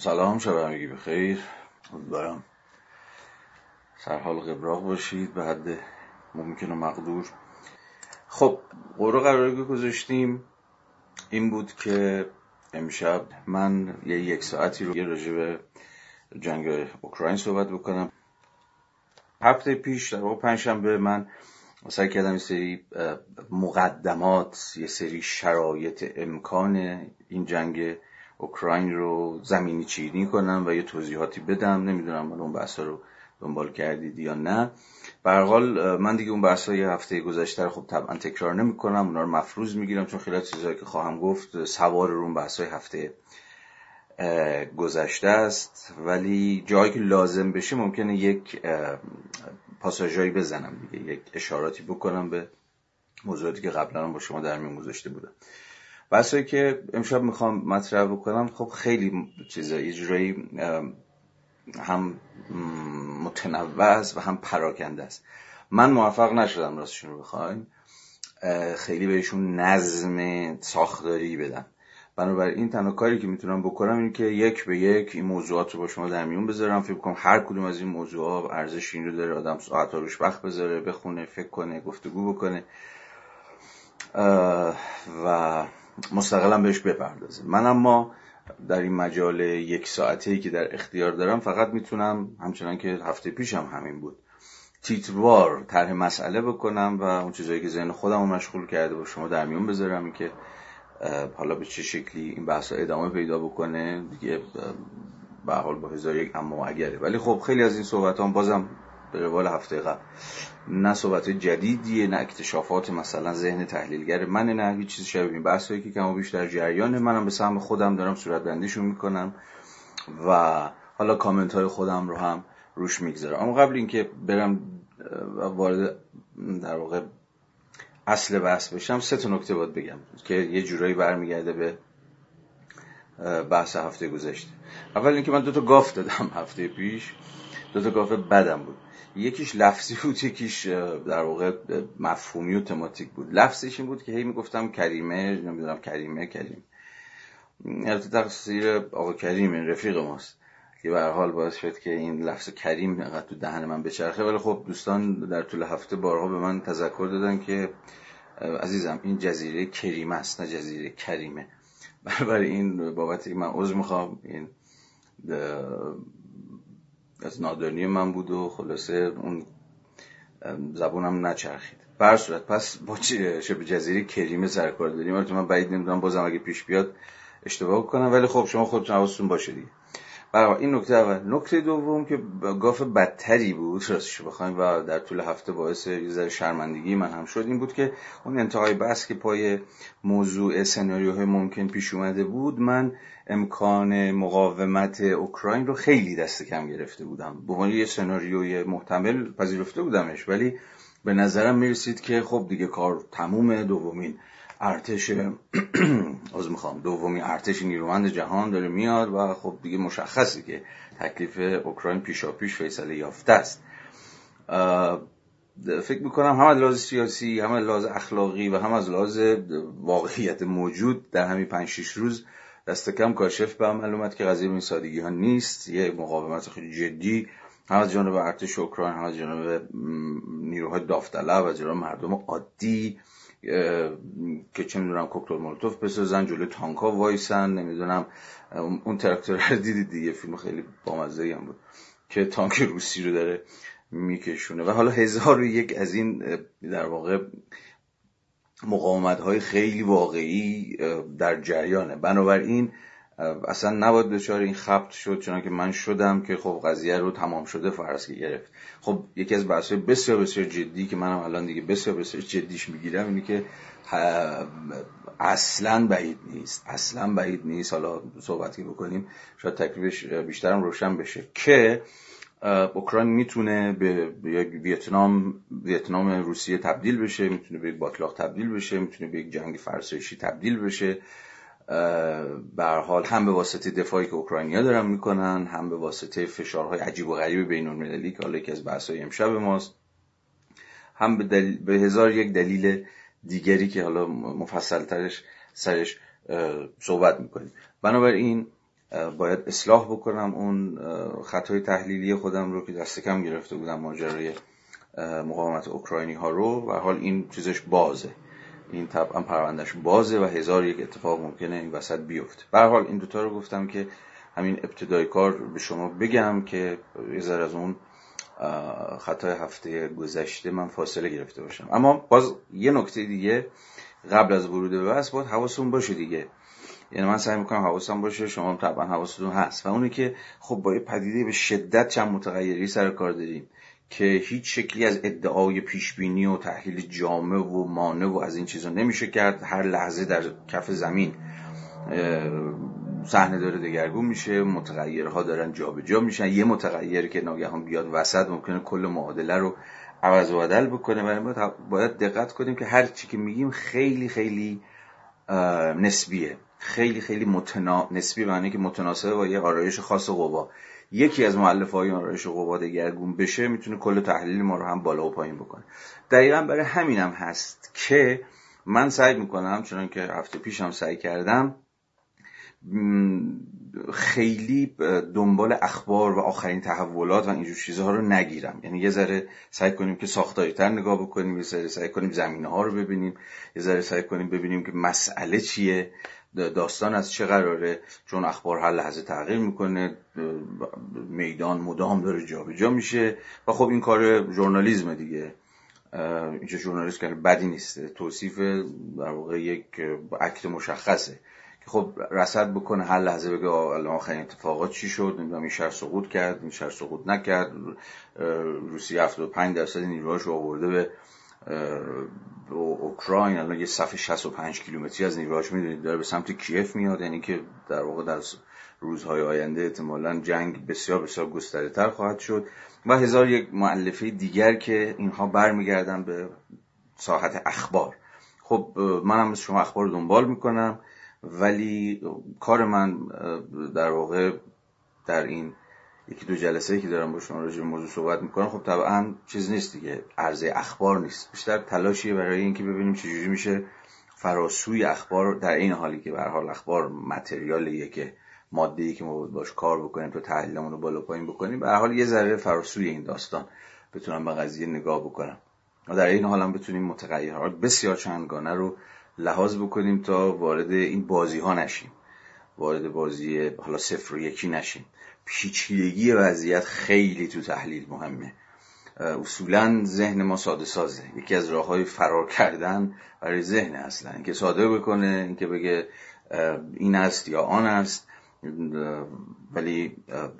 سلام شب همگی بخیر. امیدوارم سرحال قبراق باشید به حد ممکن و مقدور. خب قرار قراری گذاشتیم این بود که امشب من یه یک ساعتی رو یه راجع جنگ اوکراین صحبت بکنم. هفته پیش در واقع پنجشنبه من سعی کردم یه سری مقدمات یه سری شرایط امکان این جنگ اوکراین رو زمینی چینی کنم و یه توضیحاتی بدم نمی‌دونم من اون بحثا رو دنبال کردید یا نه. به حال من دیگه اون بحث هفته گذشته رو خب طبعا تکرار نمی‌کنم. اونا رو مفروض می‌گیرم چون خیلی چیزهایی که خواهم گفت سوار رو اون بحث هفته گذشته است. ولی جایی که لازم بشه ممکنه یک پاساژایی بزنم دیگه یک اشاراتی بکنم به موضوعاتی که قبلا با شما در میون گذاشته بودم. بحثایی که امشب می‌خوام مطرح بکنم خب خیلی چیزا یه هم متنوع است و هم پراکنده است من موفق نشدم راستشون رو بخوایم. خیلی بهشون نظم ساختاری بدم. بنابراین تنها کاری که می‌تونم بکنم این که یک به یک این موضوعات رو با شما در میون بذارم. فکر کنم هر کدوم از این موضوعات ارزش این رو داره. آدم ساعت روش وقت بذاره بخونه فکر کنه گفتگو بکنه. و مستقلا بهش بپردازه. من اما در این مجال یک ساعته که در اختیار دارم فقط می‌تونم همچنان که هفته پیشم هم همین بود تیتروار طرح مسئله بکنم و اون چیزایی که ذهن خودم رو مشغول کرده با شما در میون بذارم که حالا به چه شکلی این بحث ادامه پیدا بکنه دیگه به حال با هزار یک اما اگره. ولی خب خیلی از این صحبت هم بازم به روال هفته قبل. نه صحبت جدیدیه نه اکتشافات مثلا ذهن تحلیلگر من نه هیچ چیز شبیه این بحثایی که کم و بیش در جریان. منم به سهم خودم دارم صورت بندیشون می‌کنم و حالا کامنت های خودم رو هم روش می‌گذارم. اما قبل اینکه برم وارد در واقع اصل بحث بشم سه تا نکته باید بگم که یه جورایی برمیگرده به بحث هفته گذشته. اول اینکه من دو تا گاف دادم هفته پیش. دو تا گاف بدم بود. یکیش لفظی بود یکیش در واقع مفهومی و تماتیک بود. لفظش این بود که هی می‌گفتم کریمه نمی‌دونم کریمه کریم البته تقصیر آقا کریم این رفیق ماست. که به حال باعث شد که این لفظ کریم اینقدر تو دهن من بچرخه. ولی خب دوستان در طول هفته بارها به من تذکر دادن که عزیزم این جزیره کریمه است نه جزیره کریمه. برای این بابت من عذر می‌خوام این از نادانی من بود و خلاصه اون زبونم نچرخید. بر صورت پس با شبه جزیره کریمه سرکار داریم؟ ولی من بعید نمی‌دونم بازم اگه پیش بیاد اشتباه کنم. ولی خب شما خودتون حواستون باشه دیگه. برای این نکته اول. نکته دوم که گاف بدتری بود راستش بخوایم و در طول هفته باعث یه شرمندگی من هم شد. این بود که اون انتهای بحث که پای موضوع سناریوهای ممکن پیش اومده بود من امکان مقاومت اوکراین رو خیلی دست کم گرفته بودم. به عنوان یه سناریوی محتمل پذیرفته بودمش ولی به نظرم می‌رسید که خب دیگه کار تموم دومین. ارتش از می‌خوام. دومی ارتش نیرومند جهان داره میاد و خب دیگه مشخصی که تکلیف اوکراین پیشا پیش فیصله یافته است. فکر می‌کنم هم از لحاظ سیاسی هم از لحاظ اخلاقی و هم از لحاظ واقعیت موجود در همین پنج شیش روز دست کم کاشف به معلومت که قضیه این سادگی ها نیست. یه مقاومت خیلی جدی هم از جانب ارتش اوکراین هم از جانب نیروهای داوطلب و جانب مردم عادی که چه می‌دونم کوکتل مولوتوف بسازن جلوی تانکا وایسن نمی‌دونم. اون تراکتور رو دیدید دیگه؟ فیلم خیلی بامزه هم بود که تانک روسی رو داره میکشونه. و حالا هزار و یک از این در واقع مقاومت های خیلی واقعی در جریانه. بنابراین اصلا نباید دچار این خبت شد چون که من شدم که خب قضیه رو تمام شده فرض گرفت. خب یکی از بحث بسیار بسیار جدی که منم الان دیگه بسیار بسیار جدیش می‌گیرم اینه که اصلا بعید نیست اصلا بعید نیست. حالا صحبتی بکنیم شاید تکلیفش بیشترم روشن بشه که اوکراین می‌تونه به ویتنام ویتنام روسیه تبدیل بشه می‌تونه به یک باطلاق تبدیل بشه می‌تونه به یک جنگ فرسایشی تبدیل بشه. به حال هم به واسطه دفاعی که اوکراینیا دارن می‌کنن هم به واسطه فشارهای عجیب و غریب بین المللی که حالا یکی از بحث‌های امشب ماست هم به, به هزار یک دلیل دیگری که حالا مفصل ترش سرش صحبت می‌کنیم. بنابراین باید اصلاح بکنم اون خطای تحلیلی خودم رو که دست کم گرفته بودم ماجرای مقاومت اوکراینی ها رو و حال این چیزش بازه. این طبعا پروندهش بازه و هزار یک اتفاق ممکنه این وسط بیفته. به حال این دوتا رو گفتم که همین ابتدای کار به شما بگم که یه ذره از اون خطای هفته گذشته من فاصله گرفته باشم. اما باز یه نکته دیگه قبل از ورود به بحث باید حواستون باشه دیگه. یعنی من سعی می‌کنم حواسم باشه شما طبعا حواستون هست. و اونی که خب با یه پدیده به شدت چند متغیری سر کار داریم که هیچ شکلی از ادعای پیشبینی و تحلیل جامع و مانع و از این چیزا نمیشه کرد. هر لحظه در کف زمین صحنه داره دگرگون میشه متغیرها دارن جابجا جا میشن. یه متغیر که ناگهان بیاد وسط ممکنه کل معادله رو عوض و بدل بکنه. و باید دقت کنیم که هر چی که میگیم خیلی خیلی نسبیه. خیلی خیلی متنا... نسبی معنی که متناسبه با یه آرایش خاص قوا. یکی از مؤلفه های آرایش قوا دگرگون بشه می‌تونه کل تحلیل ما رو هم بالا و پایین بکنه. دقیقا برای همینم هست که من سعی می‌کنم چون که هفته پیشم سعی کردم خیلی دنبال اخبار و آخرین تحولات و اینجور چیزها رو نگیرم. یعنی یه ذره سعی کنیم که ساختاری تر نگاه بکنیم یه ذره سعی کنیم زمینه ها رو ببینیم یه ذره سعی کنیم ببینیم که مسئله چیه. داستان از چه قراره چون اخبار هر لحظه تغییر می‌کنه میدان مدام داره جابجا جا میشه و خب این کار ژورنالیزم دیگه. اینجا ژورنالیست که بدی نیست توصیف در واقع یک عکت مشخصه. خب رسد بکنه هر لحظه بگه آخرین اتفاقات چی شد؟ نمی‌دونم این شهر سقوط کرد این شهر سقوط نکرد. روسیه 75 درصد نیروهاش رو آورده به اوکراین الان یه صف 65 کیلومتری از نیروهاش می‌دونید داره به سمت کیف میاد یعنی که در واقع در روزهای آینده احتمالا جنگ بسیار بسیار گسترده تر خواهد شد و هزار یک معلفه دیگر که اینها برمیگردن به ساحت اخبار. خب منم مثل شما اخبار رو دنبال می‌کنم ولی کار من در واقع در این یکی دو جلسه که دارم با شما راجع موضوع صحبت می‌کنم خب طبعا چیز نیست دیگه عرضه اخبار نیست. بیشتر تلاشیه برای اینکه ببینیم چجوری میشه فراسوی اخبار در این حالی که به حال اخبار متریالیه که ماده ای که ما باش کار بکنیم تو تحلیلمون رو بالا پایین بکنیم به حال یه ذره فراسوی این داستان بتونم به قضیه نگاه بکنم. و در این حال هم بتونیم متغیرات بسیار چندگانه رو لحاظ بکنیم تا وارد این بازی ها نشیم. وارد بازی حالا صفر و یکی نشیم. پیچیدگی وضعیت خیلی تو تحلیل مهمه. اصولا ذهن ما ساده سازه. یکی از راه های فرار کردن برای ذهن اصلا. اینکه ساده بکنه اینکه بگه این است یا آن است. ولی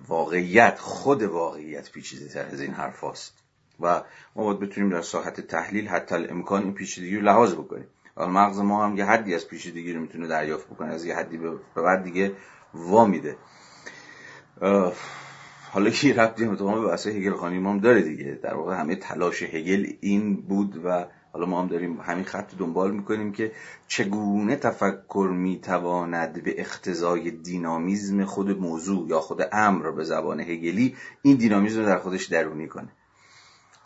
واقعیت خود واقعیت پیچیده تر از این حرف هست. و ما باید بتونیم در ساحت تحلیل حتی امکان این پیچیدگی رو لحاظ بکنیم. مغز ما هم یه حدی از پیچیدگی رو می‌تونه دریافت بکنه از یه حدی به بعد دیگه وا میده. حالا که ربطی متقام به بحث هگل هم داره دیگه. در واقع همه تلاش هگل این بود و حالا ما هم داریم همین خط دنبال می‌کنیم که چگونه تفکر می‌تواند به اختزای دینامیزم خود موضوع یا خود امر به زبان هگلی این دینامیزم رو در خودش درونی کنه.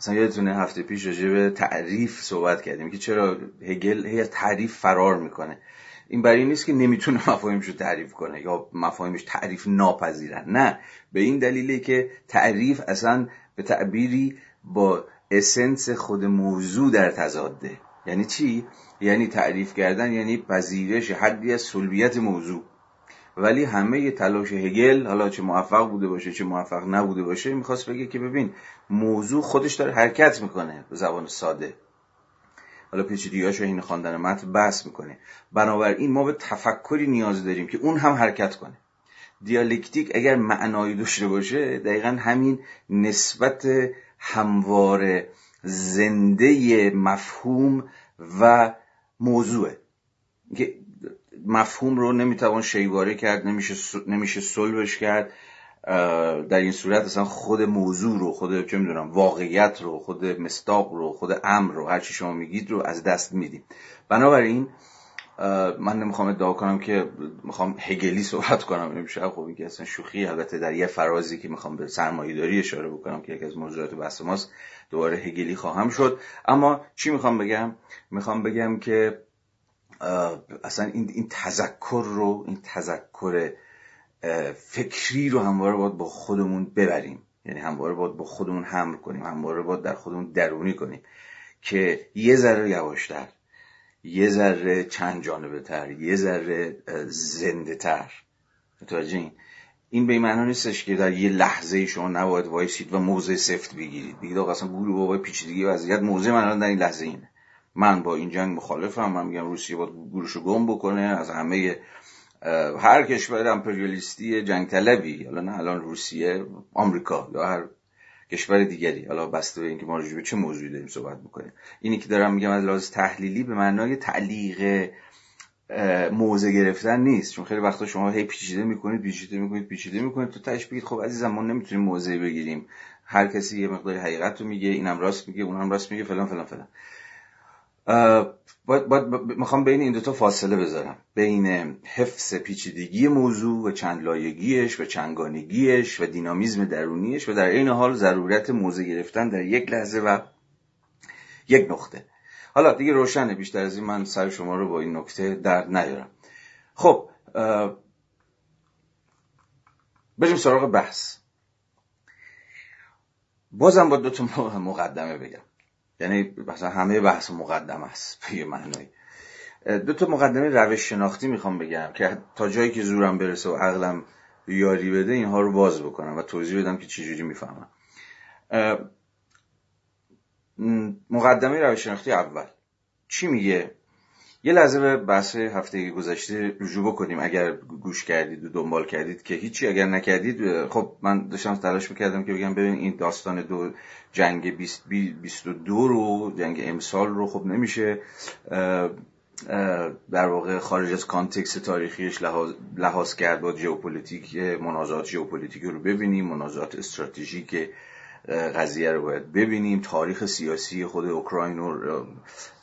مثلا یادتونه هفته پیش راجع به تعریف صحبت کردیم که چرا هگل هی تعریف فرار می‌کنه. این برای نیست که نمی‌تونه مفاهیمش رو تعریف کنه یا مفاهیمش تعریف ناپذیرن. نه به این دلیله که تعریف اصلا به تعبیری با اسنس خود موضوع در تضاده. یعنی چی؟ یعنی تعریف کردن یعنی پذیرش حدی از سلبیت موضوع. ولی همه تلاش هگل حالا چه موفق بوده باشه چه موفق نبوده باشه می‌خواست بگه که ببین موضوع خودش داره حرکت می‌کنه به زبان ساده. حالا پیچیدگی‌هاش این خواندن متن بحث می‌کنه. بنابراین ما به تفکری نیاز داریم که اون هم حرکت کنه. دیالکتیک اگر معنایی داشته باشه دقیقا همین نسبت هموار زنده مفهوم و موضوعه. که مفهوم رو نمی‌توان شیواره کرد نمیشه نمیشه صلبش کرد. در این صورت اصلا خود موضوع رو خود چه می‌دونم واقعیت رو خود مستاق رو خود امر رو هر چی شما میگید رو از دست میدیم. بنابراین من نمی‌خوام ادعا کنم که می‌خوام هگلی صحبت کنم امشب. خب این که اصلا شوخی. البته در یه فرازی که می‌خوام به سرمایه داری اشاره بکنم که یکی از موضوعات بحث ماست دوباره هگلی خواهم شد. اما چی می‌خوام بگم؟ می‌خوام بگم که اصلا این, این تذکر رو این تذکر فکری رو همواره باید با خودمون ببریم. یعنی همواره باید با خودمون حمل کنیم همواره باید در خودمون درونی کنیم که یه ذره یواشتر یه ذره چند جانبه تر یه ذره زنده تر متوجه این؟ این به معنا نیستش که در یه لحظه شما نباید وایسید و موضع سفت بگیرید. بگید آقا اصلا گروه بابای پیچیدگی وضعیت موضع من در این لحظه اینه. من با این جنگ مخالفم من میگم روسیه باید گروشو گم بکنه از همه هر کشور امپریالیستی جنگ طلبی حالا نه الان روسیه آمریکا یا هر کشور دیگری. حالا بسته به اینکه ما راجع به چه موضوعی داریم صحبت می‌کنیم. اینی که دارم میگم از لحاظ تحلیلی به معنای تعلیق موزه گرفتن نیست. چون خیلی وقتا شما هی پیچیده می‌کنید پیچیده می‌کنید پیچیده می‌کنید تو تاش بگید خب عزیزم ما نمی‌تونیم موزه بگیریم. هر کسی یه مقدار حقیقت رو میگه اینم راست میگه اونم راست میگه فلان فلان فلان. باید, باید می‌خوام بین این دوتا فاصله بذارم. بین حفظ پیچیدگی موضوع و چند لایگیش و چنگانگیش و دینامیزم درونیش و در این حال ضرورت موضع گرفتن در یک لحظه و یک نقطه. حالا دیگه روشنه بیشتر از این من سر شما رو با این نکته درد نیارم. خب بریم سراغ بحث. بازم با دو تا مقدمه بگم. یعنی مثلا همه بحث مقدمه است به یه معنایی دو تا مقدمه روش شناختی می‌خوام بگم که تا جایی که زورم برسه و عقلم یاری بده اینها رو باز بکنم و توضیح بدم که چجوری می‌فهمم. مقدمه روش شناختی اول. چی میگه؟ یه لحظه به بحث هفته گذشته رجوع بکنیم. اگر گوش کردید و دنبال کردید که هیچی اگر نکردید خب من داشتم تلاش می‌کردم که بگم ببین این داستان دو جنگ 22 رو جنگ امسال رو خب نمیشه در واقع خارج از context تاریخیش لحاظ, لحاظ کرد با ژئوپلیتیک منازعات ژئوپلیتیکی رو ببینیم منازعات استراتژیک قضیه رو باید ببینیم. تاریخ سیاسی خود اوکراین رو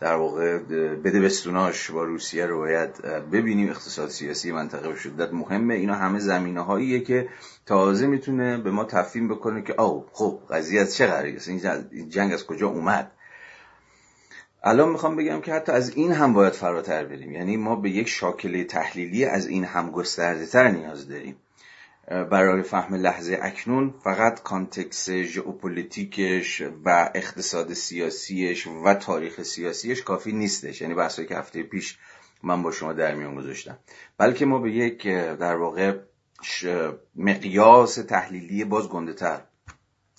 در واقع بده بستوناش با روسیه رو باید ببینیم. اقتصاد سیاسی منطقه به شدت مهمه. اینا همه زمینه هاییه که تازه می‌تونه به ما تفهیم بکنه که او خب قضیه از چه قراری این جنگ از کجا اومد؟ الان می‌خوام بگم که حتی از این هم باید فراتر بریم. یعنی ما به یک شاکله تحلیلی از این هم گسترده تر نیاز داریم. برای فهم لحظه اکنون فقط context ژئوپلیتیکش و اقتصاد سیاسیش و تاریخ سیاسیش کافی نیستش. یعنی بحثایی که هفته پیش من با شما در میان گذاشتم. بلکه ما به یک در واقع مقیاس تحلیلی باز گنده تر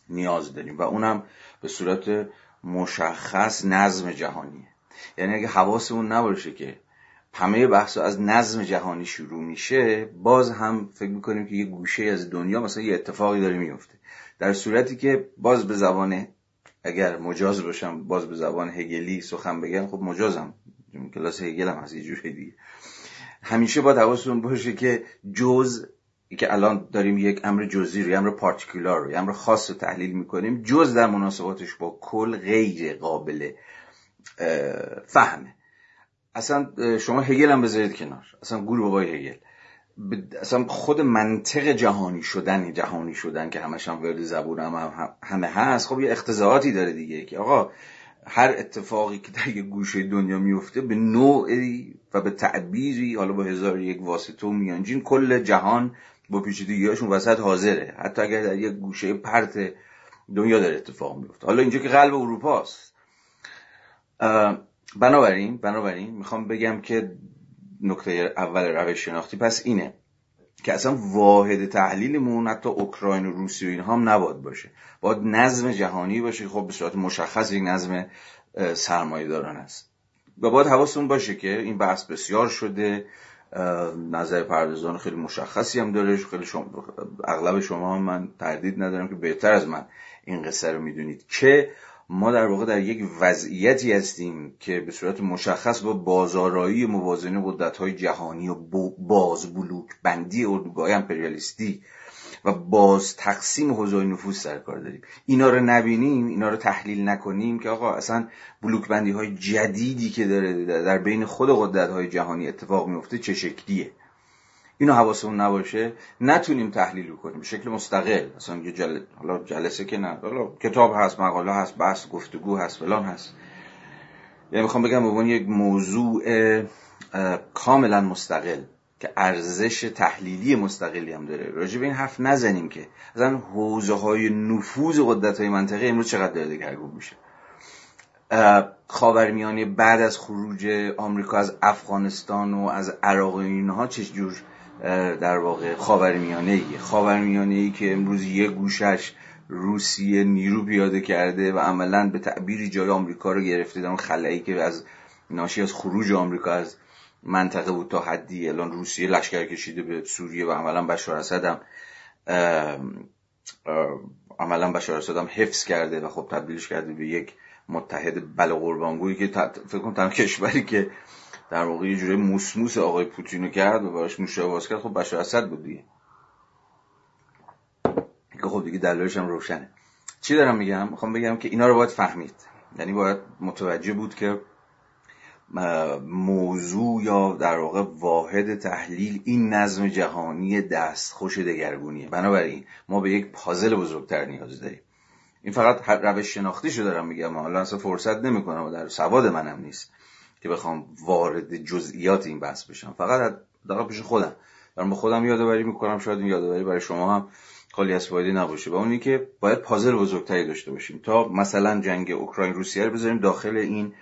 نیاز داریم و اونم به صورت مشخص نظم جهانیه. یعنی اگه حواسمون نباشه که همه بحث از نظم جهانی شروع میشه باز هم فکر می‌کنیم که یه گوشه از دنیا مثلا یه اتفاقی داره میفته در صورتی که باز به زبان اگر مجاز باشم باز به زبان هگلی سخن بگم خب مجازم. کلاس هگل هم هست یه جوری دیگه. همیشه با حواستون باشه که جز که الان داریم یک امر جزئی رو امر پارتیکولار رو امر خاص رو تحلیل می‌کنیم جز در مناسباتش با کل غیر قابل فهمه. اصلا شما هگل هم بذارید کنار. اصلا گول بابای هگل. اصلا خود منطق جهانی شدن جهانی شدن که همش هم ورد زبون هم همه هست. خب یه اختزاعاتی داره دیگه که آقا هر اتفاقی که در یه گوشه دنیا میفته به نوعی و به تعبیری حالا با هزار یک واسطه و میانجین کل جهان با پیچیدگیهاشون وسط حاضره. حتی اگر در یک گوشه پرت دنیا داره اتفاق میفته. حالا اینجا که قلب اروپا است بنابراین بنابراین می‌خوام بگم که نکته اول روش شناختی پس اینه که اصلا واحد تحلیلمون حتی اوکراین و روسیه و اینها هم نباید باشه. باید نظم جهانی باشه. خب به صورت مشخص یک نظم سرمایه داران است. و باید حواستون باشه که این بحث بسیار شده. نظر پردازان خیلی مشخصی هم داره. خیلی شما اغلب شما من تردید ندارم که بهتر از من این قصه رو می‌دونید که ما در واقع در یک وضعیتی هستیم که به صورت مشخص با بازارایی موازنه قدرت های جهانی و باز بلوک بندی اردوگاه امپریالیستی و باز تقسیم حوزه نفوذ سر کار داریم. اینا رو نبینیم اینا رو تحلیل نکنیم که آقا اصلا بلوک بندی های جدیدی که داره در بین خود قدرت های جهانی اتفاق میفته چه شکلیه؟ اینو حواسمون نباشه نتونیم تحلیل کنیم. به شکل مستقل. مثلا یه جل... حالا جلسه که نه حالا کتاب هست مقاله هست بحث گفتگو هست فلان هست. یعنی می‌خوام بگم به یک موضوع کاملا مستقل که ارزش تحلیلی مستقلی هم داره. راجع به این حرف نزنیم که. اصلا حوزه های نفوذ قدرت های منطقه امروز چقدر داره دگرگون میشه. خاورمیانه بعد از خروج آمریکا از افغانستان و از عراق و اینها چه جور در واقع خاورمیانه ای خاورمیانه ای که امروز یه گوشش روسیه نیرو پیاده کرده و عملا به تعبیری جای آمریکا رو گرفته در اون خلایی که از ناشی از خروج آمریکا از منطقه بود تا حدی الان روسیه لشکر کشیده به سوریه و عملا بشار اسد هم عملا بشار اسد هم حفظ کرده و خب تبدیلش کرده به یک متحد بل قربانگویی که فکر کنم کشوری که در واقع یه جوری موسموس آقای پوتینو کرد و براش موشه باز کرد. خب بشار اسد بود دیگه. که خب دیگه دلایلش هم روشنه. چی دارم میگم؟ می‌خوام بگم که اینا رو باید فهمید. یعنی باید متوجه بود که موضوع یا در واقع واحد تحلیل این نظم جهانی خوش دگرگونیه. بنابراین ما به یک پازل بزرگتر نیاز داریم. این فقط روش شناختی شو دارم میگم. حالا اصلا فرصت نمی‌کنم و در سواد منم نیست. که بخوام وارد جزئیات این بحث بشم. فقط در پیش خودم. دارم به خودم یادآوری می‌کنم شاید این یادآوری برای شما هم خالی از فایده نباشه. و اونی که باید پازل بزرگتری داشته باشیم. تا مثلا جنگ اوکراین روسیه رو بذاریم داخل این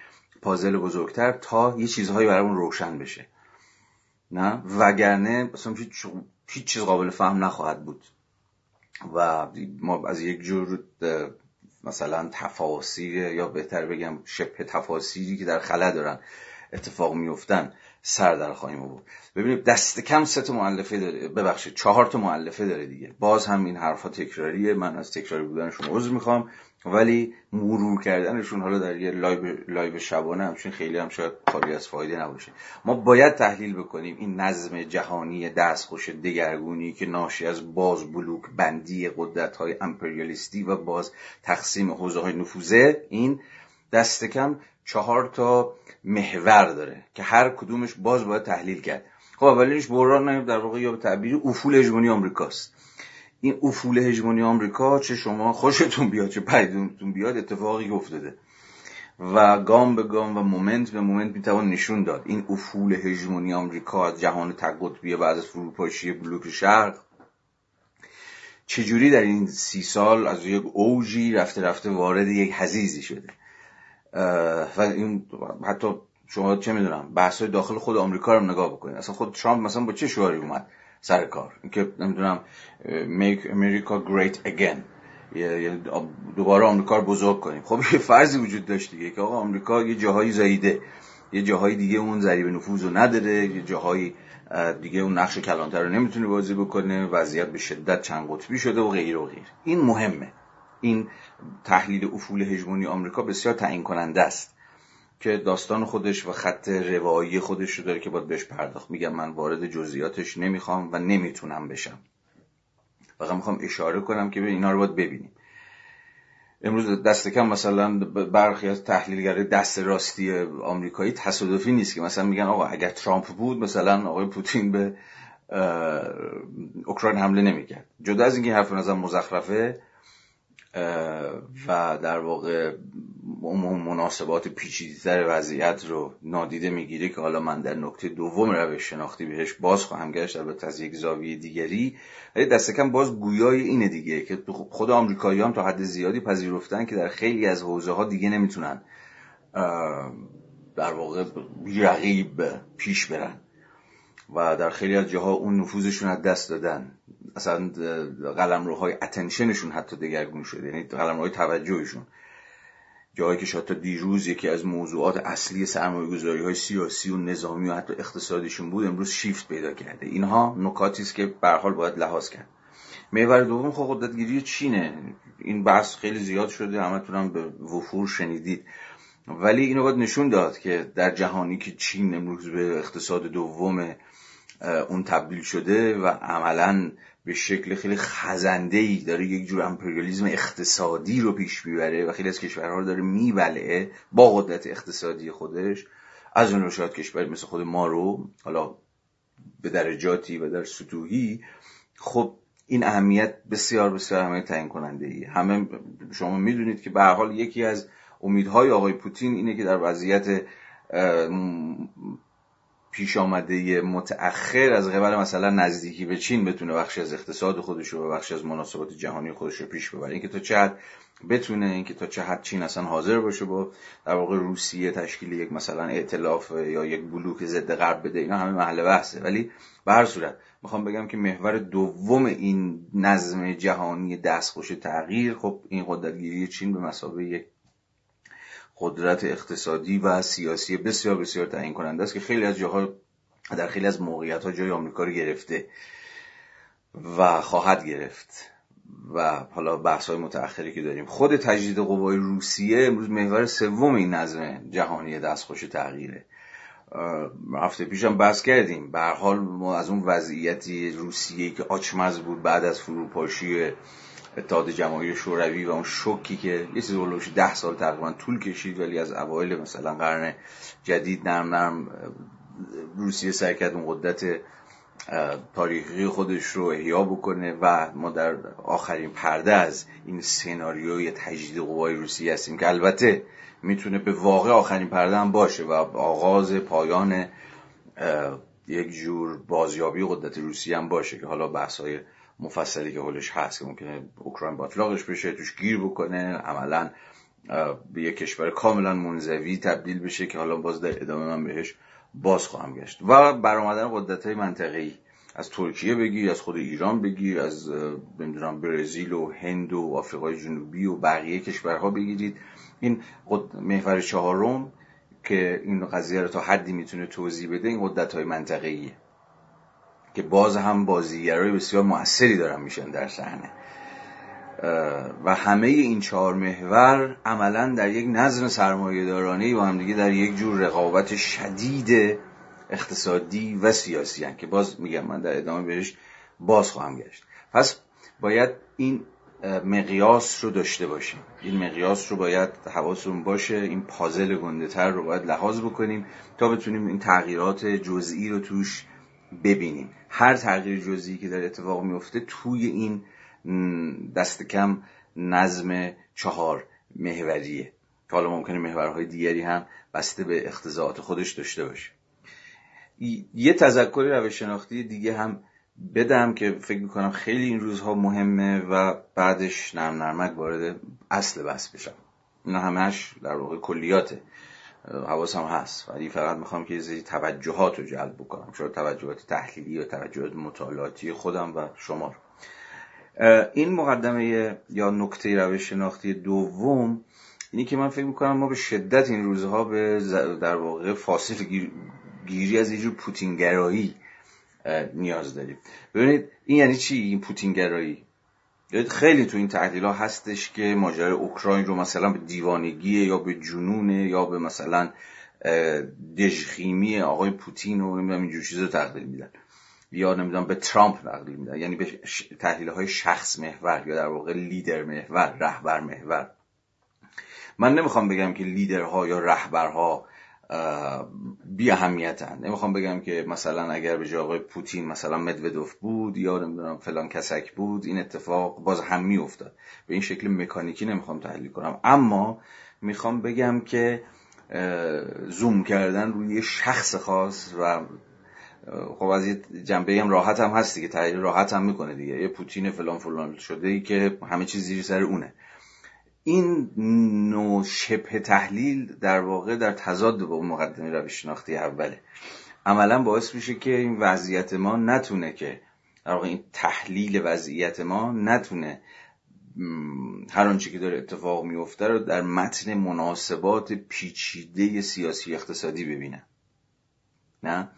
پازل بزرگتر تا یه چیزهایی برامون روشن بشه. نه؟ وگرنه مثلا هیچ چیز قابل فهم نخواهد بود. و ما از یک جور مثلا تفاسیر یا بهتر بگم شبه تفاسیری که در خلا دارن اتفاق میفتن سر در خواهیم بود ببینید دست کم سه تا مؤلفه داره. ببخشید چهار تا مؤلفه داره دیگه. باز هم این حرفا تکراریه. من از تکراری بودنشون عذر می‌خوام. ولی مرور کردنشون حالا در یه لایو لایو شبانه همچین خیلی هم شاید خالی از فایده نباشه. ما باید تحلیل بکنیم این نظم جهانی دستخوش دگرگونی که ناشی از باز بلوک بندی قدرت های امپریالیستی و باز تقسیم حوزه های نفوذه این دست کم چهار تا محور داره که هر کدومش باز باید تحلیل کرد. خب اولینش بحران در واقع یا به تعبیر افول هژمونی آمریکاست. این افول هژمونی آمریکا چه شما خوشتون بیاد چه بدتون بیاد اتفاقی افتاده. و گام به گام و moment به moment می‌توان نشون داد. این افول هژمونی آمریکا از جهان تک‌قطبی بعد از فروپاشی بلوک شرق چجوری در این سی سال از یک اوجی رفته رفته وارد یک حضیضی شده؟ و این حتی شما چه می‌دونم بحث داخل خود آمریکا رو نگاه بکنید. اصلا خود ترامپ مثلا با چه شعاری اومد؟ سر کار. که نمی‌دونم make America great again. دوباره آمریکا بزرگ کنیم. خب یه فرضی وجود داشت دیگه که آقا آمریکا یه جاهایی زاییده. یه جاهایی دیگه اون ضریب نفوذ رو نداره. یه جاهایی دیگه اون نقش کلانتر رو نمی‌تونه بازی بکنه. وضعیت به شدت چند قطبی شده و غیر و غیر. این مهمه. این تحلیل افول هژمونی آمریکا بسیار تعیین کننده است. که داستان خودش و خط روایی خودش رو داره که باید بهش پرداخت. میگم من وارد جزئیاتش نمی‌خوام و نمی‌تونم بشم. فقط می‌خوام اشاره کنم که اینا رو باید ببینیم. امروز دست کم مثلا برخی از تحلیلگرای دست راستی آمریکایی تصادفی نیست که مثلا میگن آقا اگر ترامپ بود مثلا آقای پوتین به اوکراین حمله نمی‌کرد. جدا از اینکه حرف نظر مزخرفه و در واقع مناسبات پیچیده‌تر وضعیت رو نادیده می‌گیره که حالا من در نکته دوم روش شناختی بهش باز خواهم گشت البته از یک زاویه دیگری. ولی دست کم باز گویای اینه دیگه که خود آمریکایی هم تا حد زیادی پذیرفتن که در خیلی از حوزه ها دیگه نمی‌تونن در واقع رقیب پیش برن. و در خیلی از جاها اون نفوذشون از دست دادن. اصلا قلمروهای اتنشنشون حتی دگرگون شده یعنی قلمروهای توجهشون. جایی که شاید تا دیروز یکی از موضوعات اصلی سرمایه گذاری های سیاسی و نظامی و حتی اقتصادیشون بود امروز شیفت پیدا کرده. اینها نکاتی است که به حال باید لحاظ کرد. محور دوم خب قدرتگیری چینه. این بحث خیلی زیاد شده همتونم به وفور شنیدید. ولی اینو باید نشون داد که در جهانی که چین امروز به اقتصاد دوم اون تبدیل شده و عملا به شکل خیلی خزنده ای داره یک جور امپریالیزم اقتصادی رو پیش می‌بره و خیلی از کشورها رو داره میبلعه با قدرت اقتصادی خودش. از اون شاید کشور مثل خود ما رو حالا به درجاتی و در سطوحی خب این اهمیت بسیار بسیار اهمیت تعیین کننده ای همه شما می‌دونید که به حال یکی از امیدهای آقای پوتین اینه که در وضعیت پیش آمده متأخر از قبل مثلا نزدیکی به چین بتونه بخشی از اقتصاد خودش رو و بخشی از مناسبات جهانی خودش رو پیش ببره. اینکه تا چه حد بتونه اینکه تا چه چین اصلا حاضر باشه با در واقع روسیه تشکیل یک مثلا ائتلاف یا یک بلوک ضد غرب بده اینا همه محل بحثه. ولی به هر صورت می‌خوام بگم که محور دوم این نظم جهانی دستخوش تغییر خب این قدرتگیری چین به مسابقه یک قدرت اقتصادی و سیاسی بسیار بسیار تعیین کننده است که خیلی از جاها در خیلی از موقعیت ها جای آمریکا رو گرفته و خواهد گرفت و حالا بحث های متأخری که داریم. خود تجدید قوای روسیه امروز محور سوم این نظم جهانی دستخوش تغییره. هفته پیشم بحث کردیم. به حال ما از اون وضعیتی روسیه که آچمز بود بعد از فروپاشی اتحاد جماهیر شوروی و اون شوکی که یه چیز اولوش ده سال تقریبا طول کشید ولی از اوایل مثلا قرن جدید نرم نرم روسیه سعی کرد اون قدرت تاریخی خودش رو احیا بکنه و ما در آخرین پرده از این سناریوی تجدید قوای روسیه هستیم که البته می‌تونه به واقع آخرین پرده هم باشه و آغاز پایان یک جور بازیابی قدرت روسیه هم باشه که حالا بحث های مفصلی که حولش هست که ممکنه اوکراین باطلاقش بشه توش گیر بکنه عملا به یک کشور کاملا منزوی تبدیل بشه که حالا باز در ادامه من بهش باز خواهم گشت. و برآمدن قدرت های منطقه‌ای از ترکیه بگیر از خود ایران بگیر از نمی‌دونم برزیل و هند و آفریقای جنوبی و بقیه کشورها بگیرید. این محور چهارم که این قضیه رو تا حدی می‌تونه توضیح بده این قدرت های منطقه‌ایه که باز هم بازیگرای بسیار موثری دارن میشن در صحنه. و همه این چهار محور عملا در یک نظم سرمایه دارانه و همدیگه در یک جور رقابت شدید اقتصادی و سیاسی هن که باز میگم من در ادامه بهش باز خواهم گشت. پس باید این مقیاس رو داشته باشیم. این مقیاس رو باید حواسمون باشه. این پازل گنده تر رو باید لحاظ بکنیم تا بتونیم این تغییرات جزئی رو توش ببینیم. هر تغییر جزئی که در اتفاق میفته توی این دست کم نظم چهار محوریه. که حالا ممکنه محورهای دیگری هم بسته به اختزاعات خودش داشته باشه. یه تذکر روش شناختی دیگه هم بدم که فکر می‌کنم خیلی این روزها مهمه و بعدش نرم نرمک وارد اصل بس بشم. اینا همش در واقع کلیاته. حواسم هست. ولی فقط می‌خوام که یه توجهات رو جلب بکنم. شاید توجهات تحلیلی و توجهات مطالعاتی خودم و شما رو. این مقدمه یا نکته روش شناختی دوم اینی که من فکر می‌کنم ما به شدت این روزها به در واقع فاصل گیری از یه جور پوتینگرایی نیاز داریم. ببینید این یعنی چی؟ این پوتینگرایی خیلی تو این تحلیل ها هستش که ماجرای اوکراین رو مثلا به دیوانگی یا به جنون یا به مثلا دژخیمی آقای پوتین و نمی‌دونم اینجور چیزا تقلیل میدن. یا نمی‌دونم به ترامپ تقلیل میدن. یعنی به تحلیل های شخص محور یا در واقع لیدر محور رهبر محور. من نمی‌خوام بگم که لیدرها یا رهبرها بی اهمیتن نمی‌خوام بگم که مثلا اگر به جای پوتین مثلا مدودوف بود یا نمی‌دونم فلان کسک بود این اتفاق باز هم میافتاد. به این شکل مکانیکی نمی‌خوام تحلیل کنم. اما می‌خوام بگم که زوم کردن روی شخص خاص و خب از یه جنبه هم راحت هم هستی که تحلیل راحت هم می‌کنه دیگه. یه پوتین فلان فلان شده ای که همه چیز زیر سر اونه. این نوع شبه تحلیل در واقع در تضاد با مقدمه روش شناختی اوله. عملا باعث میشه که این وضعیت ما نتونه که در واقع این تحلیل وضعیت ما نتونه هر آنچه که داره اتفاق میفته رو در متن مناسبات پیچیده سیاسی اقتصادی ببینه. نه؟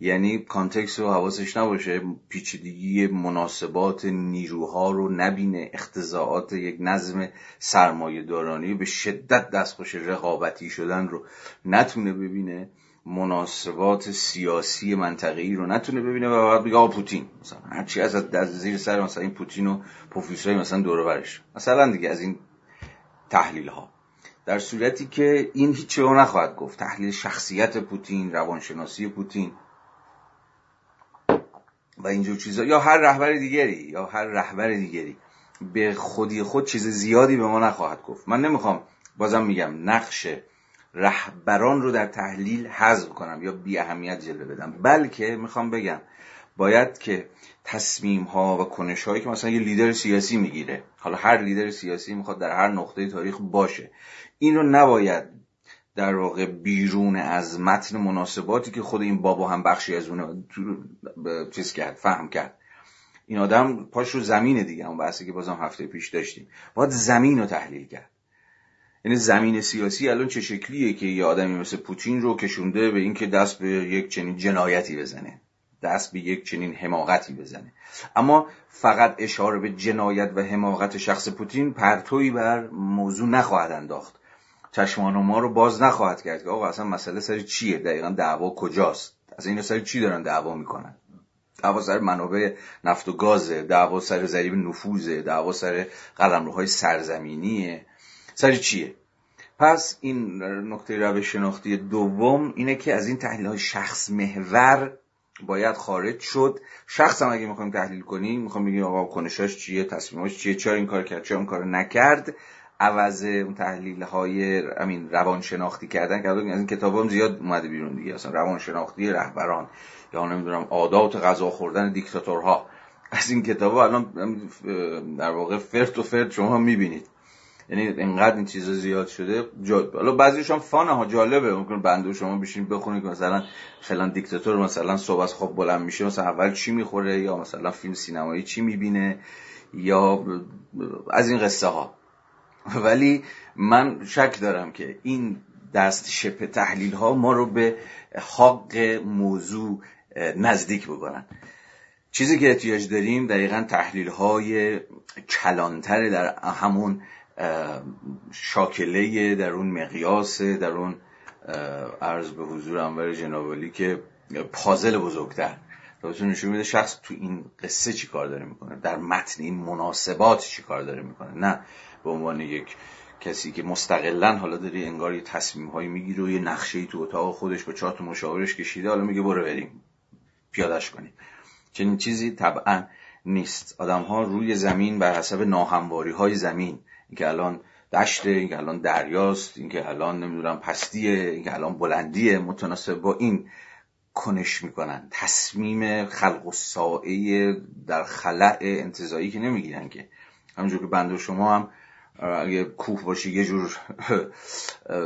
یعنی کانتکس رو حواسش نباشه پیچیدگی مناسبات نیروها رو نبینه اختزاعات یک نظم سرمایه دارانی به شدت دستخوش رقابتی شدن رو نتونه ببینه مناسبات سیاسی منطقه‌ای رو نتونه ببینه و بعد بگه پوتین. مثلا هرچی از زیر سر مثلا این پوتین و پوفیسای مثلا دور برش. مثلا دیگه از این تحلیل ها در صورتی که این هیچ رو نخواهد گفت. تحلیل شخصیت پوتین روانشناسی پوتین. و اینجور چیزا. یا هر رهبر دیگری یا هر رهبر دیگری. به خودی خود چیز زیادی به ما نخواهد گفت. من نمی‌خوام بازم میگم نقش رهبران رو در تحلیل حذف کنم یا بی اهمیت جلوه بدم. بلکه می‌خوام بگم باید که تصمیم ها و کنش هایی که مثلا یه لیدر سیاسی می‌گیره حالا هر لیدر سیاسی می‌خواد در هر نقطه تاریخ باشه این رو نباید در واقع بیرون از متن مناسباتی که خود این بابا هم بخشی از اون چیز کرد فهم کرد. این آدم پاش رو زمین دیگه اون بحثی که بازم هفته پیش داشتیم. باید زمین رو تحلیل کرد. یعنی زمین سیاسی الان چه شکلیه که یه آدمی مثل پوتین رو کشونده به اینکه دست به یک چنین جنایتی بزنه. دست به یک چنین حماقتی بزنه. اما فقط اشاره به جنایت و حماقت شخص پوتین پرتوی بر موضوع نخواهد انداخت. چشمان ما رو باز نخواهد کرد که آقا اصلا مسئله سر چیه؟ دقیقا دعوا کجاست؟ از این سر چی دارن دعوا می‌کنن؟ دعوا سر منابع نفت و گازه دعوا سر ضریب نفوذه دعوا سر قلمروهای سرزمینیه. سر چیه؟ پس این نکته روش شناختی دوم اینه که از این تحلیل های شخص محور باید خارج شد. شخص هم اگه می‌خوایم تحلیل کنیم می‌خوایم بگیم آقا کنشاش چیه تصمیماش چیه چرا این کار کرد چرا این کار نکرد؟ عوض اون تحلیل های امین روان شناختی کردن که از این کتاب هم زیاد اومده بیرون دیگه. اصلا روان شناختی رهبران یا نمی‌دونم عادات غذا خوردن دیکتاتورها. از این کتاب الان در واقع فرد و فرد شما می‌بینید. یعنی انقدر این چیزا زیاد شده. حالا بعضیش هم فانه ها جالبه. ممکن بنده شما بشین بخونید. مثلا فلان دیکتاتور مثلا صبح از خواب بلند میشه. مثلا اول چی می‌خوره؟ یا مثلا فیلم سینمایی چی می‌بینه؟ یا از این قصه ها ولی من شک دارم که این دست شپ تحلیل ها ما رو به حق موضوع نزدیک بکنن چیزی که احتیاج داریم دقیقا تحلیل های کلانتر در همون شاکله در اون مقیاس در اون عرض به حضور انور جنابالی که پازل بزرگتر. بهتون نشون میده شخص تو این قصه چی کار داره می‌کنه؟ در متن این مناسبات چی کار داره می‌کنه؟ نه. به عنوان یک کسی که مستقلا حالا داری انگار یه تصمیم هایی می‌گیره و یه نقشه تو اتاق خودش با چهار مشاورش کشیده حالا میگه برو بریم. پیادش کنیم چنین چیزی طبعا نیست. آدم ها روی زمین بر حسب ناهمواری های زمین. اینکه الان دشته اینکه الان دریاست اینکه الان نمی‌دونم پستیه اینکه الان بلندیه متناسب با این کنش می‌کنن. تصمیم خلق و در خلع انتظایی که نمی‌گیرن که. همونجور که بنده شما هم اگه کوه باشه یه جور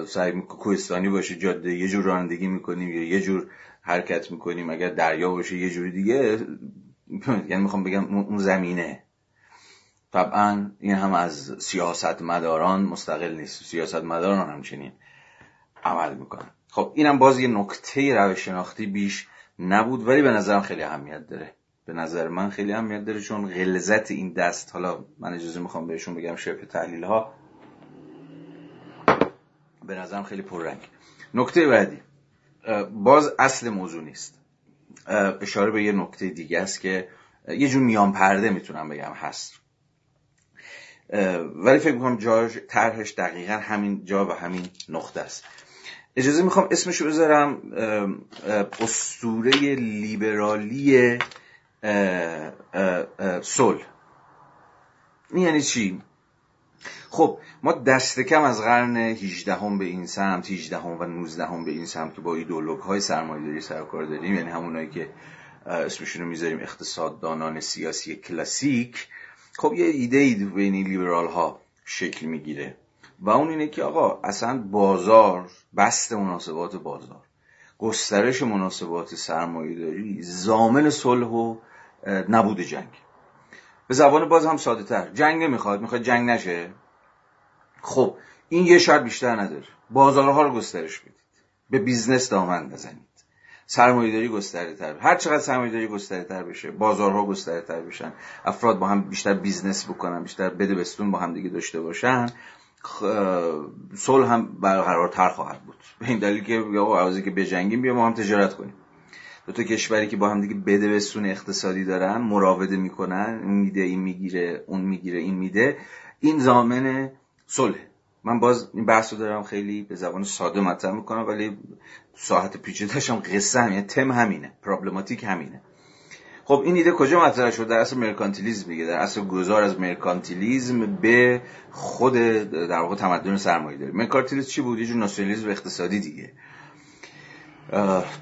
سعی کوهستانی باشه جاده یه جور رانندگی می‌کنیم یا یه جور حرکت می‌کنیم. اگر دریا باشه یه جور دیگه یعنی می‌خوام بگم اون زمینه. طبعا این هم از سیاست مداران مستقل نیست. سیاست مداران همچنین عمل می‌کنن. خب اینم باز یه نکته روش شناختی بیش نبود ولی به نظرم خیلی اهمیت داره. به نظر من خیلی اهمیت داره چون غلظت این دست. حالا من اجازه می‌خوام بهشون بگم شرف تحلیل ها به نظرم خیلی پررنگ. نکته بعدی. باز اصل موضوع نیست. اشاره به یه نکته دیگه است که یه جور میان پرده می‌تونم بگم هست. ولی فکر می‌کنم جا طرحش دقیقا همین جا و همین نقطه است. اجازه می‌خوام اسمشو بذارم استوره لیبرالی صلح. این یعنی چی؟ خب ما دست کم از قرن 18 هم به این سمت 18 هم و 19 هم به این سمت که با ایدولوگ های سرمایه‌داری سرکار داریم یعنی همونایی که اسمشون رو می‌ذاریم اقتصاددانان سیاسی کلاسیک. خب یه ایده ای بین لیبرال ها شکل می‌گیره و اون اینه که آقا اصلا بازار بسط مناسبات بازار گسترش مناسبات سرمایه داری ضامن صلح و نبود جنگ. به زبان باز هم ساده تر. جنگ نمی‌خواید می‌خواید جنگ نشه. خب این یه شاید بیشتر نداره. بازارها رو گسترش بدید. به business دامن بزنید. سرمایه‌داری گسترده تر هر چقدر سرمایه‌داری گسترده تر بشه بازارها گسترده تر بشن افراد با هم بیشتر business بکنن بیشتر بده بستون با هم دیگه داشته باشن صلح هم برقرارتر خواهد بود. به این دلیل که یا که بجنگیم بیا ما هم تجارت کنیم. دو تا کشوری که با هم دیگه بده بستون اقتصادی دارن مراوده می‌کنن این میده این می‌گیره اون می‌گیره این میده. این ضامن صلح. من باز این بحث رو دارم خیلی به زبان ساده مطرح می‌کنم ولی ساحت پیچیده‌اش هم قصه همینه تم همینه problematic همینه. خب این ایده کجا مطرح شد؟ در اصل مرکانتیلیزم دیگه در اصل گذار از مرکانتیلیزم به خود در واقع تمدن سرمایه داری مرکانتیلیزم چی بود؟ یه جور ناسیونالیسم اقتصادی دیگه.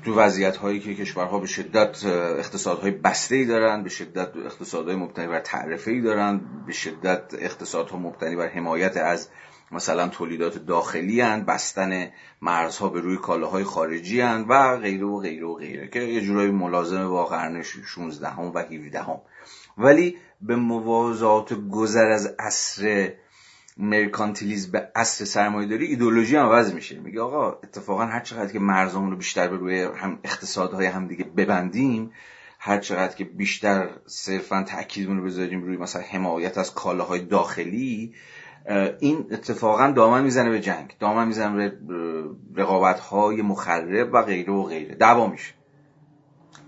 تو وضعیت هایی که کشورها به شدت اقتصادهای بسته ای دارن به شدت اقتصادهای مبتنی بر تعرفه ای دارن به شدت اقتصادها مبتنی بر حمایت از مثلا تولیدات داخلی هن، بستن مرزها به روی کالاهای خارجی هن و غیره و غیره و غیره که یه جورایی ملازم با قرن 16 هم و 17 هم. ولی به موازات گذر از عصر مرکانتیلیزم به عصر سرمایه داری ایدولوژی هم عوض میشه. میگه آقا اتفاقا هر چقدر که مرزمون رو بیشتر به روی هم اقتصادهای همدیگه ببندیم هر چقدر که بیشتر صرفا تاکیدمون رو بذاریم روی مثلا حمایت از کالاهای داخلی این اتفاقا دامن می‌زنه به جنگ دامن می‌زنه به رقابت های مخرب و غیره و غیره. دعوا میشه.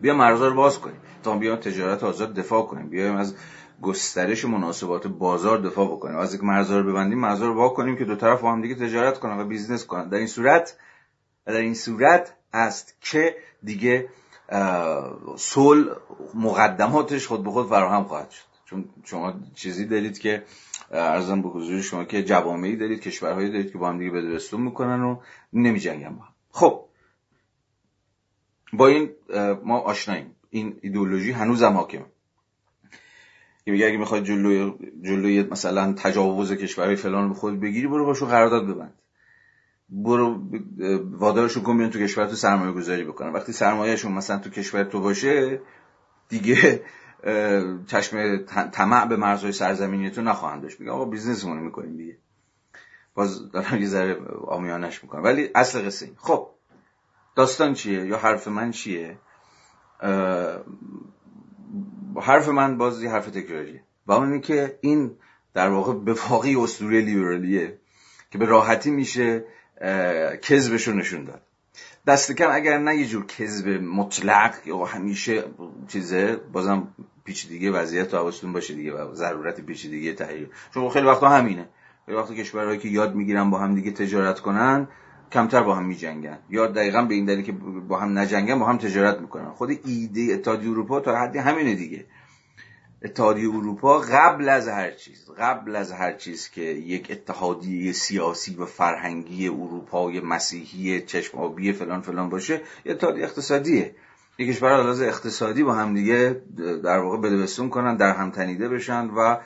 بیا مرزا رو باز کنیم. تا بیایم تجارت آزاد دفاع کنیم. بیایم از گسترش مناسبات بازار دفاع بکنیم. از اینکه مرزا رو ببندیم مرزا رو وا کنیم که دو طرف با هم دیگه تجارت کنن و business کنن. در این صورت در این صورت است که دیگه صلح مقدماتش خود به خود فراهم خواهد شد. چون شما چیزی دارید که عرضم به حضور شما که جوامعی دارید کشورهایی دارید که با هم دیگه بده بستون می‌کنن و نمی جنگن با هم. خب. با این ما آشناییم. این ایدئولوژی هنوز هم حاکمه. که میگه اگه می‌خواد جلوی جلوی مثلا تجاوز کشورهای فلان به خود بگیری برو باشو قرارداد ببند. برو وادارشون کن بیان تو کشور تو سرمایه گذاری بکنن. وقتی سرمایهشون مثلا تو کشور تو باشه دیگه چشم طمع به مرزهای سرزمینی تو نخواهند داشت. میگه آقا بیزنسمون می‌کنیم دیگه. باز دارم یه ذره آمیانش می‌کنم. ولی اصل قصه خب داستان چیه یا حرف من چیه؟ حرف من باز یه حرف تکراریه و اون که این در واقع به واقعی اسطوره لیبرالیه که به راحتی میشه کذبش رو نشون داد. دست کم اگر نه یه جور کذب مطلق یا همیشه چیزه بازم دیگه وضعیت تو باشه دیگه و ضرورت دیگه تحلیل چون خیلی وقتا همینه. خیلی وقتا کشورهایی که یاد می‌گیرن با هم دیگه تجارت کنن کمتر با هم میجنگن. یا دقیقا به این دلیل که با هم نجنگن با هم تجارت می‌کنن. خود ایده اتحادیه اروپا تا حدی همینه دیگه. اتحادیه اروپا قبل از هر چیز قبل از هر چیز که یک اتحادیه سیاسی و فرهنگی اروپای مسیحی چشم فلان فلان باشه یه اتحادیه اقتصادیه. یک کشور لحاظ اقتصادی با هم دیگه در واقع بدبستون کنن در هم تنیده بشن و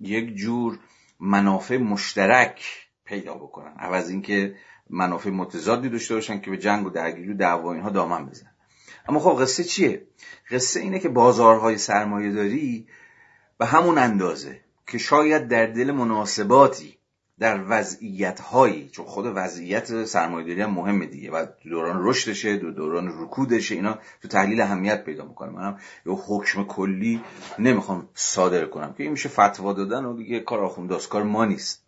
یک جور منافع مشترک پیدا بکنن. عوض اینکه منافع متضادی داشته باشن که به جنگ و درگیری و دعوا اینها دامن بزنن. اما خب قصه چیه؟ قصه اینه که بازارهای سرمایه داری به همون اندازه که شاید در دل مناسباتی در وضعیت هایی چون خود وضعیت سرمایه‌داری هم مهمه دیگه و دوران رشدشه دو دوران رکودشه اینا تو تحلیل اهمیت پیدا می‌کنه. منم یه حکم کلی نمی‌خوام صادر کنم که این میشه فتوا دادن و دیگه کار آخونداست. کار ما نیست.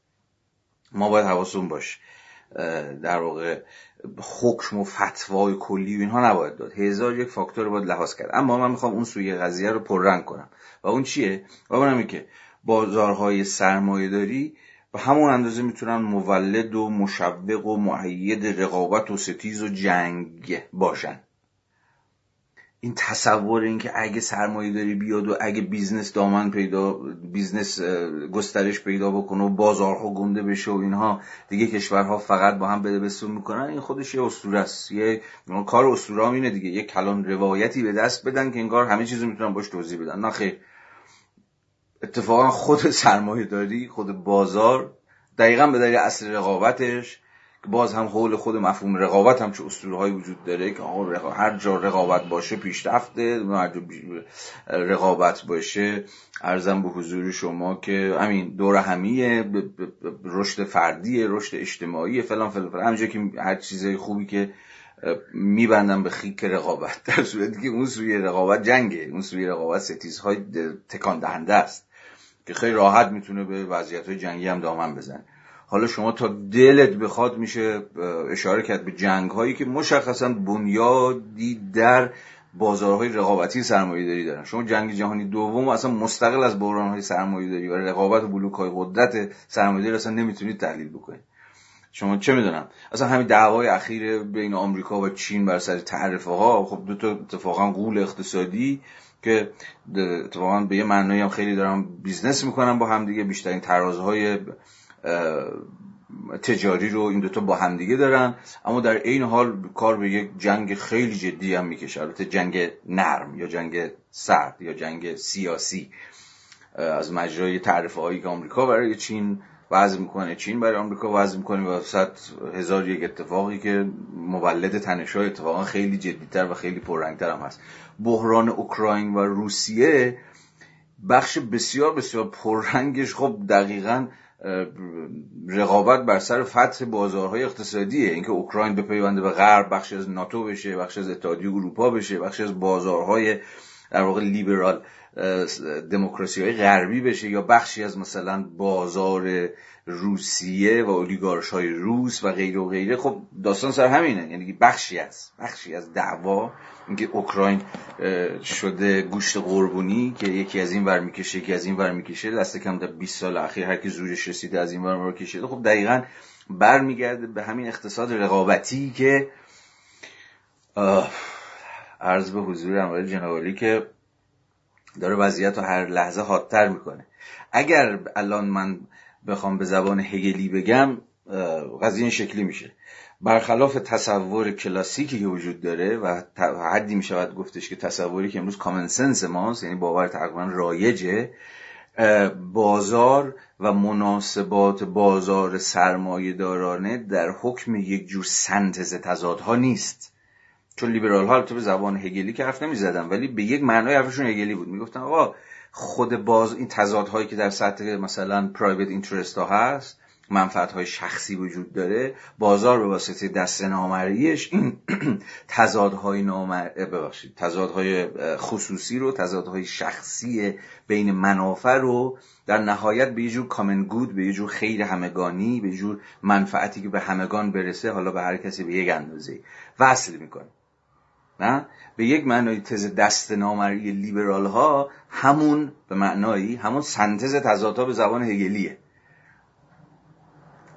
ما باید حواسون باش. در واقع حکم و فتوای کلی و اینها نباید داد. هزار یک فاکتور باید لحاظ کرد. اما من می‌خوام اون سوی قضیه رو پررنگ کنم. و اون چیه؟ و اونم که بازارهای سرمایه داری به همون اندازه می‌تونن مولد و مشوق و معید رقابت و ستیز و جنگ باشن. این تصور این که اگه سرمایه داری بیاد و اگه business دامن پیدا business گسترش پیدا بکنه و بازارها گنده بشه و اینها دیگه کشورها فقط با هم بده بسون می‌کنن این خودش یه اسطوره است. یه کار اسطوره اینه دیگه. یه کلان روایتی به دست بدن که انگار همه چیزو می‌تونن باش توضیح بدن. نه خیر. اتفاقا خود سرمایه داری خود بازار دقیقا به دلیل اصل رقابتش باز هم حول خود مفهوم رقابت هم چه اسطوره وجود داره که هر جا رقابت باشه پیشرفته هر جا رقابت باشه ارزم به حضور شما که همین دور همیه رشد فردی رشد اجتماعی فلان فلان فلان. همینجا که هر چیز خوبی که میبندن به خیک رقابت. در صورتی که اون سوی رقابت جنگه. اون سوی رقابت ستیزهای تکان دهنده است که خیلی راحت می‌تونه به وضعیت های جنگی هم دامن بزنه. حالا شما تا دلت بخواد میشه اشاره کرد به جنگ هایی که مشخصا بنیادی در بازارهای رقابتی سرمایه داری دارن. شما جنگ جهانی دوم اصلا مستقل از بحران های سرمایه داری و رقابت بلوک های قدرت سرمایه داری اصلا نمی‌تونید تحلیل بکنید. شما چه می‌دونم؟ اصلا همین دعوای اخیر بین آمریکا و چین بر سر تعرفه ها خب دو تا اتفاقا غول اقتصادی که اتفاقا به یه معنایی هم خیلی دارن business می‌کنن با همدیگه بیشترین ترازهای تجاری رو این دوتا با همدیگه دارن. اما در این حال کار به یک جنگ خیلی جدی هم می‌کشه. البته جنگ نرم یا جنگ سرد یا جنگ سیاسی. از مجرای تعرفه هایی که آمریکا برای چین وضع می‌کنه. چین برای آمریکا وضع می‌کنه و صد هزار یک اتفاقی که مولد تنشای اتفاقا خیلی جدیتر و خیلی پررنگتر هم هست. بحران اوکراین و روسیه بخش بسیار بسیار پررنگش خب دقیقا رقابت بر سر فتح بازارهای اقتصادیه. اینکه اوکراین بپیونده به غرب بخش از ناتو بشه بخش از اتحادیه اروپا بشه بخش از بازارهای در واقع لیبرال دموکراسی های غربی بشه یا بخشی از مثلا بازار روسیه و اولیگارش های روس و غیره و غیره. خب داستان سر همینه. یعنی بخشی از بخشی از دعوا اینکه اوکراین شده گوشت قربونی که یکی از این ور می‌کشه یکی از این ور می‌کشه دست کم در 20 سال اخیر هر کی زورش رسیده از این ور کشیده. خب دقیقا برمیگرده به همین اقتصاد رقابتی که عرض به حضور اموال جنوالی که داره وضعیت رو هر لحظه حادتر می‌کنه. اگر الان من بخوام به زبان هگلی بگم قضیه این شکلی میشه. برخلاف تصور کلاسیکی که وجود داره و حدی می‌شود گفتش که تصوری که امروز کامن سنس ماست یعنی باور تقریبا رایجه بازار و مناسبات بازار سرمایه دارانه در حکم یک جور سنتز تضادها نیست. چون لیبرال ها تو به زبان هگلی که حرف نمی‌زدن ولی به یک معنای حرفشون هگلی بود. می‌گفتن آقا خود باز این تضادهایی که در سطح مثلا پرایوت اینترست ها هست منفعت های شخصی وجود داره بازار به واسطه دست نامریش این تضادهای نامر ببخشید تضادهای خصوصی رو تضادهای شخصی بین منافع رو در نهایت به یه جور کامن گود به یه جور خیر همگانی به یه جور منفعتی که به همگان برسه حالا به هر کسی به یک اندازه وصل می‌کنه. نه؟ به یک معنای تز دست نامری لیبرال ها همون به معنایی همون سنتز تضادها به زبان هگلیه.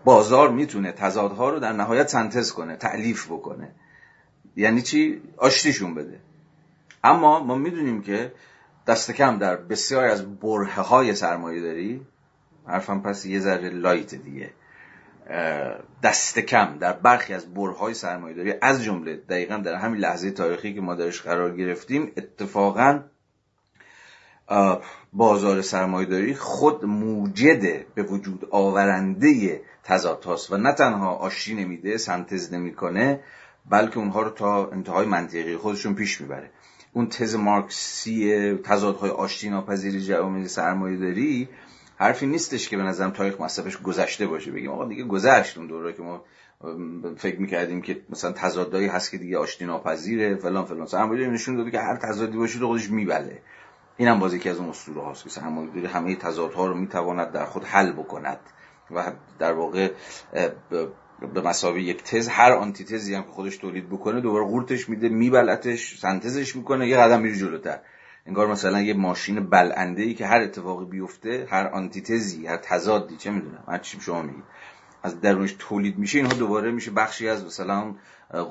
بازار می‌تونه تضادها رو در نهایت سنتز کنه تعلیف بکنه. یعنی چی؟ آشتیشون بده. اما ما می‌دونیم که دست کم در بسیاری از برهه های سرمایه داری حرفم پس یه ذره لایت دیگه. دست کم در برخی از برهای سرمایه داری از جمله دقیقا در همین لحظه تاریخی که ما درش قرار گرفتیم اتفاقا بازار سرمایه داری خود موجد به وجود آورنده تضاد و نه تنها آشتی نمیده سنتز نمی‌کنه بلکه اونها رو تا انتهای منطقی خودشون پیش می‌بره. اون تز مارکسی تضادهای آشتی ناپذیر جوامع سرمایه داری حرفی نیستش که به نظرم تاریخ مصرفش گذشته باشه. بگیم آقا دیگه گذشت اون دوره که ما فکر می‌کردیم که مثلا تضادایی هست که دیگه آشتی ناپذیره فلان فلان. سرمایه‌داری نشون داده که هر تضادی باشه خودش میبله. اینم باز یکی از اون اسطوره هاست که سرمایه‌داری همه تضادها رو می‌تواند در خود حل بکند و در واقع به مسابقه یک تز هر آنتیتزی هم که خودش تولید بکنه دوباره قورتش میده میبلتش سنتزش می‌کنه یه قدم میره جلوتر. انگار مثلا یه ماشین بلنده ای که هر اتفاقی بیفته هر آنتیتزی هر تضادی چه می‌دونم هر چی شما میگید. از درونش تولید میشه اینها دوباره میشه بخشی از مثلا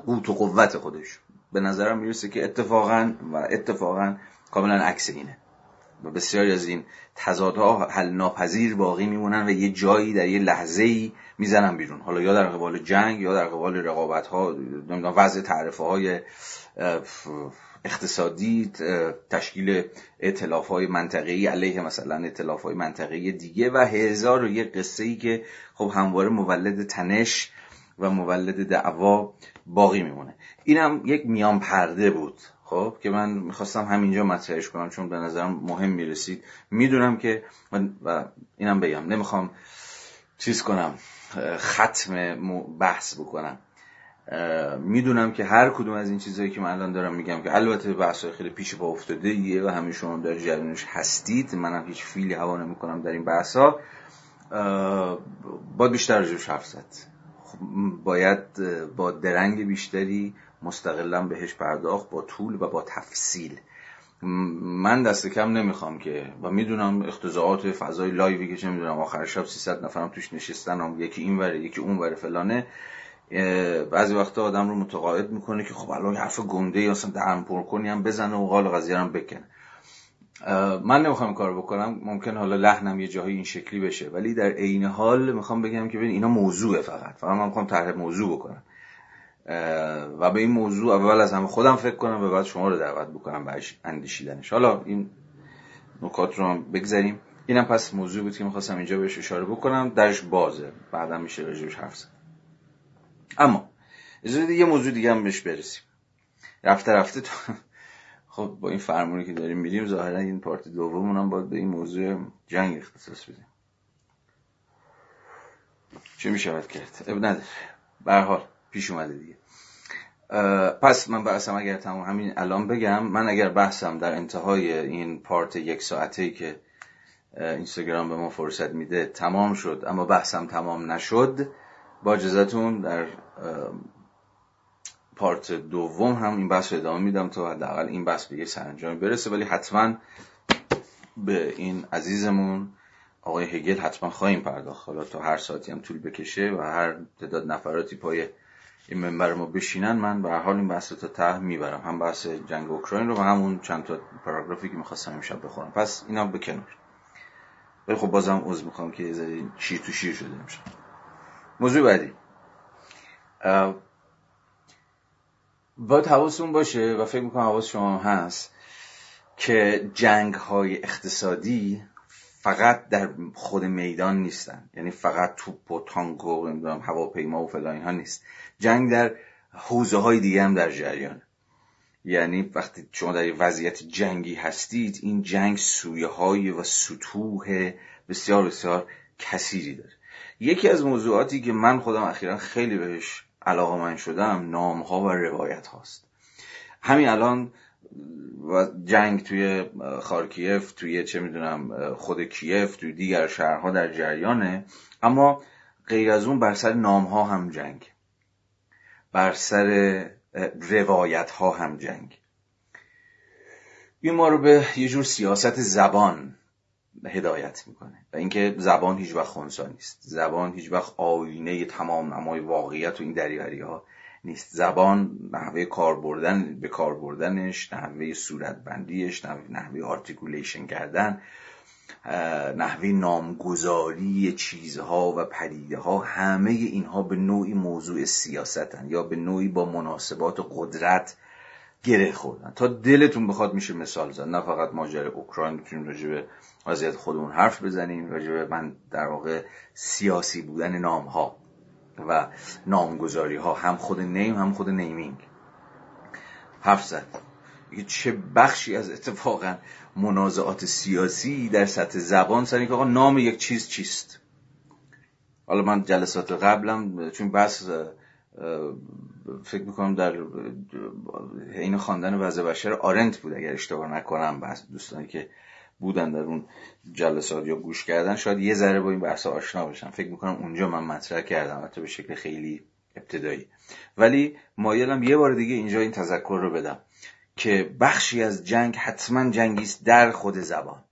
قوت و قوت خودش. به نظرم می‌رسه که اتفاقا و اتفاقا کاملا عکس اینه. و بسیاری از این تضادها حل ناپذیر باقی میمونن و یه جایی در یه لحظه ای می‌زنن بیرون. حالا یا در قبال جنگ یا در قبال رقابت ها نمی‌دونم وضع تعرفه های اقتصادی تشکیل اطلاف های منطقه‌ای علیه مثلا اطلاف های منطقه‌ای دیگه و هزار و یک قصه ای که خب همواره مولد تنش و مولد دعوا باقی میمونه. اینم یک میان پرده بود خب که من می‌خواستم همینجا مطرحش کنم چون به نظرم مهم می‌رسید. می‌دونم که و اینم بگم نمی‌خوام چیز کنم ختم بحث بکنم. می‌دونم که هر کدوم از این چیزهایی که من الان دارم میگم که البته بحث شخصی پیش با افتاده یه و همه شما در جریانش هستید. منم هیچ فیلی هوا نمی‌کنم در این بحث ها بیشتر راجبش حرف خب، باید با درنگ بیشتری مستقلا بهش پرداخت با طول و با تفصیل. من دست کم نمی‌خوام که و می‌دونم اختزاعات فضای لایوی که چه می‌دونم آخر شب 300 نفرم توش نشستن هم یکی این وره یکی اون وره فلانه. بعضی وقتا آدم رو متقاعد می‌کنه که خب الان حرف گنده یا اصلا درم پر کنی هم بزنه و قال قضیه هم بکنه. من نمی‌خوام کار بکنم. ممکن حالا لحنم یه جایی این شکلی بشه. ولی در عین حال می‌خوام بگم که ببین اینا موضوعه فقط. فقط من می‌خوام طرح موضوع بکنم. و به این موضوع اول از همه خودم فکر کنم و بعد شما رو دعوت بکنم به اندیشیدنش. حالا این نکات رو بگذاریم. اینم پس موضوع بود که می‌خواستم اینجا بهش اشاره بکنم. درش بازه. بعدا میشه راجبش حرف زد. اما اجازه یه موضوع دیگه هم بهش برسیم. رفته رفته تو خب با این فرمونی که داریم میریم ظاهرا این پارت دومون هم باید به این موضوع جنگ اختصاص بدیم. چه می‌شود کرد؟ اب نداره. حال پیش اومده دیگه. پس من بحثم اگر تمام همین الان بگم من اگر بحثم در انتهای این پارت یک ساعته ای که اینستاگرام به ما فرصت میده تمام شد اما بحثم تمام نشد با اجازتون در پارت دوم هم این بحث رو ادامه میدم تا حداقل این بحث به یه سرانجامی برسه. ولی حتما به این عزیزمون آقای هگل حتما خواهیم پرداخت. حالا تا هر ساعتی هم طول بکشه و هر تعداد نفراتی پای این منبر ما بشینن من به حال این بحث رو تا ته می‌برم. هم بحث جنگ اوکراین رو و همون چند تا پاراگرافی که می‌خواستم امشب بخورم پس اینا به ولی خب بازم عذر می‌خوام که شیر تو شیر شده امشب. موضوع بعدی. باید حواستون باشه و فکر می‌کنم حواس شما هست که جنگ های اقتصادی فقط در خود میدان نیستن. یعنی فقط توپ و تانک و نمی‌دونم هواپیما و فلان اینها نیست. جنگ در حوزه های دیگه هم در جریان یعنی وقتی شما در وضعیت جنگی هستید این جنگ سویه های و سطوح بسیار بسیار کثیری داره. یکی از موضوعاتی که من خودم اخیرا خیلی بهش علاقه من شدم نام ها و روایت هاست همین الان جنگ توی خارکیف توی چه می‌دونم خود کیف توی دیگر شهرها در جریانه. اما غیر از اون بر سر نام ها هم جنگ. بر سر روایت ها هم جنگ. این ما رو به یه جور سیاست زبان هدایت می‌کنه. و اینکه زبان هیچ وقت خونسا نیست. زبان هیچ وقت آینه تمام نمای واقعیت و این دریوری ها نیست. زبان نحوه کار بردن به کار بردنش نحوه صورت بندیش نحوه articulation کردن نحوه نامگذاری چیزها و پدیده ها همه اینها به نوعی موضوع سیاستن یا به نوعی با مناسبات قدرت گره خوردن. تا دلتون بخواد میشه مثال زد. نه فقط ماجرای اوکراین می‌تونیم راجع به وضعیت خودمون حرف بزنیم راجع به من در واقع سیاسی بودن نام ها و نامگذاری ها هم خود نیم هم خود نیمینگ. حرف زد. چه بخشی از اتفاقا منازعات سیاسی در سطح زبان سر که آقا نام یک چیز چیست؟ حالا من جلسات قبلم چون بس فکر می‌کنم در این خواندن وضع بشر آرنت بود اگر اشتباه نکنم بس دوستانی که بودن در اون جلسات یا گوش کردن شاید یه ذره با این بحث آشنا بشن فکر می‌کنم اونجا من مطرح کردم حتی به شکل خیلی ابتدایی. ولی مایلم یه بار دیگه اینجا این تذکر رو بدم که بخشی از جنگ حتما جنگی در خود زبان.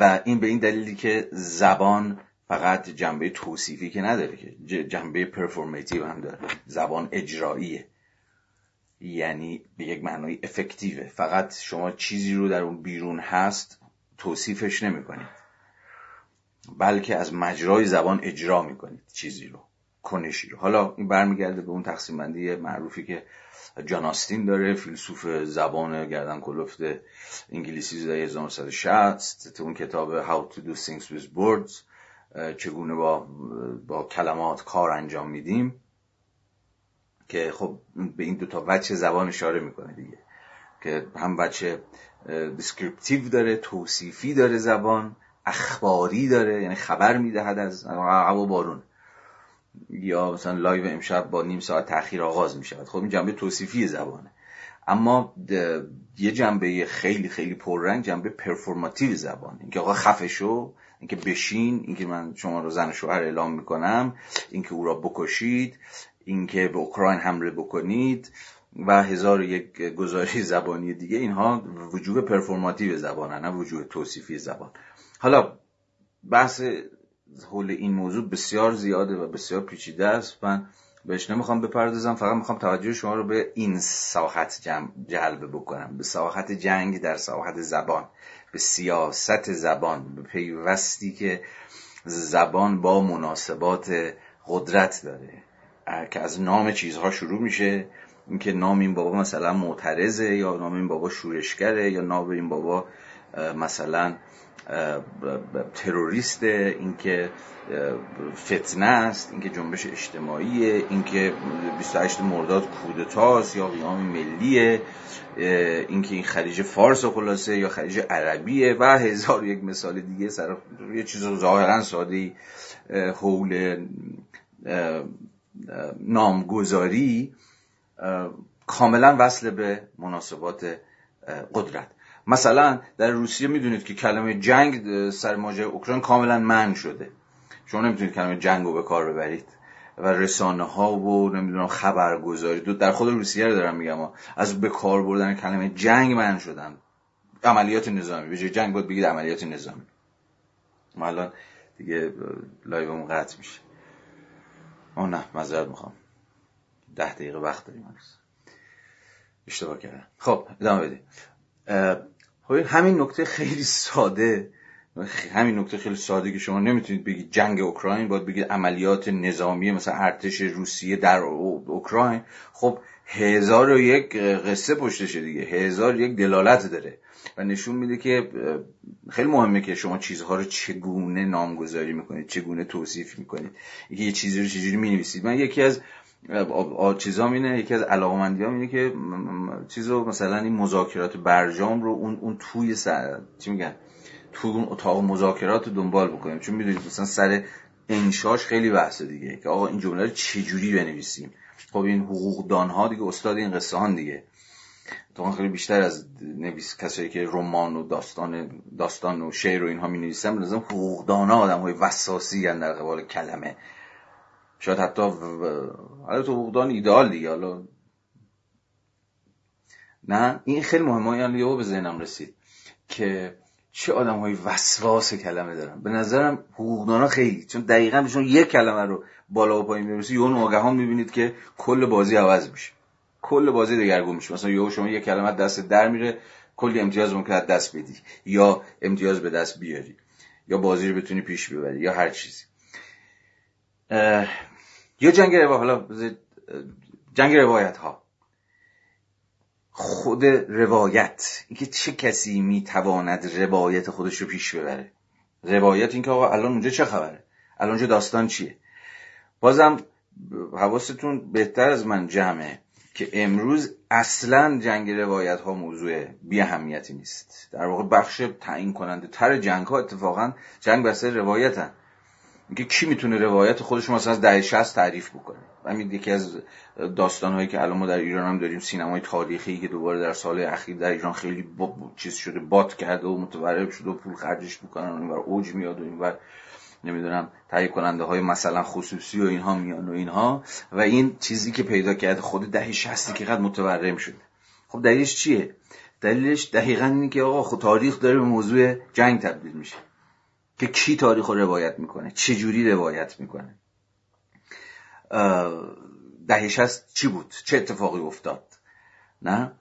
و این به این دلیلی که زبان فقط جنبه توصیفی که نداره که جنبه پرفورماتیو هم داره. زبان اجراییه. یعنی به یک معنای افکتیوه فقط شما چیزی رو در اون بیرون هست توصیفش نمی کنید بلکه از مجرای زبان اجرا می کنید چیزی رو کنشی رو. حالا این برمیگرده به اون تقسیم بندی معروفی که جان آستین داره فیلسوف زبان گردن کلفت انگلیسی زده 1960 تو اون کتاب How to do things with words. چگونه با, با کلمات کار انجام میدیم که خب به این دوتا وجه زبان اشاره می‌کنه دیگه. که هم وجه descriptive داره توصیفی داره زبان اخباری داره یعنی خبر می‌دهد از هوا بارون. یا مثلا live امشب با نیم ساعت تاخیر آغاز می شود خب این جنبه توصیفی زبانه. اما یه جنبه خیلی خیلی پررنگ جنبه performative زبان اینکه آقا خفه شو اینکه بشین اینکه من شما رو زن شوهر اعلام می‌کنم اینکه او را بکشید اینکه به اوکراین حمله بکنید و هزار یک گزارش زبانی دیگه. اینها وجوه پرفورماتیو زبانه نه وجوه توصیفی زبان. حالا بحث حول این موضوع بسیار زیاده و بسیار پیچیده است. من بهش نمی‌خوام بپردازم فقط می‌خوام توجه شما رو به این ساحت جلب بکنم به ساحت جنگ در ساحت زبان. به سیاست زبان به پیوستی که زبان با مناسبات قدرت داره. که از نام چیزها شروع میشه. اینکه نام این بابا مثلا معترضه یا نام این بابا شورشگره یا نام این بابا مثلا تروریسته اینکه فتنه است اینکه جنبش اجتماعیه اینکه 28 مرداد کودتاست یا قیام ملیه اینکه این خلیج فارس خلاصه یا خلیج عربیه و هزار یک مثال دیگه سر یه چیز ظاهرا ساده حول نامگذاری کاملا وصل به مناسبات قدرت. مثلا در روسیه می‌دونید که کلمه جنگ سر ماجرای اوکراین کاملا من شده. شما نمی‌تونید کلمه جنگ رو به کار ببرید و رسانه ها و نمی‌دونم خبرگزاری دو در خود روسیه رو دارم میگم از به کار بردن کلمه جنگ من شدن. عملیات نظامی. به جنگ باید بگید عملیات نظامی. ما الان دیگه لایومون قطع میشه. آه نه مذارت می‌خوام. ده دقیقه وقت داریم اشتباه کردم. خب ادامه بدیم. همین نکته خیلی ساده. همین نکته خیلی ساده که شما نمی‌تونید بگید جنگ اوکراین باید بگید عملیات نظامی مثلا ارتش روسیه در اوکراین. خب هزار و یک قصه پشتشه دیگه. هزار یک دلالت داره. و نشون میده که خیلی مهمه که شما چیزها رو چگونه نامگذاری می‌کنید چگونه توصیف می‌کنید. یکی یه چیزی رو چجوری می‌نویسید. من یکی از چیزام اینه یکی از علاقمندیام اینه که چیزو مثلا این مذاکرات برجام رو اون اون توی سر چی میگن؟ توی اون اتاق مذاکرات رو دنبال بکنیم. چون می‌دونید مثلا سر انشاش خیلی بحث دیگه که آقا این جمله رو چجوری بنویسیم؟ خب این حقوقدان ها دیگه استاد این قصه ها دیگه. تو خیلی بیشتر از نویس کسایی که رمان و داستان داستان و شعر و اینها می نویسن لازم حقوقدان ها آدم های وساسی در قبال کلمه. شاید حتی حالا تو حقوقدان ایدئال دیگه حالا. نه این خیلی مهمه یعنی یهو به ذهنم رسید که چه آدم های وسواس کلمه دارن. به نظرم حقوقدان ها خیلی چون دقیقا بهشون یک کلمه رو بالا و پایین می‌رسی یه ناگهان می‌بینید که کل بازی عوض میشه. کل بازی دگرگون میشه. مثلا یهو شما یک کلمه دست در میره کلی امتیاز ممکن دست بدی. یا امتیاز به دست بیاری. یا بازی رو بتونی پیش ببری. یا هر چیزی. یا جنگ روایت حالا جنگ روایت ها خود روایت. اینکه چه کسی می‌تواند روایت خودش رو پیش ببره؟ روایت اینکه آقا الان اونجا چه خبره؟ الان اونجا داستان چیه؟ بازم حواستون بهتر از من جمعه که امروز اصلا جنگ روایت ها موضوع بی اهمیتی نیست. در واقع بخش تعیین کننده تر جنگ ها اتفاقا جنگ بسته روایتن. میگه کی می‌تونه روایت خودش مثلا از دهه 60 تعریف بکنه. همین یکی از داستانهایی که الان ما در ایران هم داریم سینمای تاریخی که دوباره در سال اخیر در ایران خیلی با چیز شده بات کرده و متورب شده و پول خرجش می‌کنن و اوج میاد و اینور نمی‌دونم تهیه کننده های مثلا خصوصی و اینها میان و اینها. و این چیزی که پیدا کرده خود دهه 60 که قد متورم شده. خب دلیلش چیه؟ دلیلش دقیقا اینه که آقا خود تاریخ داره به موضوع جنگ تبدیل میشه. که کی تاریخ رو روایت می‌کنه چه جوری روایت می‌کنه. دهش هست چی بود؟ چه اتفاقی افتاد؟ نه؟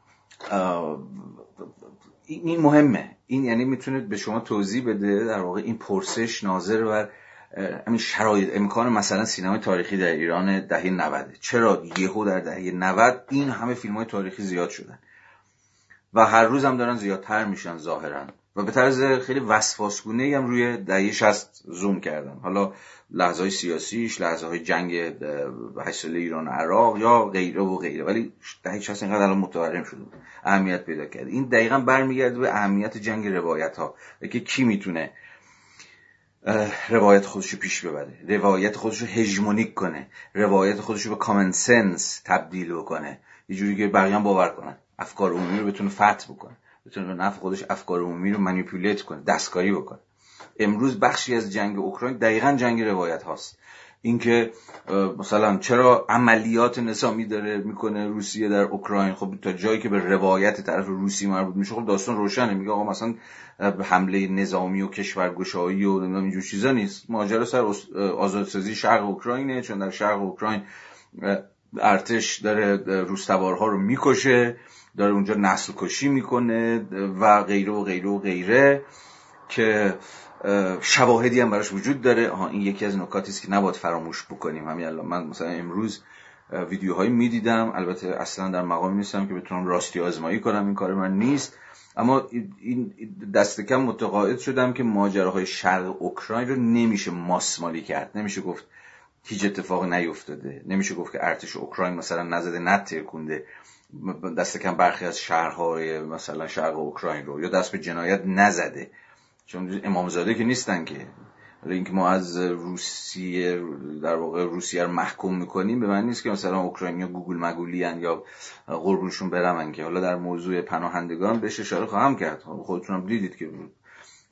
این مهمه. این یعنی می‌تونید به شما توضیح بده در واقع این پرسش ناظر بر همین شرایط امکان مثلا سینمای تاریخی در ایران دهه 90 چرا یهو در دهه 90 این همه فیلم های تاریخی زیاد شدن؟ و هر روز هم دارن زیادتر میشن ظاهرا. و به طرز خیلی وسواسگونه هم روی دهه 60 زوم کردن. حالا لحظه های سیاسیش لحظه های جنگ هشت ایران و عراق یا غیره و غیره. ولی دهه 60 اینقدر الان متورم شده اهمیت پیدا کرده این دقیقا برمیگرده به اهمیت جنگ روایت ها که کی می‌تونه روایت خودشو پیش ببره. روایت خودشو هژمونیک کنه. روایت خودشو به کامن سنس تبدیل بکنه. یه جوری که بقیه باور کنن. افکار عمومی رو بتونه فتح بکنه. بتونه به نفع خودش افکار عمومی رو منیپولیت کنه دستکاری بکنه. امروز بخشی از جنگ اوکراین دقیقا جنگ روایت هاست. اینکه مثلا چرا عملیات نظامی داره می‌کنه روسیه در اوکراین؟ خب تا جایی که به روایت طرف روسی مربوط میشه خب داستان روشنه. میگه آقا مثلا حمله نظامی و کشورگشایی و اینجور چیزا نیست. ماجرا سر آزادسازی شرق اوکراینه چون در شرق اوکراین ارتش داره روستوارها رو می‌کشه. داره اونجا نسل کشی می‌کنه و غیره و غیره و غیره که شواهدی هم براش وجود داره. ها این یکی از نکاتی است که نباید فراموش بکنیم. همین الان من مثلا امروز ویدیوهایی می‌دیدم. البته اصلا در مقامی نیستم که بتونم راستی آزمایی کنم این کار من نیست. اما این دست کم متقاعد شدم که ماجراهای شرق اوکراین رو نمیشه ماسمالی کرد. نمیشه گفت هیچ اتفاق نیفتاده. نمیشه گفت که ارتش اوکراین مثلا نزده نترکونده دست کم برخی از شهرهای مثلا شرق اوکراین رو یا دست به جنایت نزده. چون امامزاده که نیستن که. اینکه ما از روسیه در واقع روسیه رو محکوم می‌کنیم به من نیست که مثلا اوکراینیا گوگل مگولی یا قربونشون برمن که. حالا در موضوع پناهندگان بهش اشاره خواهم کرد. خودتون هم دیدید که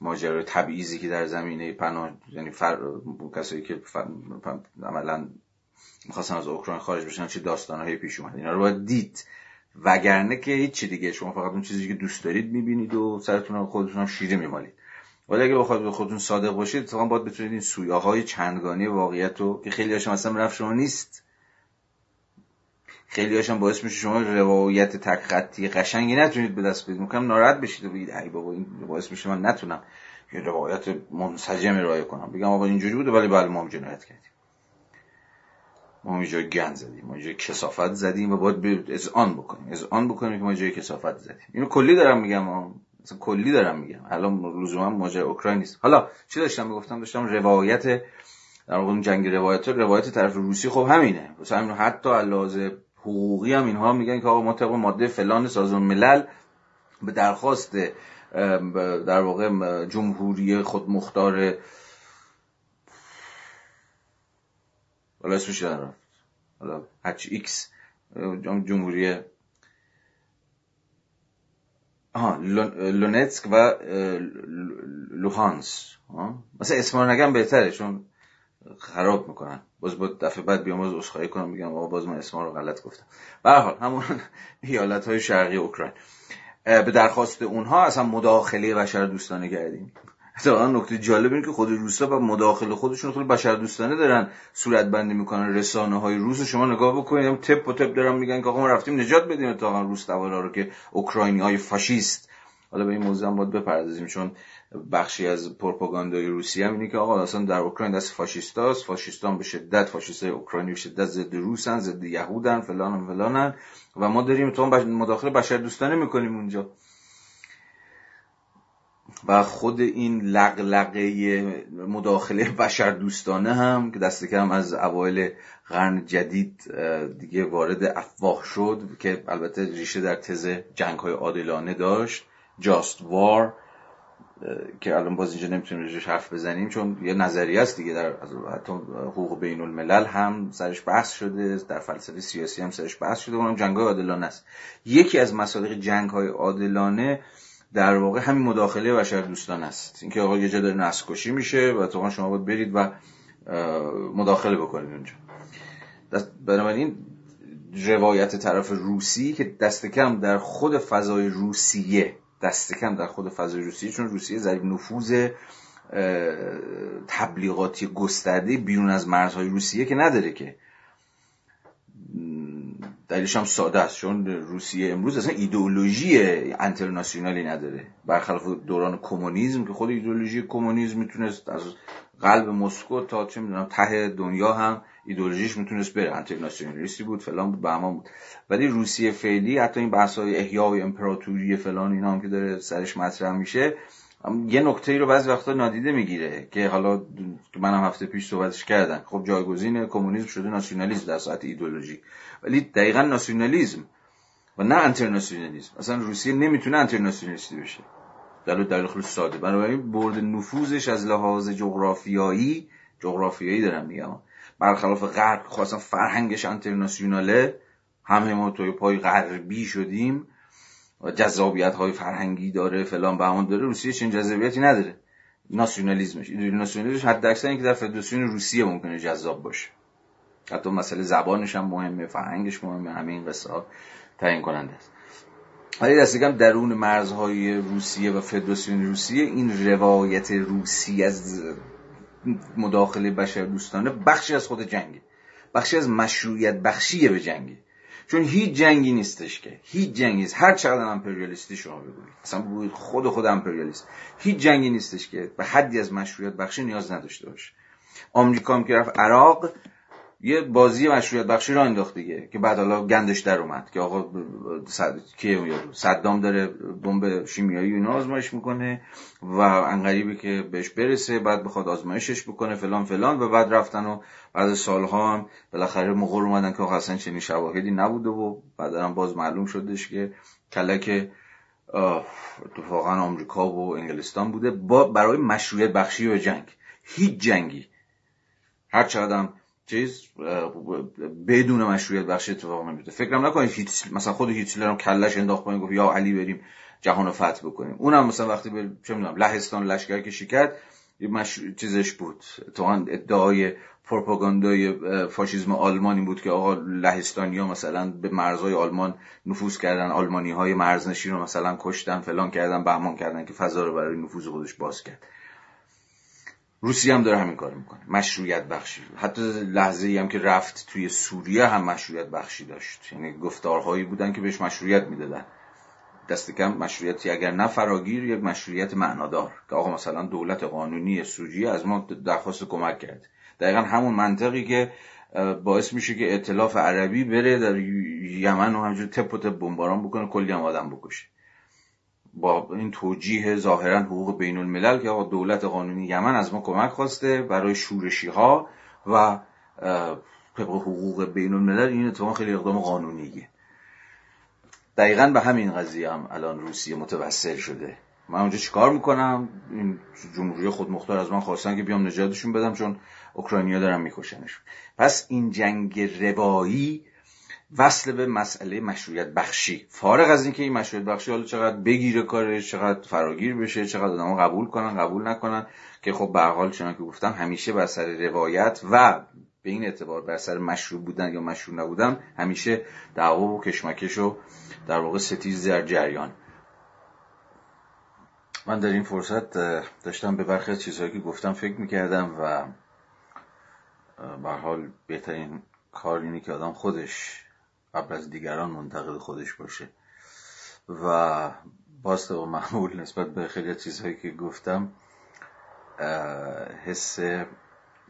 ماجرای تبعیضی که در زمینه پناه یعنی فر... کسایی که فر... عملا می‌خواستن از اوکراین خارج بشن چه داستانهایی پیش اومد؟ اینا رو باید دید. وگرنه که هیچی دیگه شما فقط اون چیزی که دوست دارید می‌بینید و سرتون رو خودتون شیره میمالید. ولی اگه بخواید به خودتون صادق باشید اتفاقا باید بتونید این سویاهای چندگانی واقعیت رو که خیلی هاشم اصلا رفت شما نیست. خیلی هاشم باعث میشه شما روایت تک خطی قشنگی نتونید به دست بدید. می‌کنم ناراحت بشید و بگید ای بابا این باعث میشه من نتونم. یه روایت منسجم ارائه کنم. بگم آقا اینجوری بوده ولی بله ما هم جنایت کردیم. ما اینجا گند زدیم ما اینجا کسافت زدیم و باید از آن بکنیم از آن بکنیم که ما جای کسافت زدیم. اینو کلی دارم میگم مثلا کلی دارم میگم. الان لزوما ماجرا اوکراین نیست. حالا چی داشتم می‌گفتم؟ داشتم روایت در واقع جنگ روایت روایت طرف روسی. خب همینه. مثلا همین حتی علاوه حقوقی هم اینها میگن که آقا ما طبق ماده فلان سازمان ملل به درخواست در واقع جمهوری خود حالا اسمش رفت حالا هچ ایکس جمهوری آها لونتسک و لوهانس. مثلا اسم رو نگم بهتره چون خراب می‌کنن. باز با دفعه بعد بیام باز اسخای کنم میگم آقا باز من اسم رو غلط گفتم. به حال همون ایالت های شرقی اوکراین. به درخواست اونها اصلا مداخله بشر دوستانه کردیم. اتفاقا نکته جالب اینه که خود روسا و مداخله خودشون خیلی بشر دوستانه دارن صورت بندی می‌کنن رسانه های روس شما نگاه بکنید هم تپ و تپ دارن میگن که آقا ما رفتیم نجات بدیم اتفاقا روس رو که اوکراینی های فاشیست. حالا به این موضوع هم باید بپردازیم چون بخشی از پروپاگاندای روسیه هم اینه که آقا اصلا در اوکراین دست فاشیستاست فاشیستان به شدت فاشیستای اوکراینی به شدت ضد روسن ضد یهودن فلان و فلانن و ما داریم تو مداخله بشر دوستانه می‌کنیم اونجا. و خود این لقلقه مداخله بشر دوستانه هم که دست کم از اوایل قرن جدید دیگه وارد افواه شد که البته ریشه در تز جنگ های عادلانه داشت. جاست وار که الان باز اینجا نمی‌تونیم روش حرف بزنیم چون یه نظریه است دیگه در حتی حقوق بین الملل هم سرش بحث شده در فلسفه سیاسی هم سرش بحث شده اونم جنگ های عادلانه است. یکی از مسالق جنگ های عادلانه در واقع همین مداخله بشر دوستان است. اینکه آقا یه جا داره نسل کشی میشه و تو شما باید برید و مداخله بکنید اونجا. بنابراین روایت طرف روسی که دست کم در خود فضای روسیه دست کم در خود فضای روسیه چون روسیه ضریب نفوذ تبلیغاتی گسترده بیرون از مرزهای روسیه که نداره که. دلیلش هم ساده است چون روسیه امروز اصلا ایدئولوژی انترناسیونالی نداره. برخلاف دوران کمونیسم که خود ایدئولوژی کمونیسم می‌تونست از قلب مسکو تا چه می‌دونم ته دنیا هم ایدئولوژیش می‌تونست بره. انترناسیونالیستی بود فلان بود به بود. ولی روسیه فعلی حتی این بحث های احیای امپراتوری فلان اینا هم که داره سرش مطرح میشه یه نکته ای رو بعضی وقتا نادیده می‌گیره که حالا که منم هفته پیش صحبتش کردم خب جایگزین کمونیسم شده ناسیونالیسم در ساعت ایدولوژی ولی دقیقا ناسیونالیسم و نه انترناسیونالیسم. اصلا روسیه نمی‌تونه انترناسیونالیستی بشه. دلیل دلیل خیلی ساده. بنابراین برد نفوذش از لحاظ جغرافیایی جغرافیایی دارم میگم برخلاف غرب خواستن فرهنگش انترناسیوناله همه ما توی پای غربی شدیم. جذابیت های فرهنگی داره فلان بهمان داره روسیه چنین جذابیتی نداره. ناسیونالیسمش ایدئولوژی ناسیونالیسمش حد اکثر اینکه در فدراسیون روسیه ممکنه جذاب باشه. حتی مسئله زبانش هم مهمه فرهنگش مهمه همه این قصه ها تعیین کننده است. ولی دست درون مرزهای روسیه و فدراسیون روسیه این روایت روسی از مداخله بشر دوستانه بخشی از خود جنگه. بخشی از مشروعیت بخشیه به جنگی چون هیچ جنگی نیستش که. هیچ جنگی نیست. هر چقدر امپریالیستی شما بگویید اصلا بگویید خود خود امپریالیست. هیچ جنگی نیستش که به حدی از مشروعیت بخشی نیاز نداشته باشه. آمریکا هم که رفت عراق یه بازی مشروعیت بخشی را انداخت دیگه که بعد حالا گندش در اومد که آقا صد... صدام داره بمب شیمیایی اینا آزمایش می‌کنه و انقریبی که بهش برسه بعد بخواد آزمایشش بکنه فلان فلان و بعد رفتن و بعد سالها هم بالاخره مغول اومدن که اصلا چنین شواهدی نبوده و بعد هم باز معلوم شدش که کلک اتفاقا آمریکا و انگلستان بوده با برای مشروعیت بخشی و جنگ. هیچ جنگی. هر چقدر چیز بدون مشروعیت بخش اتفاق نمیفته فکرم نکنید مثلا خود هیتلر هم کلش انداخت پایین گفت یا علی بریم جهان رو فتح بکنیم. اونم مثلا وقتی به چه می‌دونم لهستان لشکر کشی کرد مش... چیزش بود. تو ادعای پروپاگاندای فاشیسم آلمانی بود که آقا لهستانیا مثلا به مرزهای آلمان نفوذ کردن آلمانی های مرزنشین رو مثلا کشتن فلان کردن بهمان کردن که فضا رو برای نفوذ خودش باز کرد. روسیه هم داره همین کار می‌کنه. مشروعیت بخشی حتی لحظه ای هم که رفت توی سوریه هم مشروعیت بخشی داشت. یعنی گفتارهایی بودن که بهش مشروعیت می‌دادن. دست کم مشروعیتی اگر نه فراگیر یک مشروعیت معنادار. که آقا مثلا دولت قانونی سوریه از ما درخواست کمک کرد. دقیقا همون منطقی که باعث میشه که اطلاف عربی بره در یمن و همجور تپ و تپ بمباران بکنه کلی هم آدم بکشه. با این توجیه ظاهرا حقوق بین الملل که دولت قانونی یمن از ما کمک خواسته برای شورشی ها و طبق حقوق بین الملل این اتفاق خیلی اقدام قانونیه. دقیقا به همین قضیه هم الان روسیه متوسل شده. من اونجا چیکار می‌کنم؟ این جمهوری خودمختار از من خواستن که بیام نجاتشون بدم چون اوکراینیا دارن میکشنشون پس این جنگ روایی وصل به مسئله مشروعیت بخشی. فارغ از اینکه این مشروعیت بخشی حالا چقدر بگیره کارش چقدر فراگیر بشه چقدر آدم قبول کنن قبول نکنن که خب به حال چون که گفتم همیشه بر سر روایت و به این اعتبار بر سر مشروع بودن یا مشروع نبودن همیشه دعوا و کشمکش و در واقع ستیز در جریان. من در این فرصت داشتم به برخی چیزهایی که گفتم فکر می‌کردم و به حال بهترین کار اینه که آدم خودش قبل از دیگران منتقد خودش باشه. و باز و معمول نسبت به خیلی چیزهایی که گفتم حس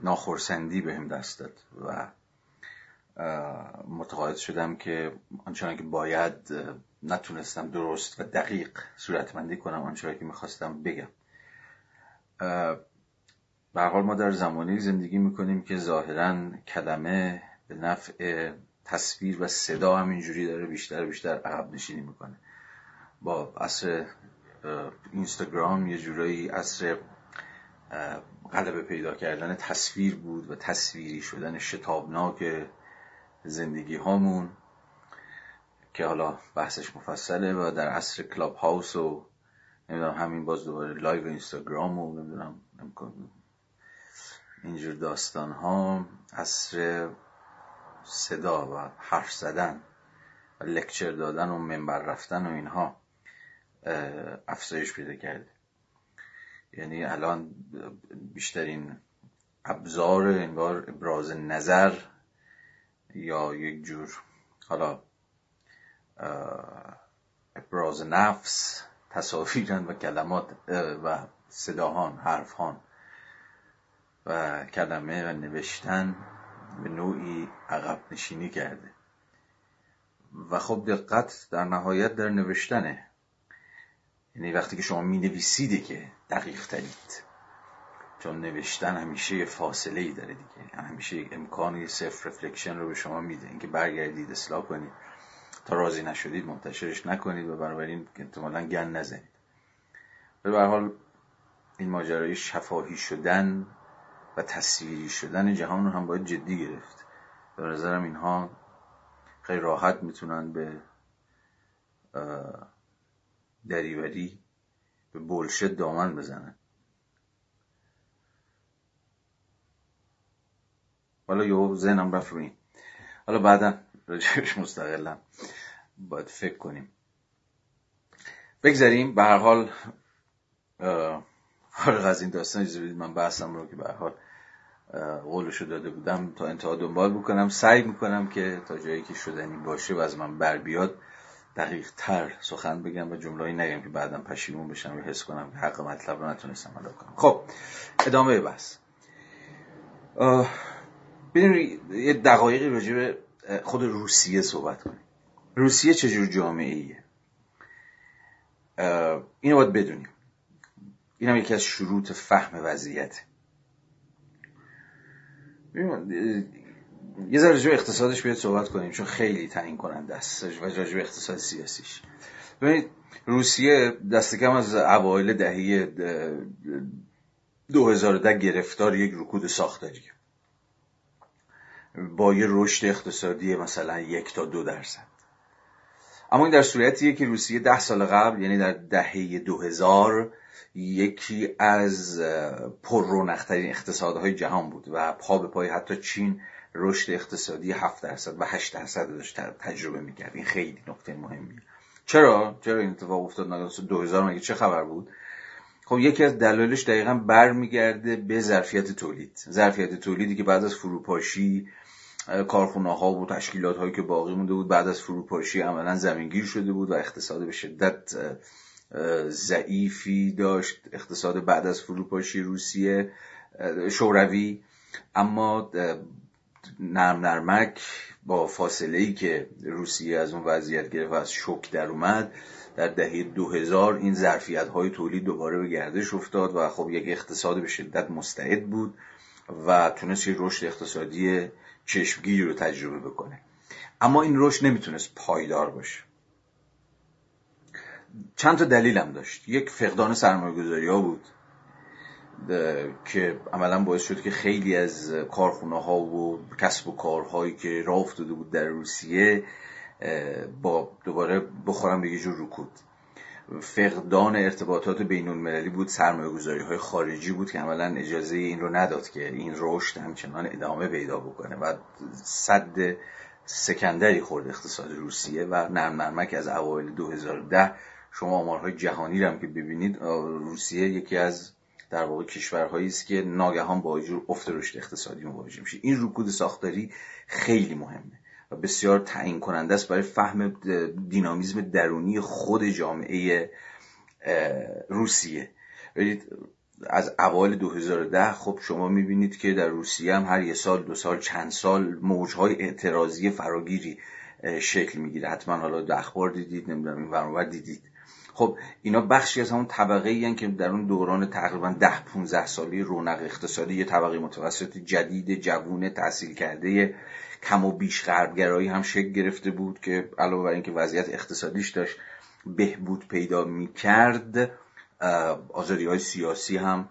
ناخرسندی بهم دست داد و متقاعد شدم که آنچنان که باید نتونستم درست و دقیق صورتمندی کنم آنچنان که می‌خواستم بگم. به حال ما در زمانی زندگی می‌کنیم که ظاهرا کلمه به نفع تصویر و صدا همینجوری داره بیشتر بیشتر عقب نشینی می‌کنه. با اصر اینستاگرام یه جورایی اصر غلبه پیدا کردن تصویر بود و تصویری شدن شتابناک زندگی هامون که حالا بحثش مفصله و در عصر کلاب هاوس و نمی‌دونم همین باز دوباره live اینستاگرام و نمی‌دونم اینجور داستان ها عصر صدا و حرف زدن و lecture دادن و منبر رفتن و اینها افزایش پیدا کرده. یعنی الان بیشترین ابزار انگار ابراز نظر یا یک جور حالا ابراز نفس تصاویرن و کلمات و صداهان حرفهان و کلمه و نوشتن به نوعی عقب نشینی کرده. و خب دقت در نهایت در نوشتنه. یعنی وقتی که شما می نویسید دیگه دقیق ترید. چون نوشتن همیشه یه فاصله ای داره دیگه. همیشه امکان self-reflection رو به شما میده. اینکه برگردید اصلاح کنید. تا راضی نشدید منتشرش نکنید و بنابراین احتمالا گن نزنید. به حال این ماجرای شفاهی شدن و تصویری شدن جهان رو هم باید جدی گرفت. به نظرم اینها خیلی راحت می‌تونن به دریوری به بولشت دامن بزنن. حالا یه ذهنم رفت روی حالا بعدا رجبش مستقلم باید فکر کنیم. بگذاریم به هر حال فارغ از این داستان اجازه بدید من بحثم رو که به حال قولشو داده بودم تا انتها دنبال بکنم. سعی می‌کنم که تا جایی که شدنی باشه و از من بر بیاد دقیق تر سخن بگم و جمله‌ای نگم که بعدا پشیمون بشم و حس کنم که حق مطلب رو نتونستم ادا کنم. خب ادامه بحث. ببینید یه دقایقی راجع به خود روسیه صحبت کنیم. روسیه چجور جامعه ایه اینو باید بدونیم. این هم یکی از شروط فهم وضعیت. یه ذره راجع اقتصادش بیاد صحبت کنیم چون خیلی تعیین کننده است. و راجع اقتصاد سیاسیش. ببینید روسیه دست کم از اوایل دهه 2010 گرفتار یک رکود ساختاری. با یه رشد اقتصادی مثلا یک تا دو درصد. اما این در صورتیه که روسیه ده سال قبل یعنی در دهه 2000 یکی از پر رونقترین اقتصادهای جهان بود و پا به پای حتی چین رشد اقتصادی 7 درصد و 8 درصد داشت تجربه می‌کرد. این خیلی نکته مهمیه. چرا؟ چرا این اتفاق افتاد؟ 2000 مگه چه خبر بود؟ خب یکی از دلایلش دقیقا برمیگرده به ظرفیت تولید. ظرفیت تولیدی که بعد از فروپاشی کارخونه ها و تشکیلات هایی که باقی مونده بود بعد از فروپاشی عملا زمینگیر شده بود و اقتصاد به شدت ضعیفی داشت اقتصاد بعد از فروپاشی روسیه شوروی. اما نرم نرمک با فاصله ای که روسیه از اون وضعیت گرفت و از شک در اومد در دهه 2000 این ظرفیت های تولید دوباره به گردش افتاد و خب یک اقتصاد به شدت مستعد بود و تونست یک رشد اقتصادی چشمگیری رو تجربه بکنه. اما این رشد نمی‌تونست پایدار باشه. چند تا دلیلم داشت. یک فقدان سرمایه ها بود که عملا باعث شد که خیلی از کارخونه ها و کسب و کارهایی که راه افتاده بود در روسیه با دوباره بخورم به یه جور رکود. فقدان ارتباطات بین المللی بود سرمایه گذاری های خارجی بود که عملا اجازه این رو نداد که این رشد همچنان ادامه پیدا بکنه. و صد سکندری خورد اقتصاد روسیه و نرم نرمک از اوایل 2010 شما آمارهای جهانی هم که ببینید روسیه یکی از در واقع کشورهایی است که ناگهان با جور افت رشد اقتصادی مواجه میشه. این رکود ساختاری خیلی مهمه و بسیار تعیین کننده است برای فهم دینامیزم درونی خود جامعه روسیه. از اوایل 2010 خب شما می‌بینید که در روسیه هم هر یه سال دو سال چند سال موجهای اعتراضی فراگیری شکل می‌گیره. حتما حالا در اخبار دیدید نمی‌دونم این دیدید. خب اینا بخشی از همون طبقه ای که در اون دوران تقریبا ده 15 سالی رونق اقتصادی یه طبقه متوسط جدید جوونه تحصیل کرده کم و بیش غربگرایی هم شکل گرفته بود که علاوه بر اینکه وضعیت اقتصادیش داشت بهبود پیدا می‌کرد آزادی های سیاسی هم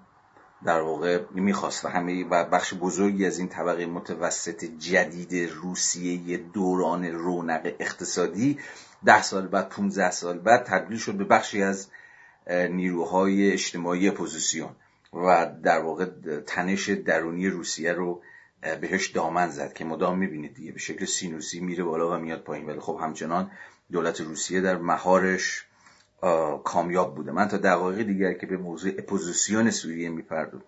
در واقع می‌خواست و همه و بخش بزرگی از این طبقه متوسط جدید روسیه دوران رونق اقتصادی ده سال بعد 15 سال بعد تبدیل شد به بخشی از نیروهای اجتماعی اپوزیسیون و در واقع تنش درونی روسیه رو بهش دامن زد که مدام می‌بینید دیگه به شکل سینوسی میره بالا و میاد پایین. ولی خب همچنان دولت روسیه در مهارش کامیاب بوده. من تا دقایق دیگر که به موضوع اپوزیسیون سوریه می‌پردازم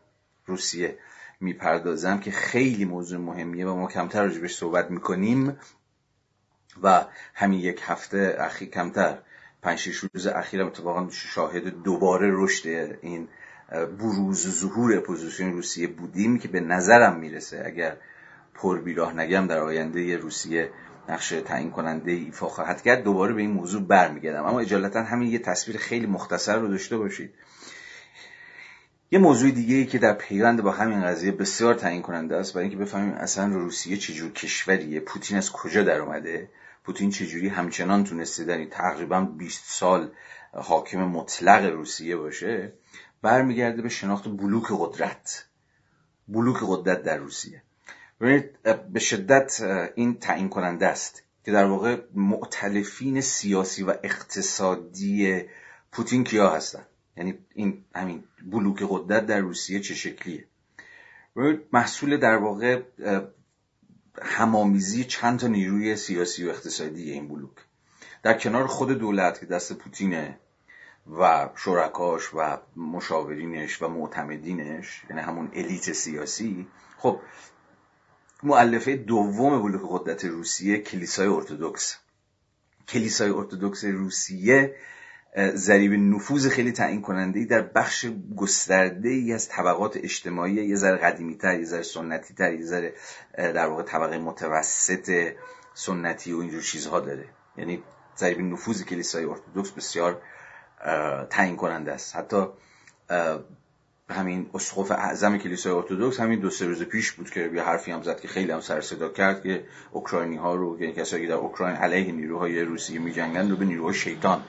روسیه می‌پردازم که خیلی موضوع مهمیه و ما کمتر راجبش صحبت می‌کنیم و همین یک هفته اخیر کمتر پنج شش روز اخیرم اتفاقا شاهد دوباره رشد این بروز ظهور اپوزیسیون روسیه بودیم که به نظرم می‌رسه اگر پر بیراه نگم در آینده روسیه نقش تعیین کننده ایفا خواهد کرد دوباره به این موضوع برمیگردم. اما عجالتا همین یه تصویر خیلی مختصر رو داشته باشید. یه موضوع دیگه ای که در پیوند با همین قضیه بسیار تعیین کننده است برای اینکه بفهمیم اصلا روسیه چجور کشوریه پوتین از کجا در اومده؟ پوتین چجوری همچنان تونسته در این تقریبا 20 سال حاکم مطلق روسیه باشه؟ برمیگرده به شناخت بلوک قدرت. بلوک قدرت در روسیه. به شدت این تعیین کننده است که در واقع معتلفین سیاسی و اقتصادی پوتین کیا هستن؟ یعنی این همین بلوک قدرت در روسیه چه شکلیه؟ محصول در واقع همامیزی چند تا نیروی سیاسی و اقتصادی این بلوک. در کنار خود دولت که دست پوتینه و شرکاش و مشاورینش و معتمدینش یعنی همون الیت سیاسی خب معلفه دوم بلوک قدرت روسیه کلیسای ارتودکس کلیسای ارتودکس روسیه ضریب نفوذ خیلی تعیین کننده ای در بخش گسترده ای از طبقات اجتماعی یه ذره قدیمی تر یه ذره سنتی تر یه ذره در واقع طبقه متوسط سنتی و اینجور چیزها داره. یعنی ضریب نفوذ کلیسای ارتودکس بسیار تعیین کننده است. حتی همین اسقف اعظم کلیسای ارتودکس همین دو سه روز پیش بود که یه حرفی هم زد که خیلی هم سر صدا کرد که اوکراینی ها رو که کسایی در اوکراین علیه نیروهای روسیه میجنگن رو به نیروهای شیطان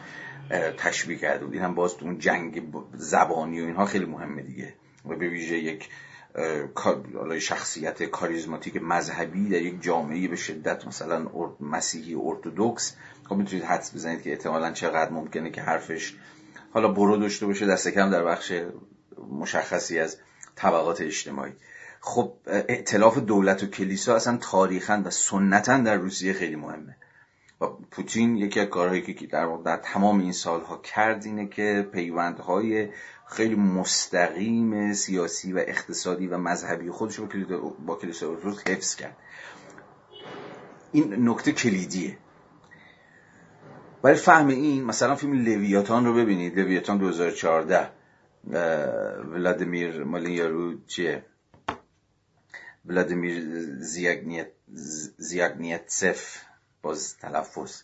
تشبیه کرده بود. این هم باز تو اون جنگ زبانی و اینها خیلی مهمه دیگه. و به ویژه یک شخصیت کاریزماتیک مذهبی در یک جامعه به شدت مثلا مسیحی ارتودکس خب می‌تونید حدس بزنید که احتمالا چقدر ممکنه که حرفش حالا برو داشته باشه. دست کم در بخش مشخصی از طبقات اجتماعی. خب ائتلاف دولت و کلیسا اصلا تاریخا و سنتا در روسیه خیلی مهمه. و پوتین یکی از کارهایی که در, در تمام این سالها کرد اینه که پیوندهای خیلی مستقیم سیاسی و اقتصادی و مذهبی خودش رو با کلیسا ارتدوکس حفظ کرد. این نکته کلیدیه. برای فهم این مثلا فیلم لویاتان رو ببینید. لویاتان 2014 ولادیمیر مالین چیه ولادیمیر زیاگنیتسف. باز تلفظ.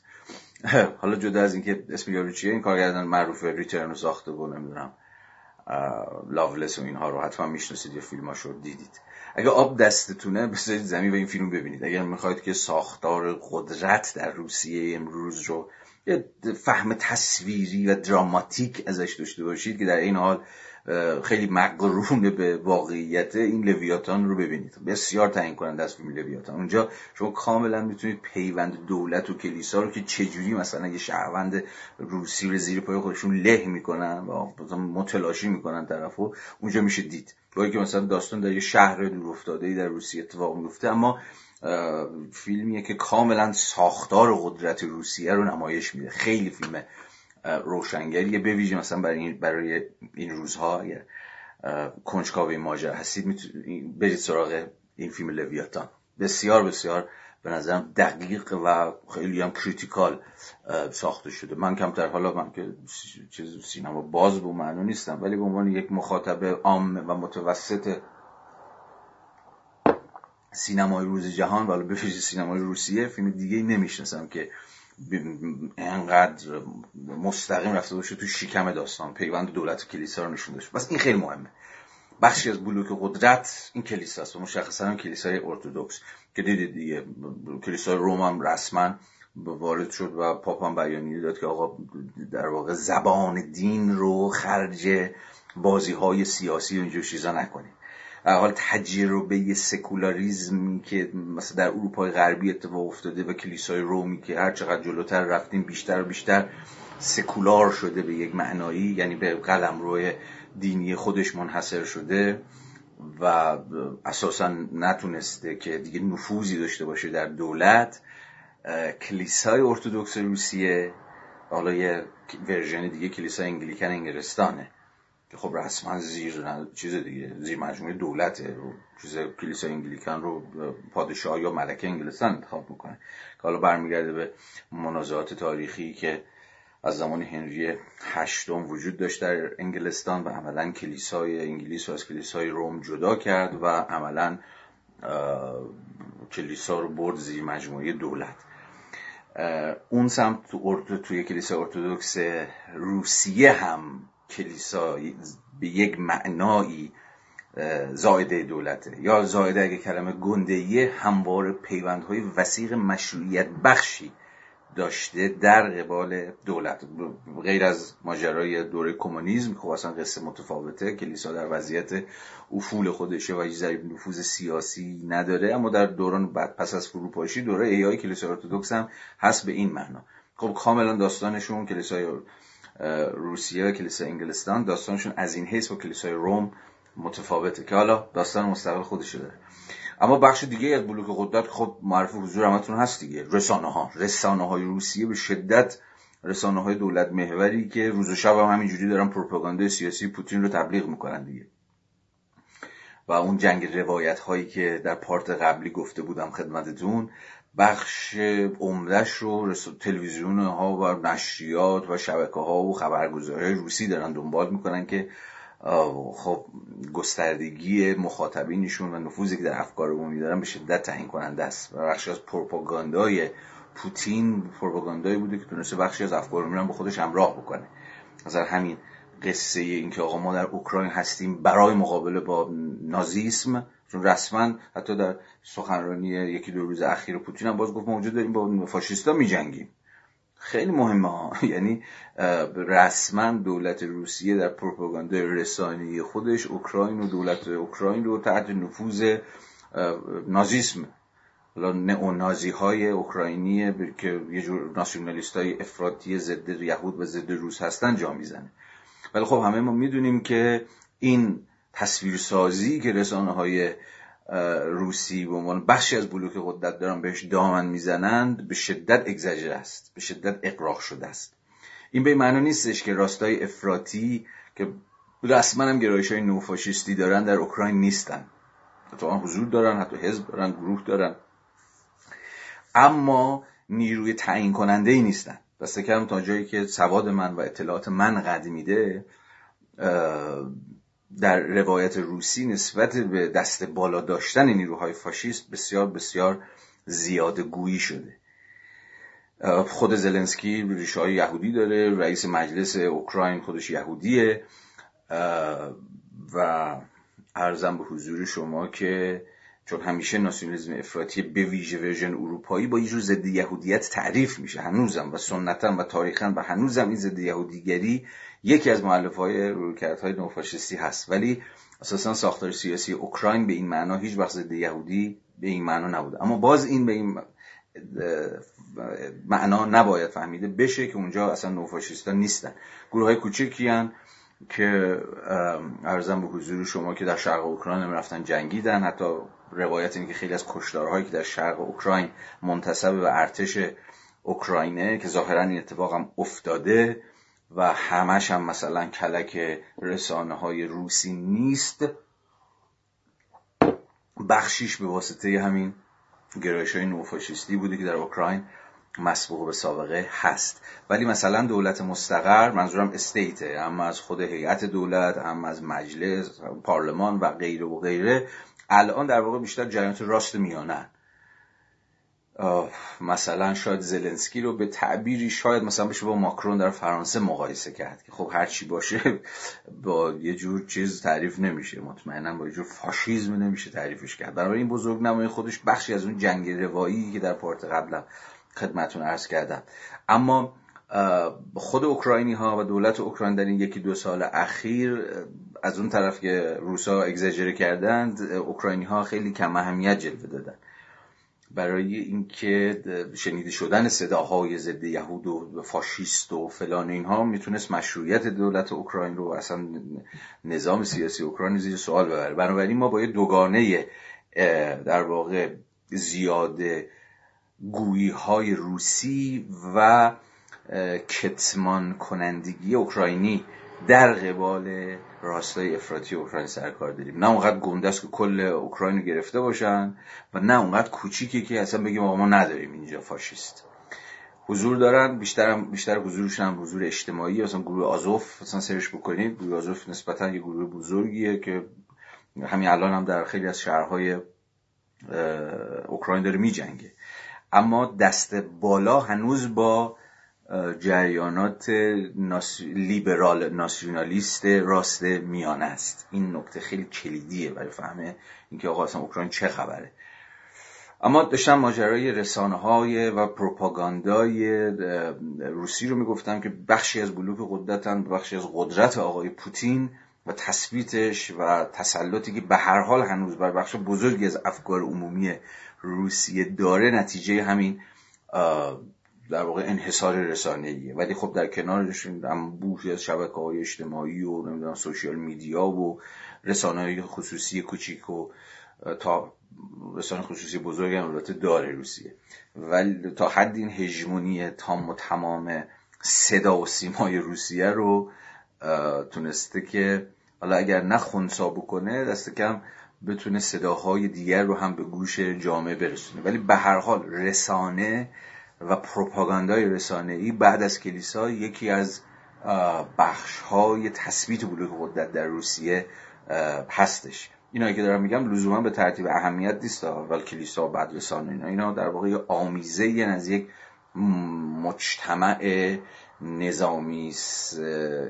حالا جدا از اینکه اسم یارو چیه این کارگردان معروف ریترن رو ساخته بود نمی‌دونم لاولس و اینها رو حتما می‌شناسید یا فیلماش رو دیدید. اگه آب دستتونه بذارید زمین و این فیلم ببینید. اگر می‌خواید که ساختار قدرت در روسیه امروز رو یه فهم تصویری و دراماتیک ازش داشته باشید که در این حال خیلی مقرون به واقعیت این لویاتان رو ببینید. بسیار تعیین کننده از فیلم لویاتان. اونجا شما کاملا می‌تونید پیوند دولت و کلیسا رو که چجوری مثلا یه شهروند روسی رو زیر پای خودشون له می‌کنن و متلاشی می‌کنن طرفو اونجا میشه دید. با که مثلا داستان در یه شهر دور افتاده در روسیه اتفاق میفته اما فیلمیه که کاملا ساختار قدرت روسیه رو نمایش میده. خیلی فیلم روشنگریه بویژه مثلا برای این, برای این روزها اگر کنجکاوی ماجرا هستید برید سراغ این فیلم لویاتان. بسیار بسیار به نظرم دقیق و خیلی هم critical ساخته شده. من کمتر حالا من که چیز سینما باز به اون معنی نیستم ولی به عنوان یک مخاطب عام و متوسط سینمای روز جهان ولی تو سینمای روسیه فیلم دیگه نمی‌شناسم که انقدر مستقیم رفته باشه تو شکم داستان. پیوند دولت و کلیسا رو نشون داشت بس این خیلی مهمه. بخشی از بلوک قدرت این کلیسا است و مشخصا هم کلیسای ارتدوکس که دیدید دیگه کلیسای روم هم رسما وارد شد و پاپ هم بیانیه داد که آقا در واقع زبان دین رو خرج بازی های سیاسی و اینجور چیزا نکنید. حال تجربه سکولاریزمی که مثلا در اروپای غربی اتفاق افتاده و کلیسای رومی که هر چقدر جلوتر رفتیم بیشتر و بیشتر سکولار شده به یک معنایی یعنی به قلم روی دینی خودش منحصر شده و اساسا نتونسته که دیگه نفوذی داشته باشه در دولت. کلیسای ارتودکس روسیه حالا یه ورژن دیگه کلیسای انگلیکن انگلستانه. که خب رسما زیر چیز دیگه زیر مجموعه دولته. رو چیز کلیسای انگلیکن رو پادشاه یا ملکه انگلستان انتخاب می‌کنه. که حالا برمیگرده به منازعات تاریخی که از زمان هنری هشتم وجود داشت در انگلستان و عملا کلیسای انگلیس و از کلیسای روم جدا کرد و عملا کلیسا رو برد زیر مجموعه دولت. اون سمت تو توی کلیسای ارتودکس روسیه هم کلیسا به یک معنایی زایده دولته. یا زایده اگه کلمه گندهیه هموار پیوندهای وسیق مشروعیت بخشی داشته در قبال دولت. غیر از ماجرای دوره کمونیسم خب اصلا قصه متفاوته. کلیسا در وضعیت افول خودشه و هیچ نفوذ سیاسی نداره. اما در دوران بعد پس از فروپاشی دوره ایای کلیسا ارتدوکس هم هست به این معنا. خب کاملا داستانشون کلیسای روسیه و کلیسای انگلستان داستانشون از این حیث با کلیسای روم متفاوته که حالا داستان مستقل خودش داره. اما بخش دیگه از بلوک قدرت خب معرف حضور همتون هست دیگه. رسانه ها رسانه های روسیه به شدت رسانه های دولت محوری که روز و شب هم همینجوری دارن پروپاگاندای سیاسی پوتین رو تبلیغ می‌کنن دیگه. و اون جنگ روایت هایی که در پارت قبلی گفته بودم خدمتتون بخش عمدهش رو تلویزیون ها و نشریات و شبکه ها و خبرگزاری روسی دارن دنبال می‌کنن که خب گستردگی مخاطبینشون و نفوذی که در افکار عمومی دارن به شدت تعیین کننده است. و بخشی از پروپاگاندای پوتین پروپاگاندایی بوده که تونسته بخشی از افکار عمومی به خودش همراه بکنه. از همین قصه اینکه آقا ما در اوکراین هستیم برای مقابله با نازیسم چون رسما حتی در سخنرانی یکی دو روز اخیر پوتین هم باز گفت ما اونجا داریم با فاشیستا میجنگیم. خیلی مهمه یعنی رسما دولت روسیه در پروپاگاندای رسانه‌ای خودش اوکراین و دولت اوکراین رو تحت نفوذ نازیسم. حالا نئونازی های اوکراینی که یه جور ناسیونالیست های افراطی ضد یهود و ضد روس هستن جا می‌زنه. ولی خب همه ما می‌دونیم که این تصویرسازی که رسانه های روسی به عنوان بخشی از بلوک قدرت دارن بهش دامن می‌زنند به شدت اگزاجر است به شدت اقراق شده است. این به معنی نیستش که راستای افراطی که رسما هم گرایش های نوفاشیستی دارن در اوکراین نیستن. حتی حضور دارن حتی حزب دارن گروه دارن. اما نیروی تعیین کننده ای نیستن. دسته کردم تا جایی که سواد من و اطلاعات من قد میده در روایت روسی نسبت به دست بالا داشتن نیروهای فاشیست بسیار بسیار زیاده گویی شده. خود زلنسکی ریشه های یهودی داره رئیس مجلس اوکراین خودش یهودیه و ارزم به حضور شما که چون همیشه ناسیونالیسم افراطی به ویژه ورژن اروپایی با یه جور ضد یهودیت تعریف میشه. هنوزم و سنتا و تاریخا و هنوزم این ضد یهودیگری یکی از معلف های های نوفاشisتی هست. ولی اساسا ساختار سیاسی اوکراین به این معنا هیچ وقت ضد یهودی به این معنا نبوده. اما باز این به این معنا نباید فهمیده بشه که اونجا اصلا نوفاشیستا نیستن. گروه های کوچکی که ارزم به حضور شما که در شرق اوکراین رفتن جنگیدن حتی روایت اینه که خیلی از کشدارهایی که در شرق اوکراین منتصب به ارتش اوکراینه که ظاهرا این اتفاق هم افتاده و همش هم مثلا کلک رسانه های روسی نیست. بخشیش به واسطه همین گرایش های نوفاشیستی بوده که در اوکراین مسبوق به سابقه هست. ولی مثلا دولت مستقر منظورم استیته هم از خود هیئت دولت هم از مجلس پارلمان و غیره و غیره الان در واقع بیشتر جریانات راست میانن. مثلا شاید زلنسکی رو به تعبیری شاید مثلا بشه با ماکرون در فرانسه مقایسه کرد که خب هر چی باشه با یه جور چیز تعریف نمیشه. مطمئنا با یه جور فاشیزم نمیشه تعریفش کرد. برای این بزرگ نمای خودش بخشی از اون جنگ روایی که در پارت قبلا خدمتون عرض کردم. اما خود اوکراینی ها و دولت اوکراین در این یکی دو سال اخیر از اون طرف که روسا اگزاجره کردند اوکراینی ها خیلی کم اهمیت جلوه دادن. برای اینکه شنیده شدن صداهای ضد یهود و فاشیست و فلان اینها می‌تونست مشروعیت دولت اوکراین رو اصلا نظام سیاسی اوکراین زیر سوال ببره. بنابراین ما با یه دوگانه در واقع زیاده گویی های روسی و کتمان کنندگی اوکراینی در قبال راستای افراطی اوکراین سرکار داریم. نه اونقدر گنده است که کل اوکراین رو گرفته باشن و نه اونقدر کوچیکی که اصلا بگیم آقا ما نداریم اینجا فاشیست. حضور دارن بیشتر بیشتر حضورشون هم حضور اجتماعی مثلا گروه آزوف مثلا سرش بکنید. گروه آزوف نسبتا یه گروه بزرگیه که همین الان هم در خیلی از شهرهای اوکراین داره میجنگه. اما دست بالا هنوز با جریانات ناس... لیبرال ناسیونالیست راست میانه است. این نکته خیلی کلیدیه برای فهمه اینکه آقا اصلا اوکراین چه خبره. اما داشتم ماجرای رسانه های و پروپاگاندای روسی رو می‌گفتم که بخشی از بلوک قدرتن بخشی از قدرت آقای پوتین و تثبیتش و تسلطی که به هر حال هنوز بر بخش بزرگی از افکار عمومی روسیه داره نتیجه همین در واقع انحصار رسانه‌ایه. ولی خب در کنارش بوشی از شبکه های اجتماعی و نمی‌دونم سوشیال میدیا و رسانه های خصوصی کوچیک و تا رسانه خصوصی بزرگ هم البته داره روسیه. ولی تا حد این هژمونی تام و تمام صدا و سیمای روسیه رو تونسته که حالا اگر نه خونسا بکنه دست کم بتونه صداهای دیگر رو هم به گوش جامعه برسونه. ولی به هر حال رسانه و پروپاگاندای رسانه ای بعد از کلیسا یکی از بخش های تثبیت بلوک قدرت در روسیه هستش. اینا که دارم میگم لزوما به ترتیب اهمیت نیست اول کلیسا و بعد رسانه. اینا اینا در واقع آمیزه از یک مجتمع نظامی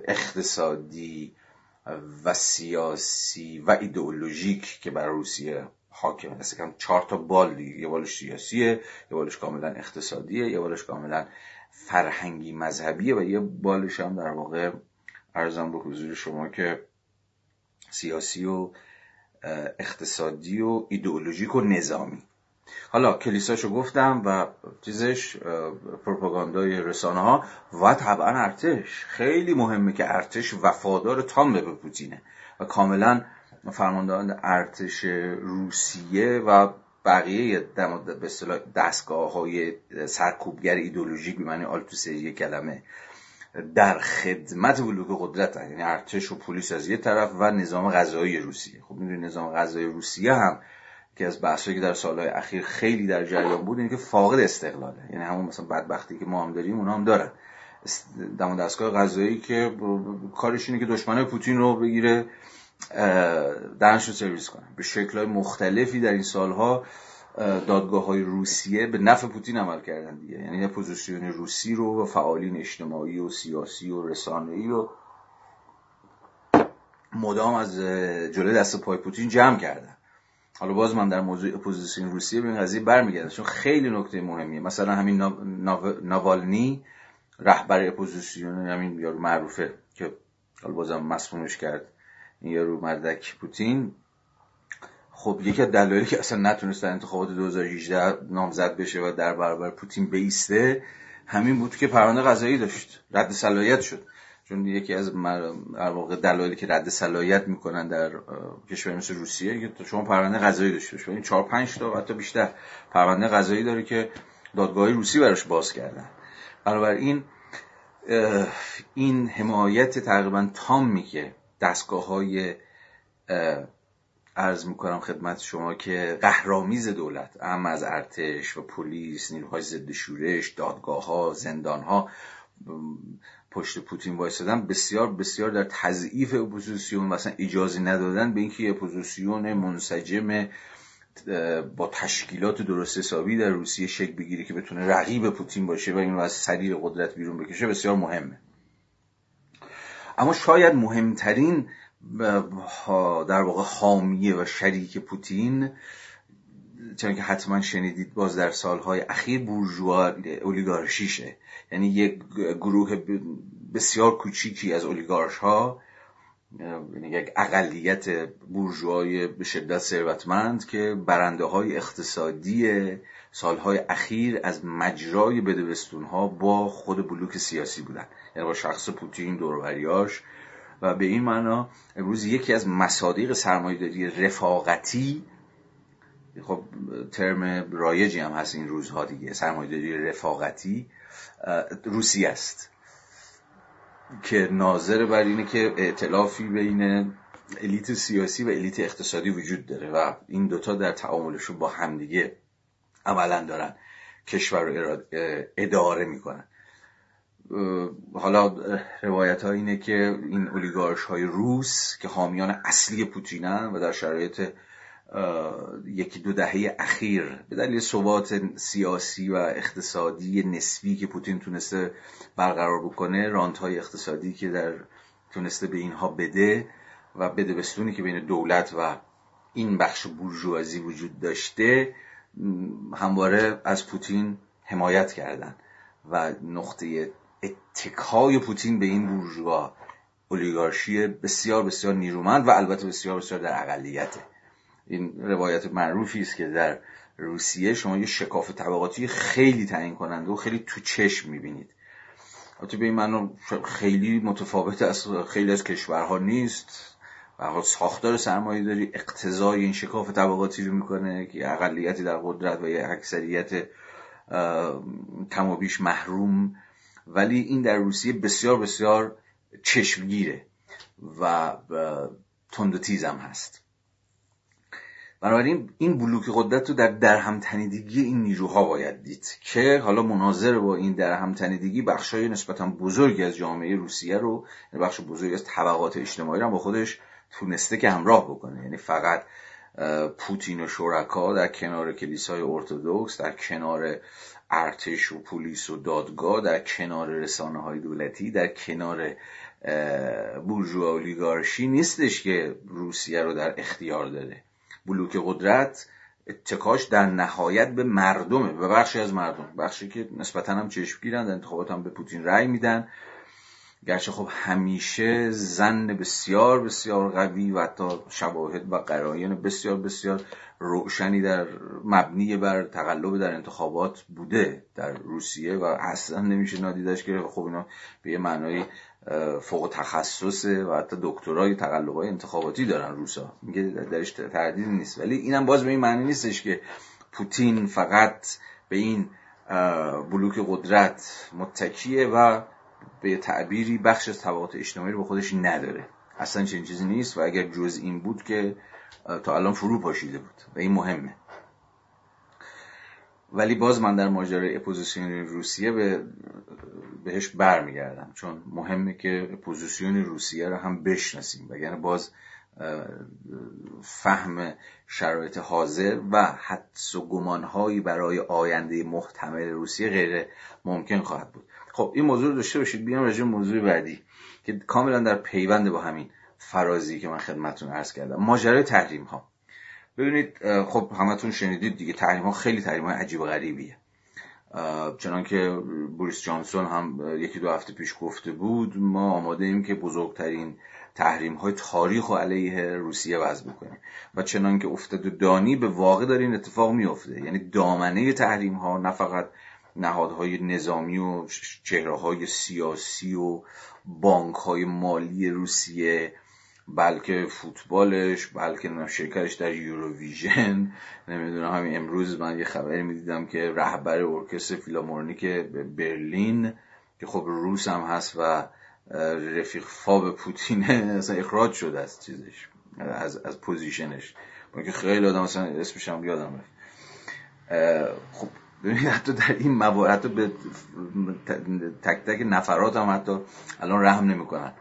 اقتصادی و سیاسی و ایدئولوژیک که بر روسیه حاکمه دست کم چهار تا بال دیگه یه بالش سیاسیه یه بالش کاملا اقتصادیه یه بالش کاملا فرهنگی مذهبیه و یه بالش هم در واقع ارزم به حضور شما که سیاسی و اقتصادی و ایدئولوژیک و نظامی. حالا کلیساشو گفتم و چیزش پروپاگاندای رسانه ها و طبعا ارتش؟ خیلی مهمه که ارتش وفادار تام به پوتینه و کاملا فرماندهان ارتش روسیه و بقیه به اصطلاح دستگاه های سرکوبگر ایدولوژیک به معنی آلتوسه کلمه در خدمت بلوک قدرت. یعنی ارتش و پلیس از یه طرف و نظام غذایی روسیه. خب می‌دونی نظام غذایی روسیه هم که از بحثایی که در سالهای اخیر خیلی در جریان بود اینه که فاقد استقلاله. یعنی همون مثلا بدبختی که ما هم داریم اونا هم دارن. دم دستگاه غذایی که کارش اینه که دشمنای پوتین رو بگیره دهنش رو سرویس کنه به شکلهای مختلفی در این سالها دادگاه های روسیه به نفع پوتین عمل کردن دیگه. یعنی اپوزیسیون روسی رو و فعالین اجتماعی و سیاسی و رسانه‌ای و مدام از جلوی دست پای پوتین جمع کردن. حالا باز من در موضوع اپوزیسیون روسیه به این قضیه برمیگردم چون خیلی نکته مهمیه. مثلا همین ناوالنی رهبر اپوزیسیون همین یارو معروفه که حالا بازم مسمومش کرد. یارو مردک پوتین. خب یکی از دلایلی که اصلا نتونست در انتخابات 2018 نامزد بشه و در برابر پوتین بیسته همین بود که پرونده قضایی داشت. رد صلاحیت شد. چون یکی از واقع دلایلی که رد صلاحیت می‌کنن در کشور مثل روسیه که شما پرونده قضایی داشته باشید این 4 5 تا حتی بیشتر پرونده قضایی داره که دادگاه روسی براش باز کردن. بنابراین این حمایت تقریبا تامی که دستگاه های عرض می‌کنم خدمت شما که قهرآمیز دولت اعم از ارتش و پلیس نیروهای ضد شورش دادگاه ها زندان ها پشت پوتین وایسادن بسیار بسیار در تضعیف اپوزیسیون مثلا اجازه ندادن به اینکه اپوزیسیون منسجم با تشکیلات درست حسابی در روسیه شکل بگیره که بتونه رقیب پوتین باشه و این رو از سریر قدرت بیرون بکشه بسیار مهمه. اما شاید مهمترین در واقع حامیه و شریک پوتین چون که حتما شنیدید باز در سالهای اخیر بورژوا اولیگارشیشه. یعنی یک گروه بسیار کوچیکی از اولیگارش ها یک اقلیت بورژوای به شدت ثروتمند که برنده های اقتصادی سالهای اخیر از مجرای بدوستون ها با خود بلوک سیاسی بودن. یعنی با شخص پوتین دوروریاش و به این معنا امروز یکی از مصادیق سرمایه‌داری رفاقتی خب ترم رایجی هم هست این روزها دیگه سرمایه‌داری رفاقتی روسی است. که ناظر بر اینه که ائتلافی بین الیت سیاسی و الیت اقتصادی وجود داره و این دوتا در تعاملشون با همدیگه عملا دارن کشور رو اداره می‌کنن. حالا روایت ها اینه که این اولیگارش های روس که حامیان اصلی پوتینن و در شرایط یکی دو دهه اخیر. به دلیل ثبات سیاسی و اقتصادی نسبی که پوتین تونسته برقرار بکنه رانت های اقتصادی که در تونسته به اینها بده و بده بستونی که بین دولت و این بخش بورژوازی وجود داشته همواره از پوتین حمایت کردن و نقطه اتکای پوتین به این بورژوا اولیگارشی بسیار بسیار نیرومند و البته بسیار بسیار در اقلیته. این روایت معروفی است که در روسیه شما یه شکاف طبقاتی خیلی تعیین کننده و خیلی تو چشم می‌بینید. البته به این خیلی متفاوت از خیلی از کشورها نیست. و ساختار سرمایه داری اقتضای این شکاف طبقاتی رو می‌کنه که اقلیتی در قدرت و یه اکثریت کم محروم. ولی این در روسیه بسیار بسیار چشمگیره و تند و تیزم هست. بنابراین این بلوک قدرت رو در درهم تنیدگی این نیروها باید دید که حالا مناظر با این درهم تنیدگی بخشای نسبتا بزرگی از جامعه روسیه رو یعنی بخش بزرگی از طبقات اجتماعی رو با خودش تونسته که همراه بکنه. یعنی فقط پوتین و شرکا در کنار کلیسای ارتودکس در کنار ارتش و پلیس و دادگاه در کنار رسانه های دولتی در کنار بورژوا اولیگارشی نیستش که روسیه رو در اختیار داره. بلوک قدرت اتکاش در نهایت به مردمه. به بخشی از مردم. بخشی که نسبتا هم چشمگیرن در انتخابات هم به پوتین رأی میدن. گرچه خب همیشه زن بسیار بسیار قوی و حتی شواهد و قرائن بسیار بسیار روشنی در مبنی بر تقلب در انتخابات بوده در روسیه و اصلا نمیشه نادیدش که خب اینا به یه معنای فوق تخصصه و حتی دکترای تقلبای انتخاباتی دارن روسا. میگه درش تردید نیست. ولی اینم باز به این معنی نیستش که پوتین فقط به این بلوک قدرت متکیه و به تعبیری بخش از طبقات اجتماعی رو به خودش نداره. اصلا چنین چیزی نیست و اگر جز این بود که تا الان فرو پاشیده بود و این مهمه. ولی باز من در ماجرای اپوزیسیون روسیه به بهش برمیگردم. چون مهمه که اپوزیسیون روسیه رو هم بشناسیم. وگرنه باز فهم شرایط حاضر و حدس و گمانهایی برای آینده محتمل روسیه غیر ممکن خواهد بود. خب این موضوع رو داشته باشید بیام راجع موضوع بعدی که کاملا در پیوند با همین فرازی که من خدمتتون عرض کردم. ماجرای تحریم ها ببینید خب همتون شنیدید دیگه تحریم ها خیلی تحریم های عجیب و غریبیه. چنان که بوریس جانسون هم یکی دو هفته پیش گفته بود ما آماده ایم که بزرگترین تحریم های تاریخ و علیه روسیه وضع بکنیم. و چنان که افتاد دانی به واقع داره این اتفاق میافته. یعنی دامنه تحریم ها نه فقط نهادهای نظامی و چهره های سیاسی و بانک های مالی روسیه بلکه فوتبالش بلکه شرکتش در یوروویژن. نمی‌دونم همین امروز من یه خبری می‌دیدم که رهبر ارکستر فیلارمونیک برلین که خب روس هم هست و رفیق فاب پوتینه اصلا اخراج شده از چیزش از از position ش. که خیلی آدم مثلا اسمش هم یادم رفت خب ببینید حتی در این موارد حتی به تک تک نفرات هم حتی الان رحم نمی‌کنن.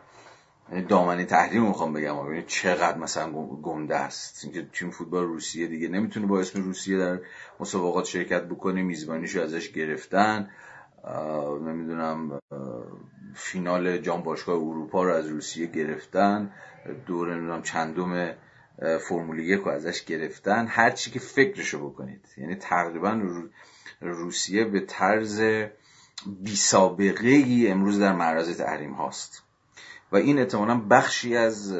یعنی دامنه تحریم می‌خوام بگم. ببینید چقدر مثلا گنده است. اینکه تیم فوتبال روسیه دیگه نمی‌تونه با اسم روسیه در مسابقات شرکت بکنه. میزبانیشو ازش گرفتن. نمی‌دونم فینال جام باشگاه اروپا رو از روسیه گرفتن. دور نمی‌دونم چندم فرمول یک رو ازش گرفتن. هر چی که فکرشو بکنید. یعنی تقریبا روسیه به طرز بی سابقه ای امروز در معرض تحریم هاست. و این احتمالا بخشی از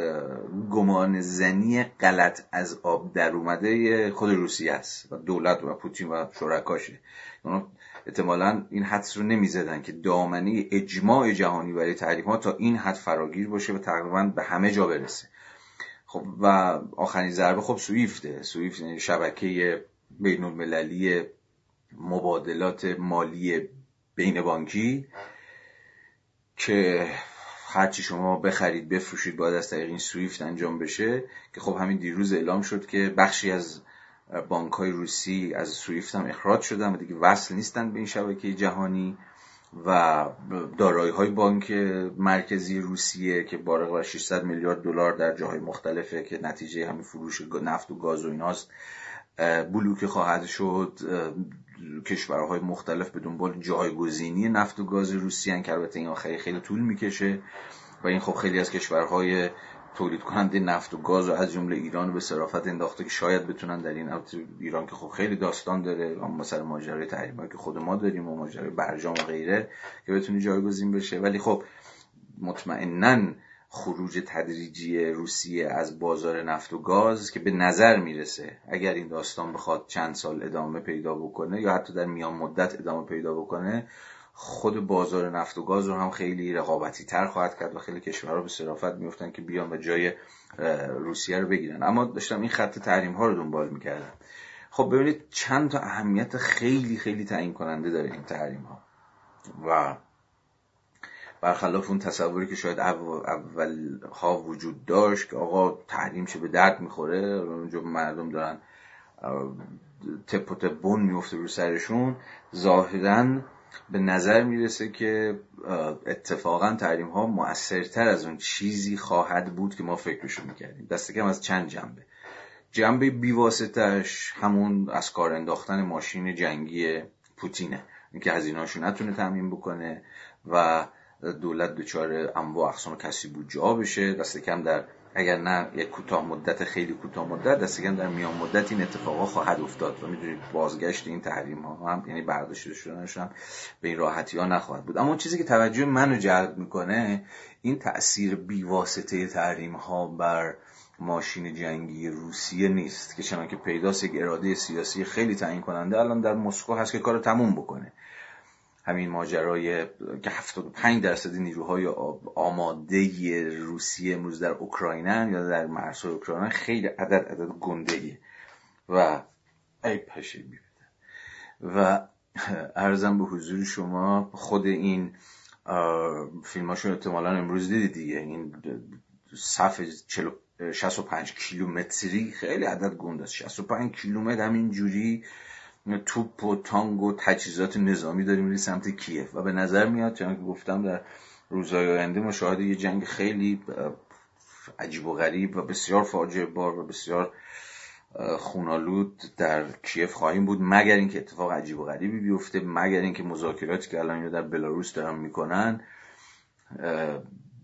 گمان زنی غلط از آب در اومده خود روسیه است و دولت و پوتین و شرکاشه احتمالا این حدس رو نمی‌زدن که دامنه اجماع جهانی برای تحریم ها تا این حد فراگیر باشه و تقریبا به همه جا برسه. خب و آخرین ضربه خب سویفته سویفت یعنی شبکه بین المللی مبادلات مالی بین بانکی که هرچی شما بخرید بفروشید باید از طریق این سویفت انجام بشه که خب همین دیروز اعلام شد که بخشی از بانک های روسی از سویفت هم اخراج شدن و دیگه وصل نیستن به این شبکه جهانی و دارایی های بانک مرکزی روسیه که بر 600 میلیارد دلار در جاهای مختلفه که نتیجه همین فروش نفت و گاز و ایناست بلوکه خواهد شد کشورهای مختلف به دنبال جایگزینی نفت و گاز روسیه که البته این خیلی خیلی طول می‌کشه. و این خب خیلی از کشورهای تولید کننده نفت و گاز و از جمله ایران به صرافت انداخته که شاید بتونن در این ایران که خب خیلی داستان داره مثلا ماجرای تحریمایی که خود ما داریم و ماجرای برجام و غیره که بتونی جایگزین بشه. ولی خب مطمئنا خروج تدریجی روسیه از بازار نفت و گاز که به نظر می‌رسه اگر این داستان بخواد چند سال ادامه پیدا بکنه یا حتی در میان مدت ادامه پیدا بکنه خود بازار نفت و گاز رو هم خیلی رقابتی تر خواهد کرد و خیلی کشورها به صرافت میفتن که بیان و جای روسیه رو بگیرن. اما داشتم این خط تحریم ها رو دنبال می‌کردم. خب ببینید چند تا اهمیت خیلی خیلی تعیین کننده داره این تحریم ها و برخلاف اون تصوری که شاید اول ها وجود داشت که آقا تحریم چه به درد می‌خوره اونجا مردم دارن تپ و تپون میفته رو سرشون ظاهرا به نظر می‌رسه که اتفاقا تحریم ها مؤثرتر از اون چیزی خواهد بود که ما فکرشو می‌کردیم. دست کم از چند جنبه. جنبه بیواسطش همون از کار انداختن ماشین جنگی پوتینه. اینکه هزینهاشو نتونه تامین بکنه و دولت دچار انواع اقسام کسی بود جا بشه. دست کم در اگر نه یک کوتاه مدت خیلی کوتاه مدت دست کم در میان مدت این اتفاقا خواهد افتاد و می‌دونید بازگشت این تحریم ها هم یعنی برداشته شدنش هم به این راحتی ها نخواهد بود. اما چیزی که توجه منو جلب می‌کنه این تاثیر بیواسطه تحریم ها بر ماشین جنگی روسیه نیست که چنانکه پیداست یک اراده سیاسی خیلی تعیین کننده الان در مسکو هست که کار تموم بکنه. همین ماجرای که 75 درصد نیروهای آماده روسیه امروز در اوکراین یا در مرزهای اوکراین خیلی عدد عدد گنده و ای پشه و ارزم به حضور شما خود این فیلماشون احتمالا امروز دیدید دیگه. این صف 65 کیلومتری خیلی عدد گنده است. 65 کیلومتر همین جوری توپ و تانگ و تجهیزات نظامی داریم میری سمت کیف و به نظر میاد چون که گفتم در روزهای آینده ما شاهد یه جنگ خیلی عجیب و غریب و بسیار فاجعه بار و بسیار خونالود در کیف خواهیم بود مگر اینکه اتفاق عجیب و غریبی بیفته مگر اینکه مذاکراتی که الان در بلاروس دارن می‌کنن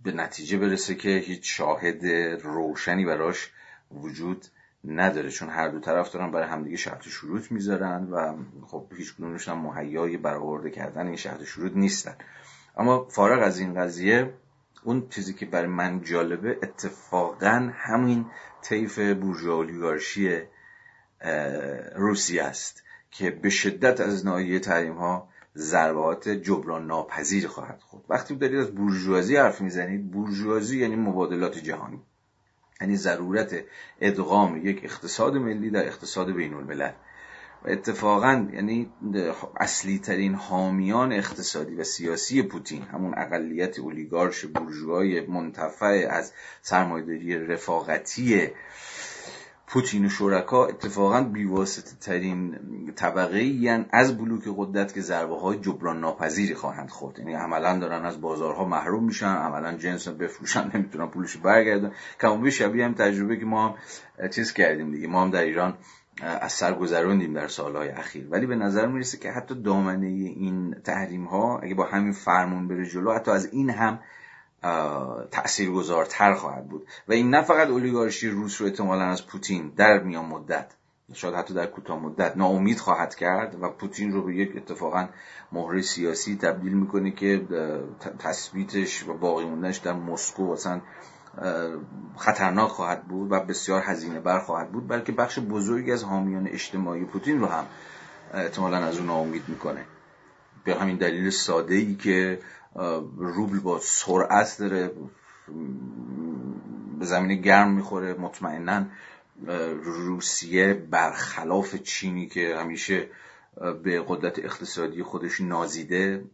به نتیجه برسه که هیچ شاهد روشنی براش وجود نداره چون هر دو طرف دارن برای همدیگه شرط شروط می‌ذارن و خب هیچ کدومشون هم مهیای برآورده کردن این شرط شروط نیستن. اما فارغ از این قضیه اون چیزی که برای من جالبه اتفاقا همین طیف بورژوا اولیگارشی روسیه است که به شدت از ناحیه تحریم ها ضربات جبران ناپذیر خواهد خورد. وقتی دارید از بورژوازی حرف می‌زنید بورژوازی یعنی مبادلات جهانی. یعنی ضرورت ادغام یک اقتصاد ملی در اقتصاد بین الملل و اتفاقا یعنی اصلی ترین حامیان اقتصادی و سیاسی پوتین همون اقلیت اولیگارش بورژوای منتفع از سرمایهداری رفاقتی پوتین و شرکا اتفاقا بیواسطه ترین طبقه ای از بلوک قدرت که ضربه های جبران ناپذیری خواهند خورد. یعنی عملا دارن از بازارها محروم میشن عملا جنس بفروشن نمی‌تونن پولش برگردن. کمابی شبیه هم تجربه که ما هم چیز کردیم دیگه. ما هم در ایران از سر گذروندیم در سالهای اخیر. ولی به نظر می‌رسه که حتی دامنه این تحریم ها اگه با همین فرمون بره جلو حتی از این هم تاثیرگذارتر خواهد بود. و این نه فقط اولیگارشی روس رو احتمالا از پوتین در میان مدت شاید حتی در کوتاه مدت ناامید خواهد کرد و پوتین رو به یک اتفاقا مهره سیاسی تبدیل می‌کنه که تثبیتش و باقی موندنش در مسکو اصلا خطرناک خواهد بود و بسیار هزینه بر خواهد بود بلکه بخش بزرگی از حامیان اجتماعی پوتین رو هم احتمالا از اون ناامید می‌کنه. به همین دلیل ساده ای که روبل با سرعت داره به زمین گرم می‌خوره. مطمئنا روسیه برخلاف چینی که همیشه به قدرت اقتصادی خودش نازیده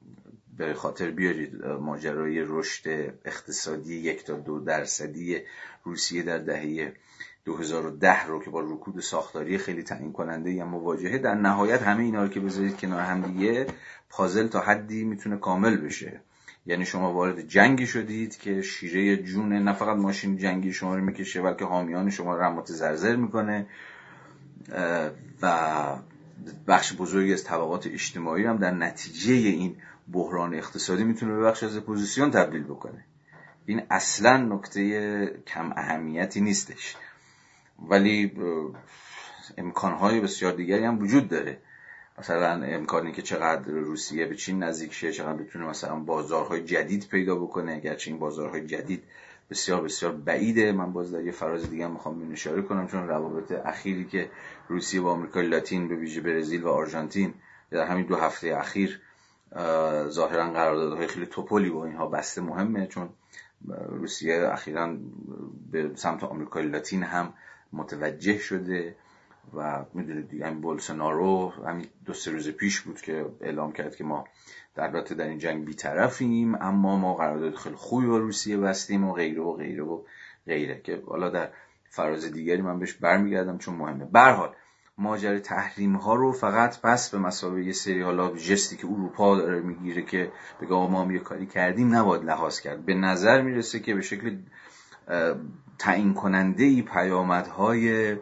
به خاطر بیارید ماجرای رشد اقتصادی یک تا دو درصدی روسیه در دهه 2010 رو که با رکود ساختاری خیلی تعیین کننده یا مواجهه. در نهایت همه اینا رو که بذارید کنار هم پازل تا حدی می‌تونه کامل بشه. یعنی شما وارد جنگی شدید که شیره جون نه فقط ماشین جنگی شما رو می‌کشه بلکه حامیان شما رو هم متزرزر می‌کنه. و بخش بزرگی از طبقات اجتماعی هم در نتیجه این بحران اقتصادی می‌تونه به بخش از اپوزیسیون تبدیل بکنه. این اصلا نکته کم اهمیتی نیستش. ولی امکانهای بسیار دیگری هم وجود داره. مثلا امکانی که چقدر روسیه به چین نزدیک شه چقدر بتونه مثلا بازارهای جدید پیدا بکنه. اگرچه این بازارهای جدید بسیار بسیار بعیده. من باز در یه فراز دیگه می‌خوام اشاره کنم چون روابط اخیری که روسیه با آمریکای لاتین به ویژه برزیل و آرژانتین در همین دو هفته اخیر ظاهرا قراردادهای خیلی توپولی با اینها بسته مهمه چون روسیه اخیرا به سمت آمریکای لاتین هم متوجه شده. و می‌دونید دیگه همین بولسنارو همین دو سه روز پیش بود که اعلام کرد که ما در البته در این جنگ بیطرفیم اما ما قرارداد خیلی خوبی با روسیه بستیم و غیره و غیره و غیره که حالا در فراز دیگری من بهش برمیگردم چون مهمه. به ماجرای تحریم ها رو فقط پس به مسابقه یه سری حالا جستی که اروپا داره می‌گیره که بگه ما هم یه کاری کردیم نباید لحاظ کرد. به نظر می‌رسه که به شکل تعیین کننده ای پیامدهای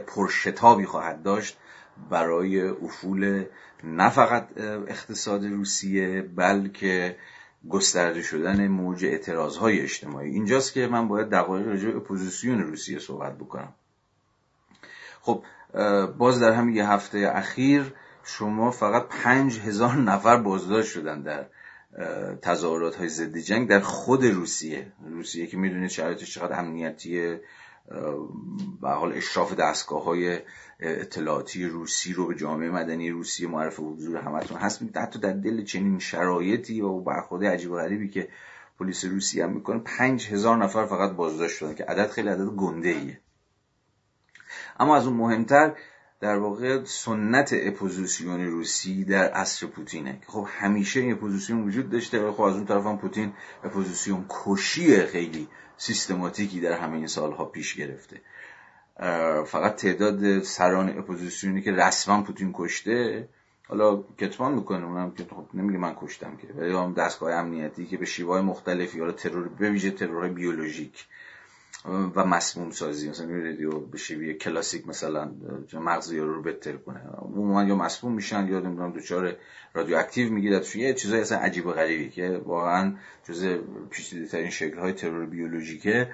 پرشتابی خواهد داشت برای افول نه فقط اقتصاد روسیه بلکه گسترده شدن موج اعتراض های اجتماعی. اینجاست که من باید دقایق راجع اپوزیسیون روسیه صحبت بکنم. خب باز در همین یه هفته اخیر شما فقط پنج هزار نفر بازداشت شدن در تظاهرات های ضد جنگ در خود روسیه. روسیه که می‌دونید شرایطش چقدر امنیتی به حال اشراف دستگاه های اطلاعاتی روسی رو به جامعه مدنی روسیه معرف حضور همتون هست. حتی در دل چنین شرایطی و برخورده عجیب و غریبی که پلیس روسیه هم می‌کنه پنج هزار نفر فقط بازداشت شدن که عدد خیلی عدد گنده ایه. اما از اون مهمتر در واقع سنت اپوزیسیون روسی در عصر پوتینه. که خب همیشه این اپوزیسیون وجود داشته و خب از اون طرف هم پوتین اپوزیسیون کشی خیلی سیستماتیکی در همه این سالها پیش گرفته. فقط تعداد سران اپوزیسیونی که رسما پوتین کشته حالا کتمان می‌کنه اونم که خب نمیگه من کشتم که ولی هم دستگاه امنیتی که به شیوه‌های مختلفی حالا ترور به ویژه ترور بیولوژیک و مسموم سازی مثلا یارو رو به شیوه کلاسیک مثلا مغز یارو رو بترکونه. عموما یا مسموم میشن یا نمی‌دونم دچار رادیواکتیو می‌گیرد یه چیزای اصلا عجیب و غریبی که واقعا جز پیچیده ترین شکل های ترور بیولوژیکه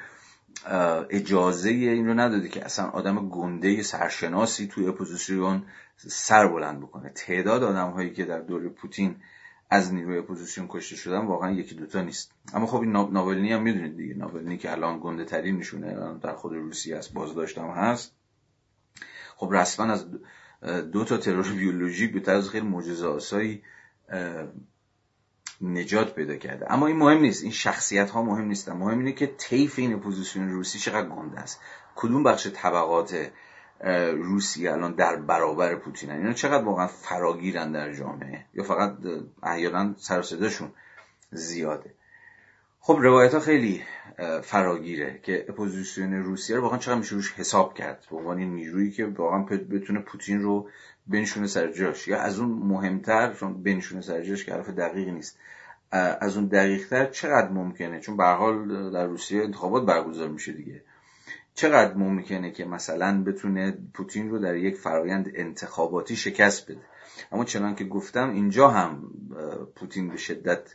اجازه این رو نداده که اصلا آدم گنده سرشناسی توی اپوزیسیون سر بلند بکنه. تعداد آدم هایی که در دوره پوتین از نیروی اپوزیسیون کشته شدن واقعا یکی دوتا نیست. اما خب این ناوالنی هم می‌دونید دیگه. ناوالنی که الان گنده ترین نشونه در خود روسیه است بازداشتم هست. خب رسما از دو تا ترور بیولوژیک به طرز خیلی معجزه آسایی نجات پیدا کرده. اما این مهم نیست. این شخصیت ها مهم نیستن. مهم اینه که طیف این اپوزیسیون روسی چقدر گنده است. کدوم بخش طبقات روسیه الان در برابر پوتین اینا چقدر واقعا فراگیرن در جامعه؟ یا فقط احیانا سر صداشون زیاده. خب روایت ها خیلی فراگیره که اپوزیسیون روسیه رو واقعا چقدر میشه روش حساب کرد. به عنوان نیرویی که واقعا بتونه پوتین رو بنشونه سر جاش. یا از اون مهمتر چون بنشونه سر جاش که حرف دقیقی نیست. از اون دقیقتر چقدر ممکنه؟ چون به هر حال در روسیه انتخابات برگزار میشه دیگه. چقدر ممکنه که مثلا بتونه پوتین رو در یک فرایند انتخاباتی شکست بده؟ اما چنان که گفتم اینجا هم پوتین به شدت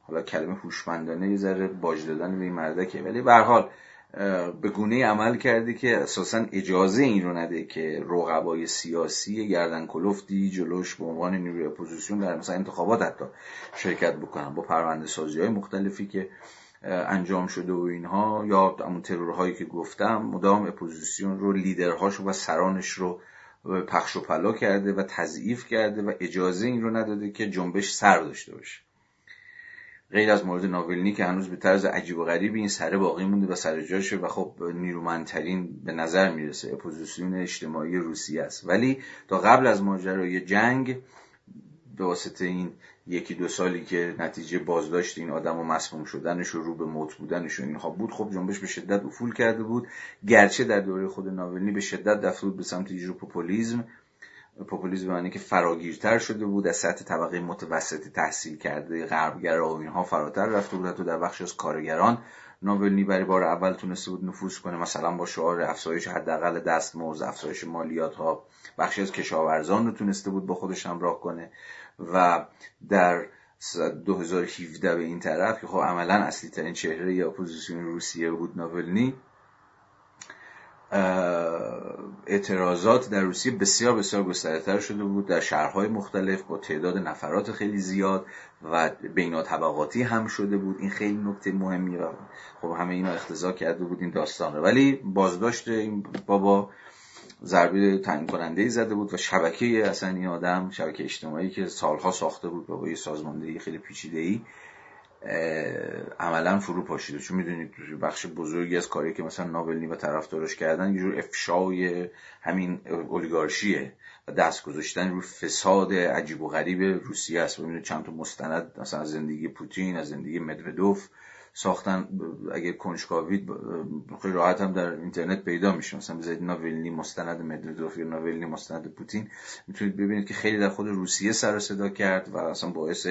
حالا کلمه هوشمندانه یه ذره باج دادن به این مردکه. ولی به هر حال به گونه‌ای عمل کرده که اساسا اجازه این رو نده که رقبای سیاسی گردن کلفتی جلوش به عنوان نیروی اپوزیسیون در مثلا انتخابات حتی شرکت بکنن. با پرونده سازی های مختلفی که انجام شده و اینها یا همون ترورهایی که گفتم مدام اپوزیسیون رو لیدرهاش و سرانش رو پخش و پلا کرده و تضعیف کرده و اجازه این رو نداده که جنبش سر داشته باشه. غیر از مورد ناوالنی که هنوز به طرز عجیب و غریبی این سره باقی مونده و سر جاشه و خب نیرومندترین به نظر می‌رسه اپوزیسیون اجتماعی روسیه است. ولی تا قبل از ماجرای جنگ به واسطه این یکی دو سالی که نتیجه بازداشت این آدم و مسموم شدنش و رو به موت بودنش و اینها بود خب جنبش به شدت افول کرده بود. گرچه در دوره خود ناولنی به شدت رفته بود به سمت یه جور پوپولیزم پوپولیسم به که فراگیرتر شده بود از سطح طبقه متوسط تحصیل کرده غربگرا و اینها فراتر رفته بود حتی در بخش از کارگران. ناولنی برای بار اول تونسته بود نفوذ کنه مثلا با شعار افزایش حداقل دستمزد افزایش مالیات ها بخشی از کشاورزان رو تونسته بود با خودش همراه کنه. و در 2017 به این طرف که خب عملا اصلی ترین چهره اپوزیسیون روسیه بود ناولنی اعتراضات در روسیه بسیار بسیار گسترده شده بود. در شهرهای مختلف با تعداد نفرات خیلی زیاد و بینا طبقاتی هم شده بود. این خیلی نکته مهمی و خب همه اینا اختزا کرده بود این داستان رو. ولی بازداشت این بابا ضربه تعیین کننده زده بود و شبکه اصلا این آدم شبکه اجتماعی که سالها ساخته بود با یه سازماندهی خیلی پیچیده ای عملا فرو پاشیده. چون می‌دونید بخش بزرگی از کاری که مثلا ناولنی و طرفدارش کردن یه جور افشای همین اولیگارشیه و دست گذاشتن روی فساد عجیب و غریب روسیه است. و چند تا مستند مثلا از زندگی پوتین از زندگی مدودوف ساختن. اگه کنجکاوید خیلی راحت هم در اینترنت پیدا میشه. مثلا بذارید ناولنی مستند مدودوف یا ناولنی مستند پوتین. می‌تونید ببینید که خیلی در خود روسیه سر صدا کرد و اصلا باعث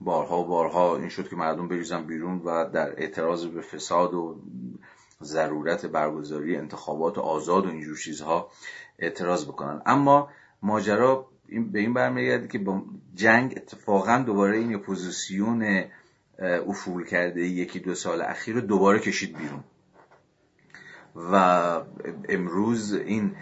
بارها و بارها این شد که مردم بریزن بیرون و در اعتراض به فساد و ضرورت برگزاری انتخابات آزاد و اینجور چیزها اعتراض بکنن. اما ماجرا به این برمیگرده که جنگ اتفاقا دوباره این اپوزیسیون افول کرده یکی دو سال اخیر رو دوباره کشید بیرون. و امروز این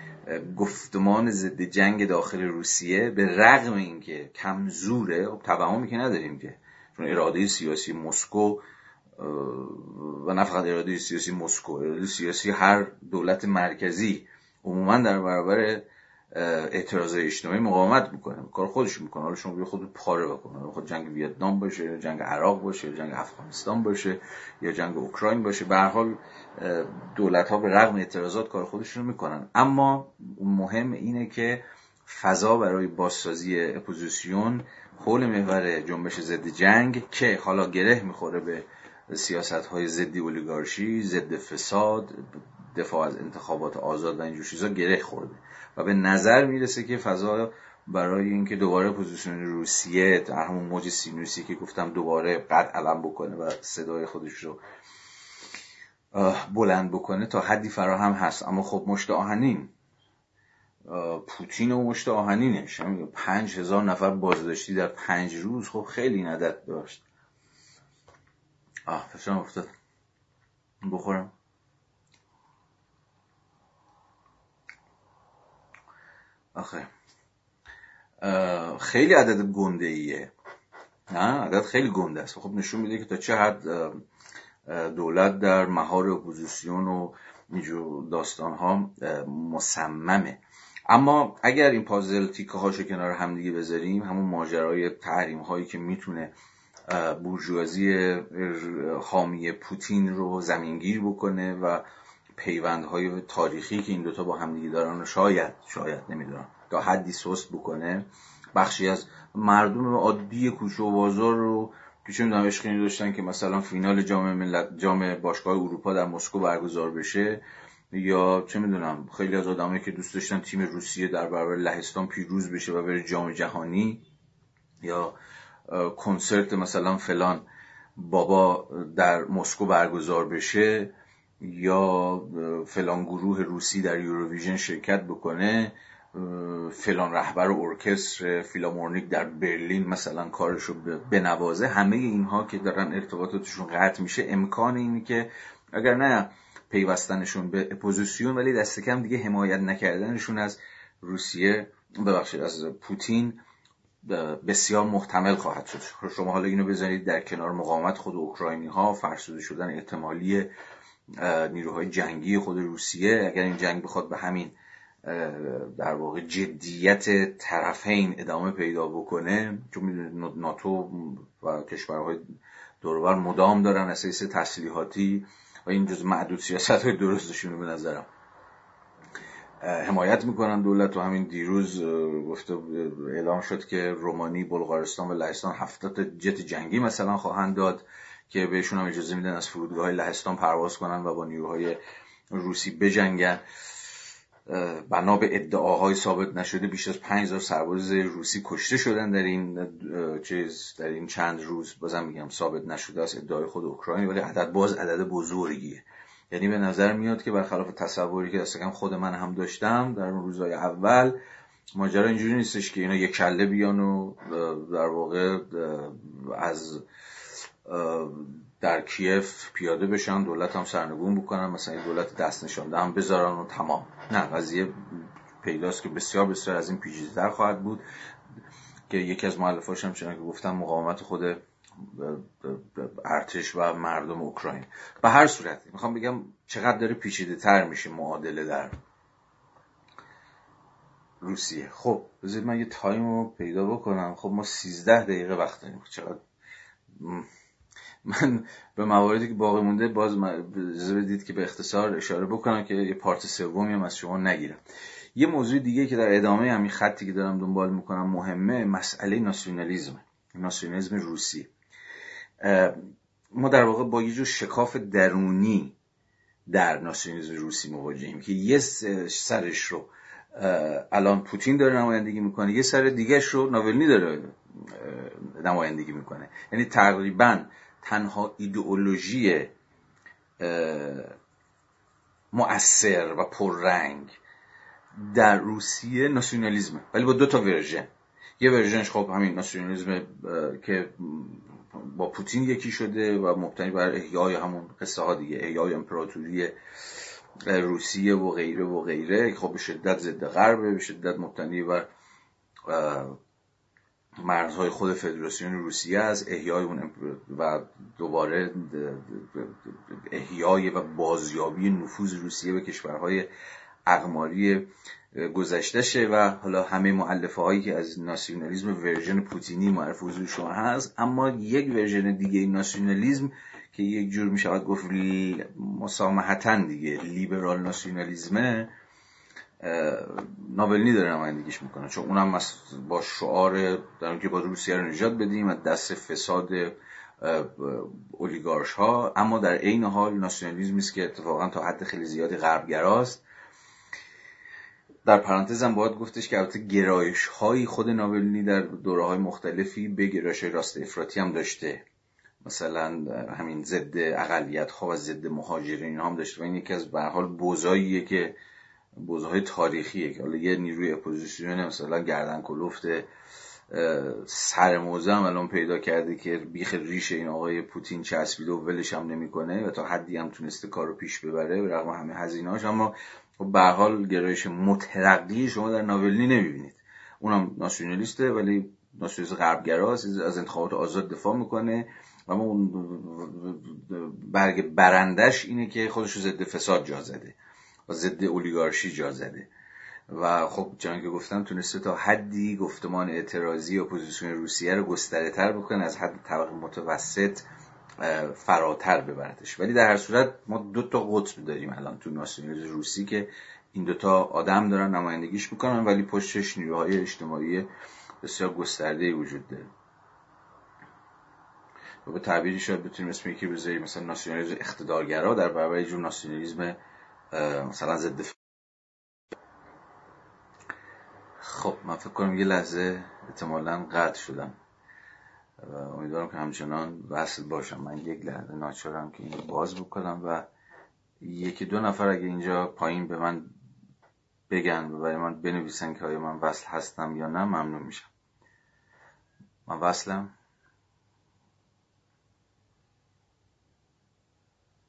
گفتمان ضد جنگ داخل روسیه به رغم اینکه کمزوره خب توهمی که نداریم که. چون اراده سیاسی مسکو و نه فقط اراده سیاسی مسکو اراده سیاسی هر دولت مرکزی عموما در برابر اعتراض اجتماعی مقاومت می‌کنه کار خودش می‌کنه. حالا شما بیا خود پاره بکنه خود جنگ ویتنام باشه جنگ عراق باشه جنگ افغانستان باشه یا جنگ اوکراین باشه. به هر حال دولت ها به رغم اعتراضات کار خودشون رو می‌کنن. اما مهم اینه که فضا برای بازسازی اپوزیسیون حول محور جنبش ضد جنگ که حالا گره می‌خوره به سیاست های ضد اولیگارشی ضد فساد دفاع از انتخابات آزاد و اینجور چیزا گره خورده. و به نظر می‌رسه که فضا برای اینکه دوباره اپوزیسیون روسیه در همون موج سینوسی که گفتم دوباره قد علم بکنه و صدای خودش رو بلند بکنه تا حدی فراهم هست. اما خب مشت آهنین پوتین و مشت آهنینش. پنج هزار نفر بازداشتی در پنج روز خب خیلی ندت داشت. آه فشارم افتاد. بخورم. آخه. خیلی عدد گنده ایه نه عدد خیلی گنده است. خب نشون میده که تا چه حد دولت در مهار اپوزیسیون و اینجور داستان ها مصممه. اما اگر این پازل تیکه هاشو کنار همدیگه بذاریم همون ماجرای تحریم هایی که می‌تونه بورژوازی حامی پوتین رو زمینگیر بکنه و پیوندهای تاریخی که این دوتا با همدیگه دارن شاید شاید نمی‌دونم. تا حدی سست بکنه. بخشی از مردم عادی کوچه و بازار رو که می‌دونم عشقی داشتن که مثلا فینال جام ملت جام باشگاه اروپا در مسکو برگزار بشه یا چه می‌دونم خیلی از آدمایی که دوست داشتن تیم روسیه در برابر لهستان پیروز بشه و بره جام جهانی یا کنسرت مثلا فلان بابا در مسکو برگزار بشه. یا فلان گروه روسی در یوروویژن شرکت بکنه فلان رهبر ارکستر فیلامورنیک در برلین مثلا کارش رو بنوازه. همه اینها که دارن ارتباطاتشون قطع میشه امکان اینه که اگر نه پیوستنشون به اپوزیسیون ولی دست کم دیگه حمایت نکردنشون از روسیه. ببخشید از پوتین بسیار محتمل خواهد شد. شما حالا اینو بزنید در کنار مقاومت خود اوکراینی ها فرسوده شدن احتمالی نیروهای جنگی خود روسیه اگر این جنگ بخواد به همین در واقع جدیت طرفین ادامه پیدا بکنه چون می‌دونید ناتو و کشورهای دوربر مدام دارن اساس تسلیحاتی و این جز معدود سیاست های درستشون به نظرم. حمایت می‌کنن دولت و همین دیروز گفته اعلام شد که رومانی بلغارستان و لهستان هفتاد جت جنگی مثلا خواهند داد. که بهشون هم اجازه میدن از فرودگاه لهستان پرواز کنن و با نیروهای روسی بجنگن. بنا به ادعاهای ثابت نشده بیش از 5000 سرباز روسی کشته شدن در این چیز در این چند روز. بازم میگم ثابت نشده است ادعای خود اوکراین ولی عدد باز عدد بزرگیه. یعنی به نظر میاد که برخلاف تصوری که دست خود من هم داشتم در اون روزهای اول ماجرا اینجوری نیستش که اینا یک کله بیان و در واقع از در کیف پیاده بشن دولت هم سرنگون بکنن مثلا دولت دست نشانده هم بذارن و تمام. نه قضیه پیداست که بسیار بسیار از این پیچیده‌تر خواهد بود که یکی از مؤلفاش هم چنانکه که گفتم مقاومت خود ارتش و مردم اوکراین. به هر صورت می‌خوام بگم چقدر داره پیچیده تر میشه معادله در روسیه. خب بذارید من یه تایم رو پیدا بکنم. خب ما 13 دقیقه وقت داریم. چقدر؟ من به مواردی که باقی مونده باز اجازه بدید که به اختصار اشاره بکنم که یه پارت سومی هم از شما نگیرم. یه موضوع دیگه که در ادامه همین خطی که دارم دنبال می‌کنم مهمه مسئله ناسیونالیزم ناسیونالیزم روسی. ما در واقع با یه جور شکاف درونی در ناسیونالیسم روسی مواجهیم که یه سرش رو الان پوتین داره نمایندگی می‌کنه یه سر دیگهش رو ناولنی داره نمایندگی می‌کنه. یعنی تقریبا تنها ایدئولوژی مؤثر و پررنگ در روسیه ناسیونالیزمه. ولی با دو تا ورژن. یه ورژنش خب همین ناسیونالیزم که با پوتین یکی شده و مبتنی بر احیای همون قصه ها دیگه احیای امپراتوری روسیه و غیره و غیره خب به شدت ضد غربه به شدت مبتنی بر مرزهای خود فدراسیون روسیه از احیای اون و دوباره احیای و بازیابی نفوذ روسیه به کشورهای اقماری گذشتهشه و حالا همه مولفه هایی که از ناسیونالیزم version پوتینی معرف حضور شما هست اما یک version دیگه ناسیونالیزم که یک جور می شود گفت مسامحتا دیگه لیبرال ناسیونالیزمه ناولنی داره نمایندگیش می‌کنه. چون اونم با شعار در که با روسیه رو نجات بدیم از دست فساد اولیگارش ها اما در عین حال ناسیونالیزمی است که اتفاقا تا حد خیلی زیادی غربگراست. در پرانتزم باید گفتش که البته گرایش های خود ناولنی در دوره های مختلفی به گرایش راست افراطی هم داشته. مثلا همین ضد اقلیت ها و ضد مهاجرین هم داشته و این یکی از به حال بوزاییه که بوزهای تاریخیه که حالا یه نیروی اپوزیسیون مثلا گردن کلفت سر موزه هم الان پیدا کرده که بیخ ریش این آقای پوتین چسبیده و ولش هم نمی‌کنه و تا حدی هم تونسته کار رو پیش ببره به رغم همه هزینهاش اما خب به حال گرایش مترقی شما در ناولنی نمی‌بینید. اونم ناسیونالیسته ولی ناسیونالیست غربگراست از انتخابات آزاد دفاع می‌کنه. و اون برگ برندش اینه که خودش رو ضد فساد جا زده. و ضد اولیگارشی جا زده. و خب چون که گفتم تونسته تا حدی گفتمان اعتراضی اپوزیسیون روسیه رو گستره تر بکنه از حد طبق متوسط فراتر ببردش. ولی در هر صورت ما دو تا قطب داریم الان تو ناسیونالیسم روسی که این دوتا آدم دارن نمایندگیش می‌کنن ولی پشتش نیروهای اجتماعی بسیار گسترده وجود داره. و به تعبیری شاید بتونیم اسم یکی بذاریم مثلا ناسیونالیسم اقتدارگرا در برابر جور ناسیونالیسم مثلا ضد خب من فکر کنم یه لحظه احتمالا قطع شدم. امیدوارم که همچنان وصل باشم. من یک لحظه ناچارم که اینو باز بکنم و یکی دو نفر اگه اینجا پایین به من بگن و برای من بنویسن که آیا من وصل هستم یا نه ممنون میشم. من وصلم.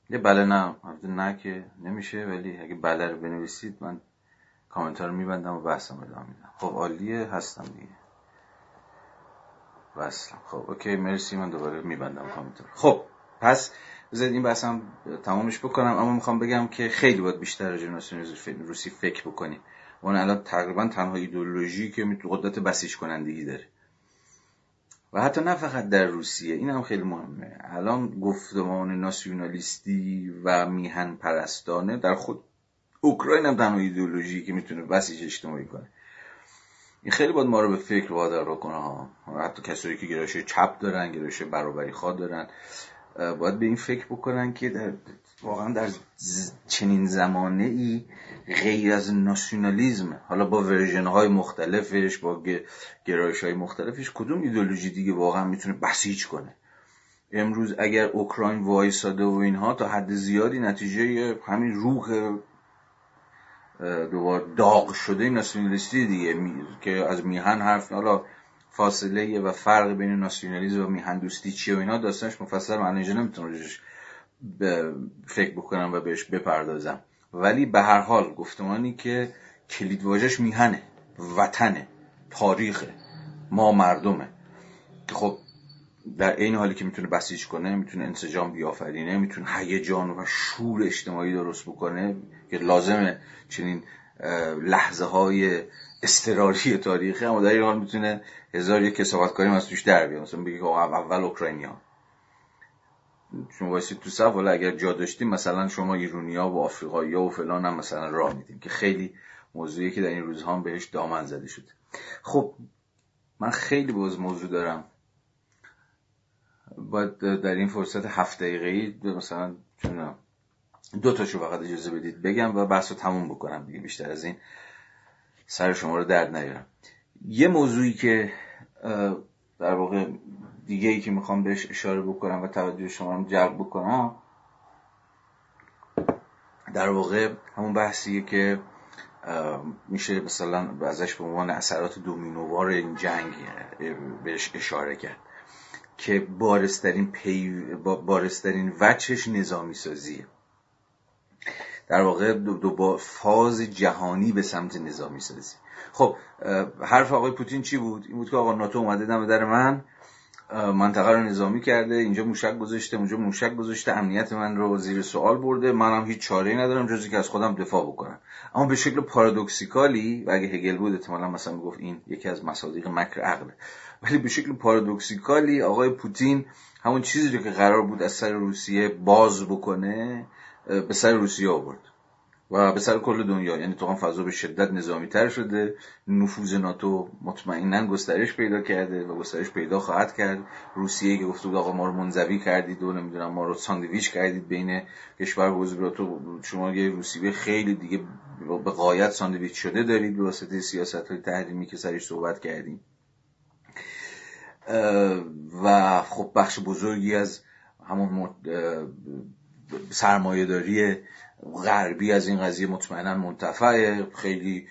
یه بله نه نه که نمیشه ولی اگه بله رو بنویسید من کامنتار رو میبندم و بحثم ادامه میدم. خب عالیه هستم دیگه. وصلم خب اوکی مرسی من دوباره میبندم کامنتار خب پس بذارید این بحثم تمامش بکنم اما می‌خوام بگم که خیلی باید بیشتر راجع روسی فکر بکنیم. اون الان تقریبا تنها ایدولوژی که قدرت بسیج کنندگی داره. و حتی نه فقط در روسیه این هم خیلی مهمه. الان گفتمان ناسیونالیستی و میهن پرستانه در خود اوکراین هم تنها ایدئولوژی که می‌تونه بسیج اجتماعی کنه. این خیلی باید ما رو به فکر وادار کنه ها. حتی کسایی که گرایش چپ دارن گرایش برابری خواه دارن باید به این فکر بکنن که در واقعا در چنین زمانه ای غیر از ناسیونالیزم. حالا با ورژن های مختلفش با گرایش های مختلفش کدوم ایدولوژی دیگه واقعا می‌تونه بسیج کنه؟ امروز اگر اوکراین وایساده و اینها تا حد زیادی نتیجه همین روح دوبار داغ شده ناسیونالیستی دیگه که از میهن حرف حالا فاصله و فرق بین ناسیونالیسم و میهن دوستی چیه و اینا داستانش مفصل من اینجا نمی‌تونم فکر بکنم و بهش بپردازم. ولی به هر حال گفتمانی که کلید واژش میهنه وطنه تاریخه ما مردمه. که خب در این حالی که می‌تونه بسیج کنه می‌تونه انسجام بیافرینه می‌تونه هیجان و شور اجتماعی درست بکنه که لازمه چنین لحظه های استراری تاریخی اما در این حال می‌تونه هزار یک کسافتکاری از توش در بیاد. مثلا بگه اول اوکراینیا شما واسید تو صف ولی اگر جا داشتیم مثلا شما ایرونیا و آفریقایی و فلان هم مثلا راه میدیم که خیلی موضوعی که در این روزها بهش دامن زده شده. خب من خیلی باز موضوع دارم. باید در این فرصت هفت دقیقه مثلا چون دو تاشو فقط اجازه بدید بگم و بحث رو تموم بکنم دیگه بیشتر از این سر شما رو درد نیارم. یه موضوعی که در واقع دیگه ای که می‌خوام بهش اشاره بکنم و توجه شما رو جلب بکنم در واقع همون بحثیه که میشه مثلا ازش به عنوان اثرات دومینووار این جنگ بهش اشاره کرد که بارسترین, پی... بارسترین وچش نظامی سازیه در واقع دو, با فاز جهانی به سمت نظامی سازی خب حرف آقای پوتین چی بود؟ این بود که آقا ناتو اومده دم در من منطقه رو نظامی کرده اینجا موشک گذاشته اونجا موشک گذاشته امنیت من رو زیر سوال برده منم هیچ چاره ندارم جزی که از خودم دفاع بکنم. اما به شکل پارادوکسیکالی و اگه هگل بود احتمالا مثلا گفت این یکی از مصادیق مکر عقل ولی به شکل پارادوکسیکالی آقای پوتین همون چیزی رو که قرار بود از سر روسیه باز بکنه به سر روسیه آورد. و به سر کل دنیا. یعنی تو فضا به شدت نظامی تر شده. نفوذ ناتو مطمئنا گسترش پیدا کرده و گسترش پیدا خواهد کرد. روسیه که گفته بود آقا ما رو منزوی کردید و نمی‌دونم ما رو ساندویچ کردید بین کشور و تو. شما یه روسیه خیلی دیگه به قایت ساندویچ شده دارید به واسطه سیاست های تحریمی که سرش صحبت کردیم. و خب بخش بزرگی از همون سرمایه داری غربی از این قضیه مطمئنا منتفعه. خیلی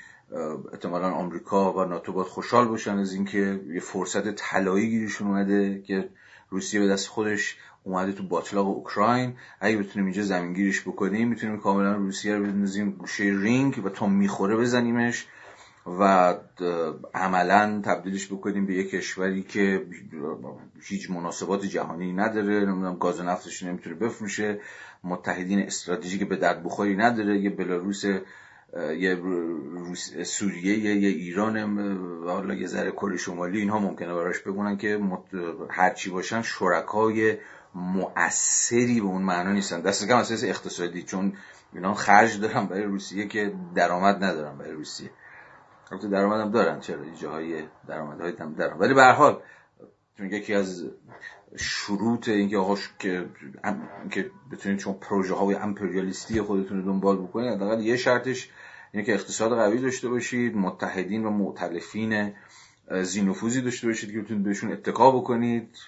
احتمالا آمریکا و ناتو باید خوشحال باشن از اینکه یه فرصت طلایی گیرشون اومده که روسیه به دست خودش اومده تو باطلاق اوکراین. اگه بتونیم اینجا زمینگیرش بکنیم می‌تونیم کاملا روسیه رو بندازیم گوشه رینگ و تا می‌خوره بزنیمش. و عملا تبدیلش بکنیم به یک کشوری که هیچ مناسبات جهانی نداره نمی‌دونم گاز و نفتش نمی‌تونه بفروشه متحدین استراتژیک به درد بخوری نداره یه بلاروس یه سوریه یه ایران حالا یه ذره کل شمالی اینها ممکنه براش بگونن که هرچی باشن شرکای مؤثری به اون معنا نیستن. دست کم اساس اقتصادی چون اینا خرج دارن برای روسیه که درآمد ندارن برای روسیه. البته درآمدم دارن چرا؟ جاهای درآمدهای هم دارن ولی به هر حال چون یکی از شروط اینکه آقا که که بتونید چون پروژه های امپریالیستی خودتون رو دنبال بکنید حداقل یه شرطش اینه که اقتصاد قوی داشته باشید متحدین و معتلفین زینفوزی داشته باشید که بتونید بهشون اتکا بکنید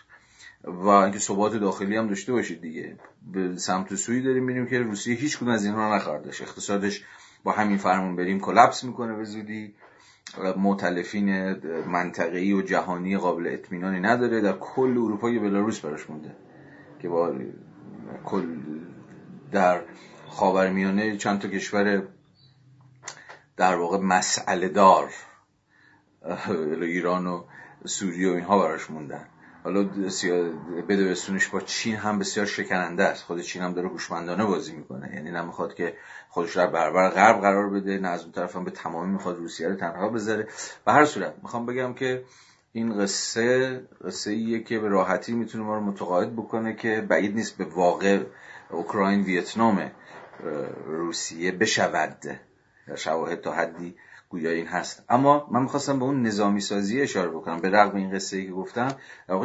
و اینکه ثبات داخلی هم داشته باشید دیگه. به سمت سوی داریم میریم که روسیه هیچ کدوم از اینها نخواهد اقتصادش با همین فرمون بریم کلپس می‌کنه به زودی. معتلفین منطقه‌ای و جهانی قابل اطمینانی نداره. در کل اروپا یه بلاروس براش مونده که با کل در خاورمیانه چند تا کشور در واقع مسئله دار ایران و سوریه و اینها براش موندن. حالا بده بسونش با چین هم بسیار شکننده است. خود چین هم داره هوشمندانه بازی می‌کنه. یعنی نمی‌خواد که خودش رو برابر غرب قرار بده نه از اون طرف هم به تمامی می‌خواد روسیه رو تنها بذاره. به هر صورت می‌خوام بگم که این قصه قصه ایه که به راحتی می‌تونه ما رو متقاعد بکنه که بعید نیست به واقع اوکراین ویتنام روسیه بشود. در شواهد تا حدی گویا این هست. اما من می‌خواستم به اون نظامی سازی اشاره بکنم به رغم این قصه ای که گفتم.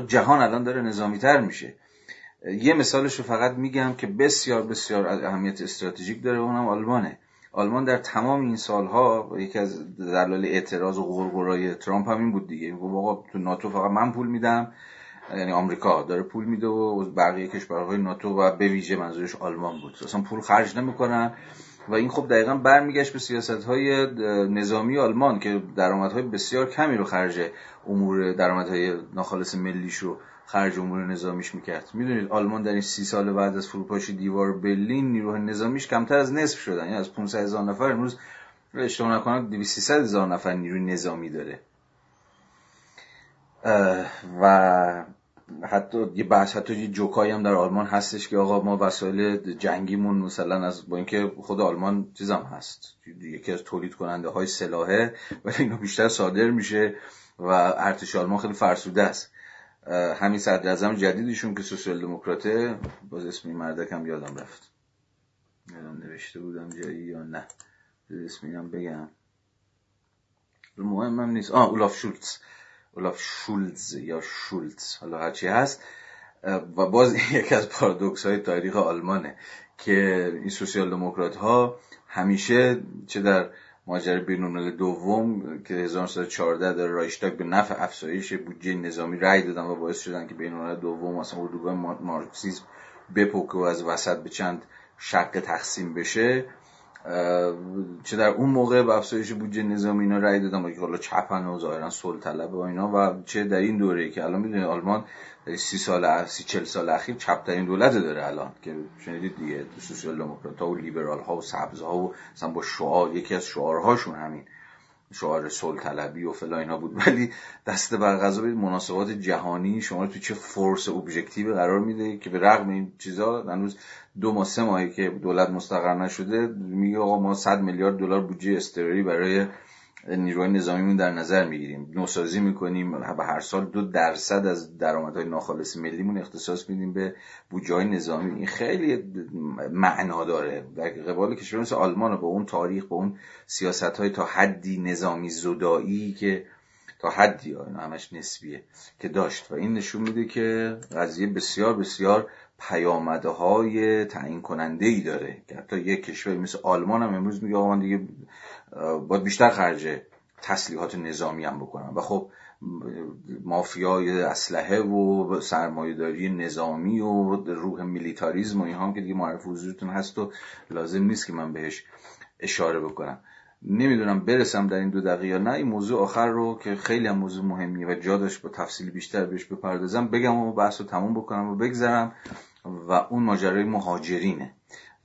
جهان الان داره نظامی تر میشه. یه مثالش رو فقط میگم که بسیار بسیار اهمیت استراتژیک داره اونم آلمانه. آلمان در تمام این سالها یکی از دلایل اعتراض و غرغرای ترامپ هم این بود دیگه. گفت آقا تو ناتو فقط من پول میدم یعنی آمریکا داره پول میده و بقیه کشورهای ناتو و به ویژه منظورش آلمان بود. اصلا پول خرج نمی‌کنن. و این خب دقیقا برمیگشت به سیاست های نظامی آلمان که درآمدهای بسیار کمی رو خرج امور درآمدهای ناخالص ملیش رو خرج امور نظامیش می‌کرد. می‌دونید آلمان در این سی سال بعد از فروپاشی دیوار برلین نیروهای نظامیش کمتر از نصف شدن. یعنی از 500 هزار نفر امروز اشتباه نکنم 200 هزار نفر نیروی نظامی داره. و حتی یه بحث حتی یه جوکایی هم در آلمان هستش که آقا ما وسایل جنگیمون مثلا از با اینکه خود آلمان چیزم هست یکی از تولید کننده های سلاحه ولی اینو بیشتر صادر میشه و ارتش آلمان خیلی فرسوده است. همین صدر جدیدشون که سوسیال دموکراته باز اسم مردکم یادم رفت. یادم نوشته بودم جایی یا نه. اسمی هم بگم. مهم هم نیست. آه اولاف شولتز. اولاف شولتز یا شولتز حالا هرچی هست. و باز یکی از پارادوکس های تاریخ آلمانه که این سوسیال دموکرات ها همیشه چه در ماجرای بینالملل دوم که 1914 در رایشتاگ به نفع افزایش بودجه نظامی رأی دادن و باعث شدن که بینالملل دوم مثلا اردوگاه مارکسیسم بپوکه و از وسط به چند شق تقسیم بشه. چه در اون موقع به افزایش بودجه نظامی اینا رأی دادن که حالا چپن و ظاهرا صلح طلب و اینا و چه در این دوره که الان می‌دونید آلمان سی سال سی چل سال اخیر چپ ترین دولت داره الان که شنیدید دیگه سوسیال دموکرات ها و لیبرال ها و سبز ها و مثلا با شعار یکی از شعارهاشون همین شعار صلح طلبی و فلان اینا بود. ولی دست بر قضا مناسبات جهانی شما رو تو چه force objective قرار میده که به رغم این چیزا هنوز دو ماه سه ماهی که دولت مستقر نشده میگه آقا ما 100 میلیارد دلار بودجه اضطراری برای نیروهای نظامیمون در نظر می‌گیریم. نوسازی می‌کنیم. به هر سال دو درصد از درآمدهای ناخالص ملیمون اختصاص میدیم به بودجه های نظامی. این خیلی معنا داره. در قبال کشور مثل آلمان با اون تاریخ با اون سیاست های تا حدی نظامی زدایی که تا حدی ها همش نسبیه که داشت. و این نشون میده که قضیه بسیار بسیار پیامده های تعیین کننده ای داره که حتی یک کشور مثل آلمان هم امروز میگه آقا دیگه باید بیشتر خرج تسلیحات نظامی هم بکنم. و خب مافیای اسلحه و سرمایهداری نظامی و روح میلیتاریزم و اینها که دیگه معرف حضورتون هست و لازم نیست که من بهش اشاره بکنم. نمی‌دونم برسم در این دو دقیقه یا نه این موضوع آخر رو که خیلی هم موضوع مهمیه و جا داشت با تفصیل بیشتر بهش بپردازم بگم و بحث رو تموم بکنم و بگذرم. و اون ماجرای مهاجرینه.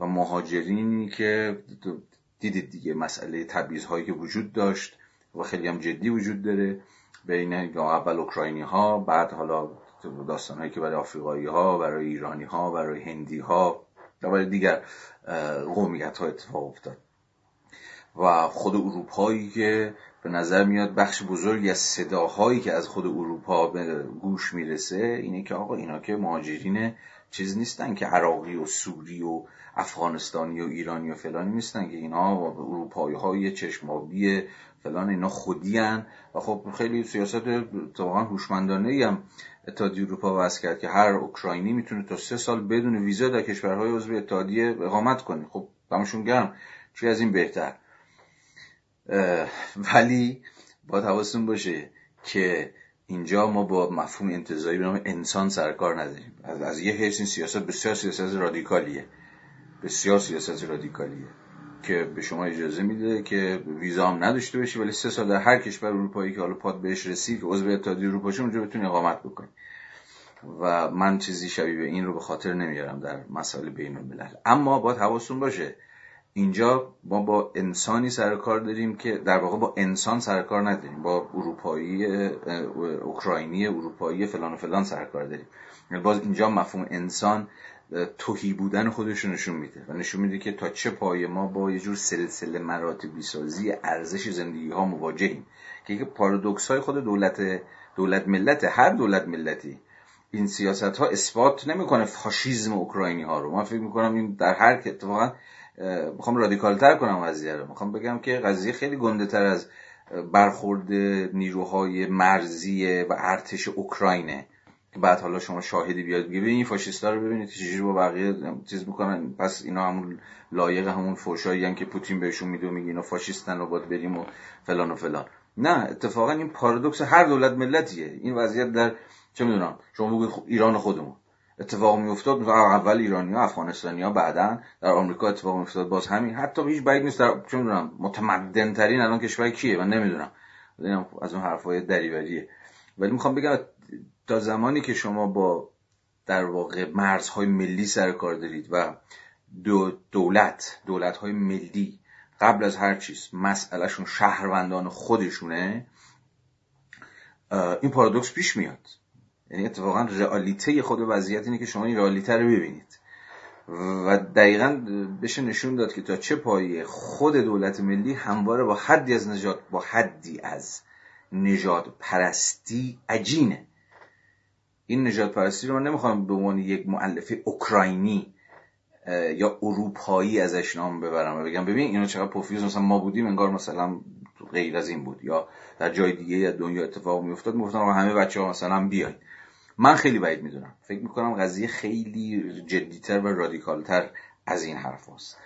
و مهاجرینی که دیدید دیگه مسئله تبعیض هایی که وجود داشت و خیلی هم جدی وجود داره بین اول اوکراینی ها بعد حالا داستان هایی که برای آفریقایی ها برای ایرانی ها برای هندی ها و برای دیگر قومیت ها اتفاق افتاد. و خود اروپایی که به نظر میاد بخش بزرگی از صداهایی که از خود اروپا به گوش می‌رسه اینه که آقا اینا که مهاجرین چیز نیستن که عراقی و سوری و افغانستانی و ایرانی و فلانی نیستن که اینا اروپایی های چشمابی فلان اینا خودی هن و خب خیلی سیاست واقعا هوشمندانه هم اتحادیه اروپا وضع کرد که هر اوکراینی می‌تونه تا سه سال بدون ویزا در کشورهای عضو اتحادیه اقامت کنه. خب دمشون گرم. چی از این بهتر؟ ولی با حواستون باشه که اینجا ما با مفهوم انتظاری به انسان سرکار نداریم. از, از یه حیث این سیاست بسیار سیاست رادیکالیه. بسیار سیاست رادیکالیه که به شما اجازه میده که ویزا هم نداشته باشی ولی سه سال در هر کشور اروپایی که حالا پاد بهش رسید که عضو اتحادیه اروپا اونجا بتونی اقامت بکنی. و من چیزی شبیه به این رو به خاطر نمیارم در مسائل بین الملل اما باید حواستون باشه اینجا ما با انسانی سر کار داریم که در واقع با انسان سر کار نداریم با اروپایی اوکراینی اروپایی فلان و فلان سر کار داریم. یعنی باز اینجا مفهوم انسان توهی بودن خودش رو نشون میده و نشون میده که تا چه پای ما با یه جور سلسله مراتبی سازی ارزش زندگی ها مواجهیم. که پارادوکس های خود دولت دولت ملت هر دولت ملتی این سیاست ها اثبات نمی‌کنه فاشیزم اوکراینی ها رو. من فکر می‌کنم این در هر اتفاقا می‌خوام رادیکال تر کنم قضیه رو. می‌خوام بگم که قضیه خیلی گنده تر از برخورد نیروهای مرزی و ارتش اوکراینه. که بعد حالا شما شاهدی بیاد بگه این فاشیستا رو ببینید چجوری با بقیه چیز می‌کنن. پس اینا همون لایق همون فوشایی که پوتین بهشون میده و میگه اینا فاشیستن و باید بریم و فلان و فلان. نه اتفاقا این پارادوکس هر دولت ملتیه. این وضعیت در چه می‌دونم شما بگید ایران خودمون. اتفاق میافتاد مثلا اول ایرانی ها افغانستانی ها بعدا در آمریکا اتفاق میافتاد باز همین. حتی هیچ بعید نیست در چه می‌دونم متمدن ترین الان کشور کیه؟ من نمی‌دونم. از اون حرفای دریوریه. ولی می‌خوام بگم تا زمانی که شما با در واقع مرزهای ملی سر کار دارید و دو دولت دولت های ملی قبل از هر چیز مسئلهشون شهروندان خودشونه این پارادوکس پیش میاد. یعنی اتفاقا رئالیته خود وضعیت اینه که شما این رئالیته رو ببینید. و دقیقا بشه نشون داد که تا چه پایه خود دولت ملی همواره با حدی از نجات با حدی از نجات پرستی عجینه. این نجات پرستی رو من نمی‌خوام به عنوان یک معلف اوکراینی یا اروپایی ازش نام ببرم و بگم ببین اینا چقدر پوفیوز مثلا ما بودیم انگار مثلا غیر از این بود یا در جای دیگه یا دنیا اتفاق میافتاد می‌گفتن همه بچه ها مثلا بیاین. من خیلی بعید می‌دونم. فکر می‌کنم قضیه خیلی جدیتر و رادیکالتر از این حرف هست.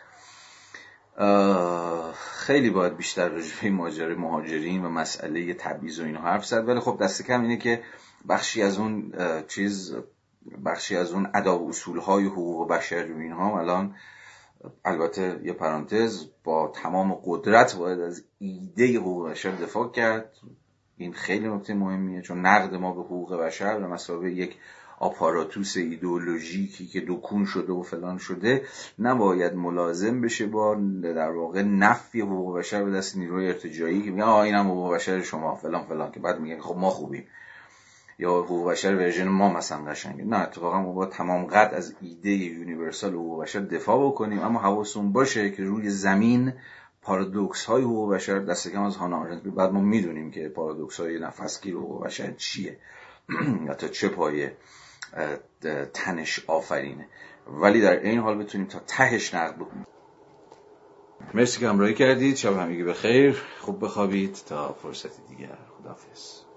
خیلی باید بیشتر رجوع ماجرای مهاجرین و مسئله تبعیض و اینها حرف زد. ولی خب دست کم اینه که بخشی از اون چیز بخشی از اون ادا و اصول های حقوق بشر و اینها الان البته یه پرانتز با تمام قدرت باید از ایده حقوق بشر دفاع کرد. این خیلی نکته مهمیه چون نقد ما به حقوق بشر به مسابقه یک آپاراتوس ایدئولوژیکی که دکون شده و فلان شده نباید ملازم بشه با در واقع نفی حقوق بشر به دست نیروی ارتجاعی که میگن آ اینم حقوق بشر شما فلان فلان که بعد میگن خب ما خوبیم. یا حقوق بشر version ما مثلا قشنگه. نه اتفاقا ما با تمام قد از ایده universal حقوق بشر دفاع بکنیم اما حواسمون باشه که روی زمین پارادوکس های حقوق بشر دست کم از هانا آرنت بعد ما می‌دونیم که پارادوکس های نفسگیر حقوق بشر چیه یا تا چه پایه تنش آفرینه. ولی در این حال بتونیم تا تهش نقد بکنیم مرسی که همراهی کردید. شب همگی به خیر خوب بخوابید. تا فرصتی دیگر. خداحافظ.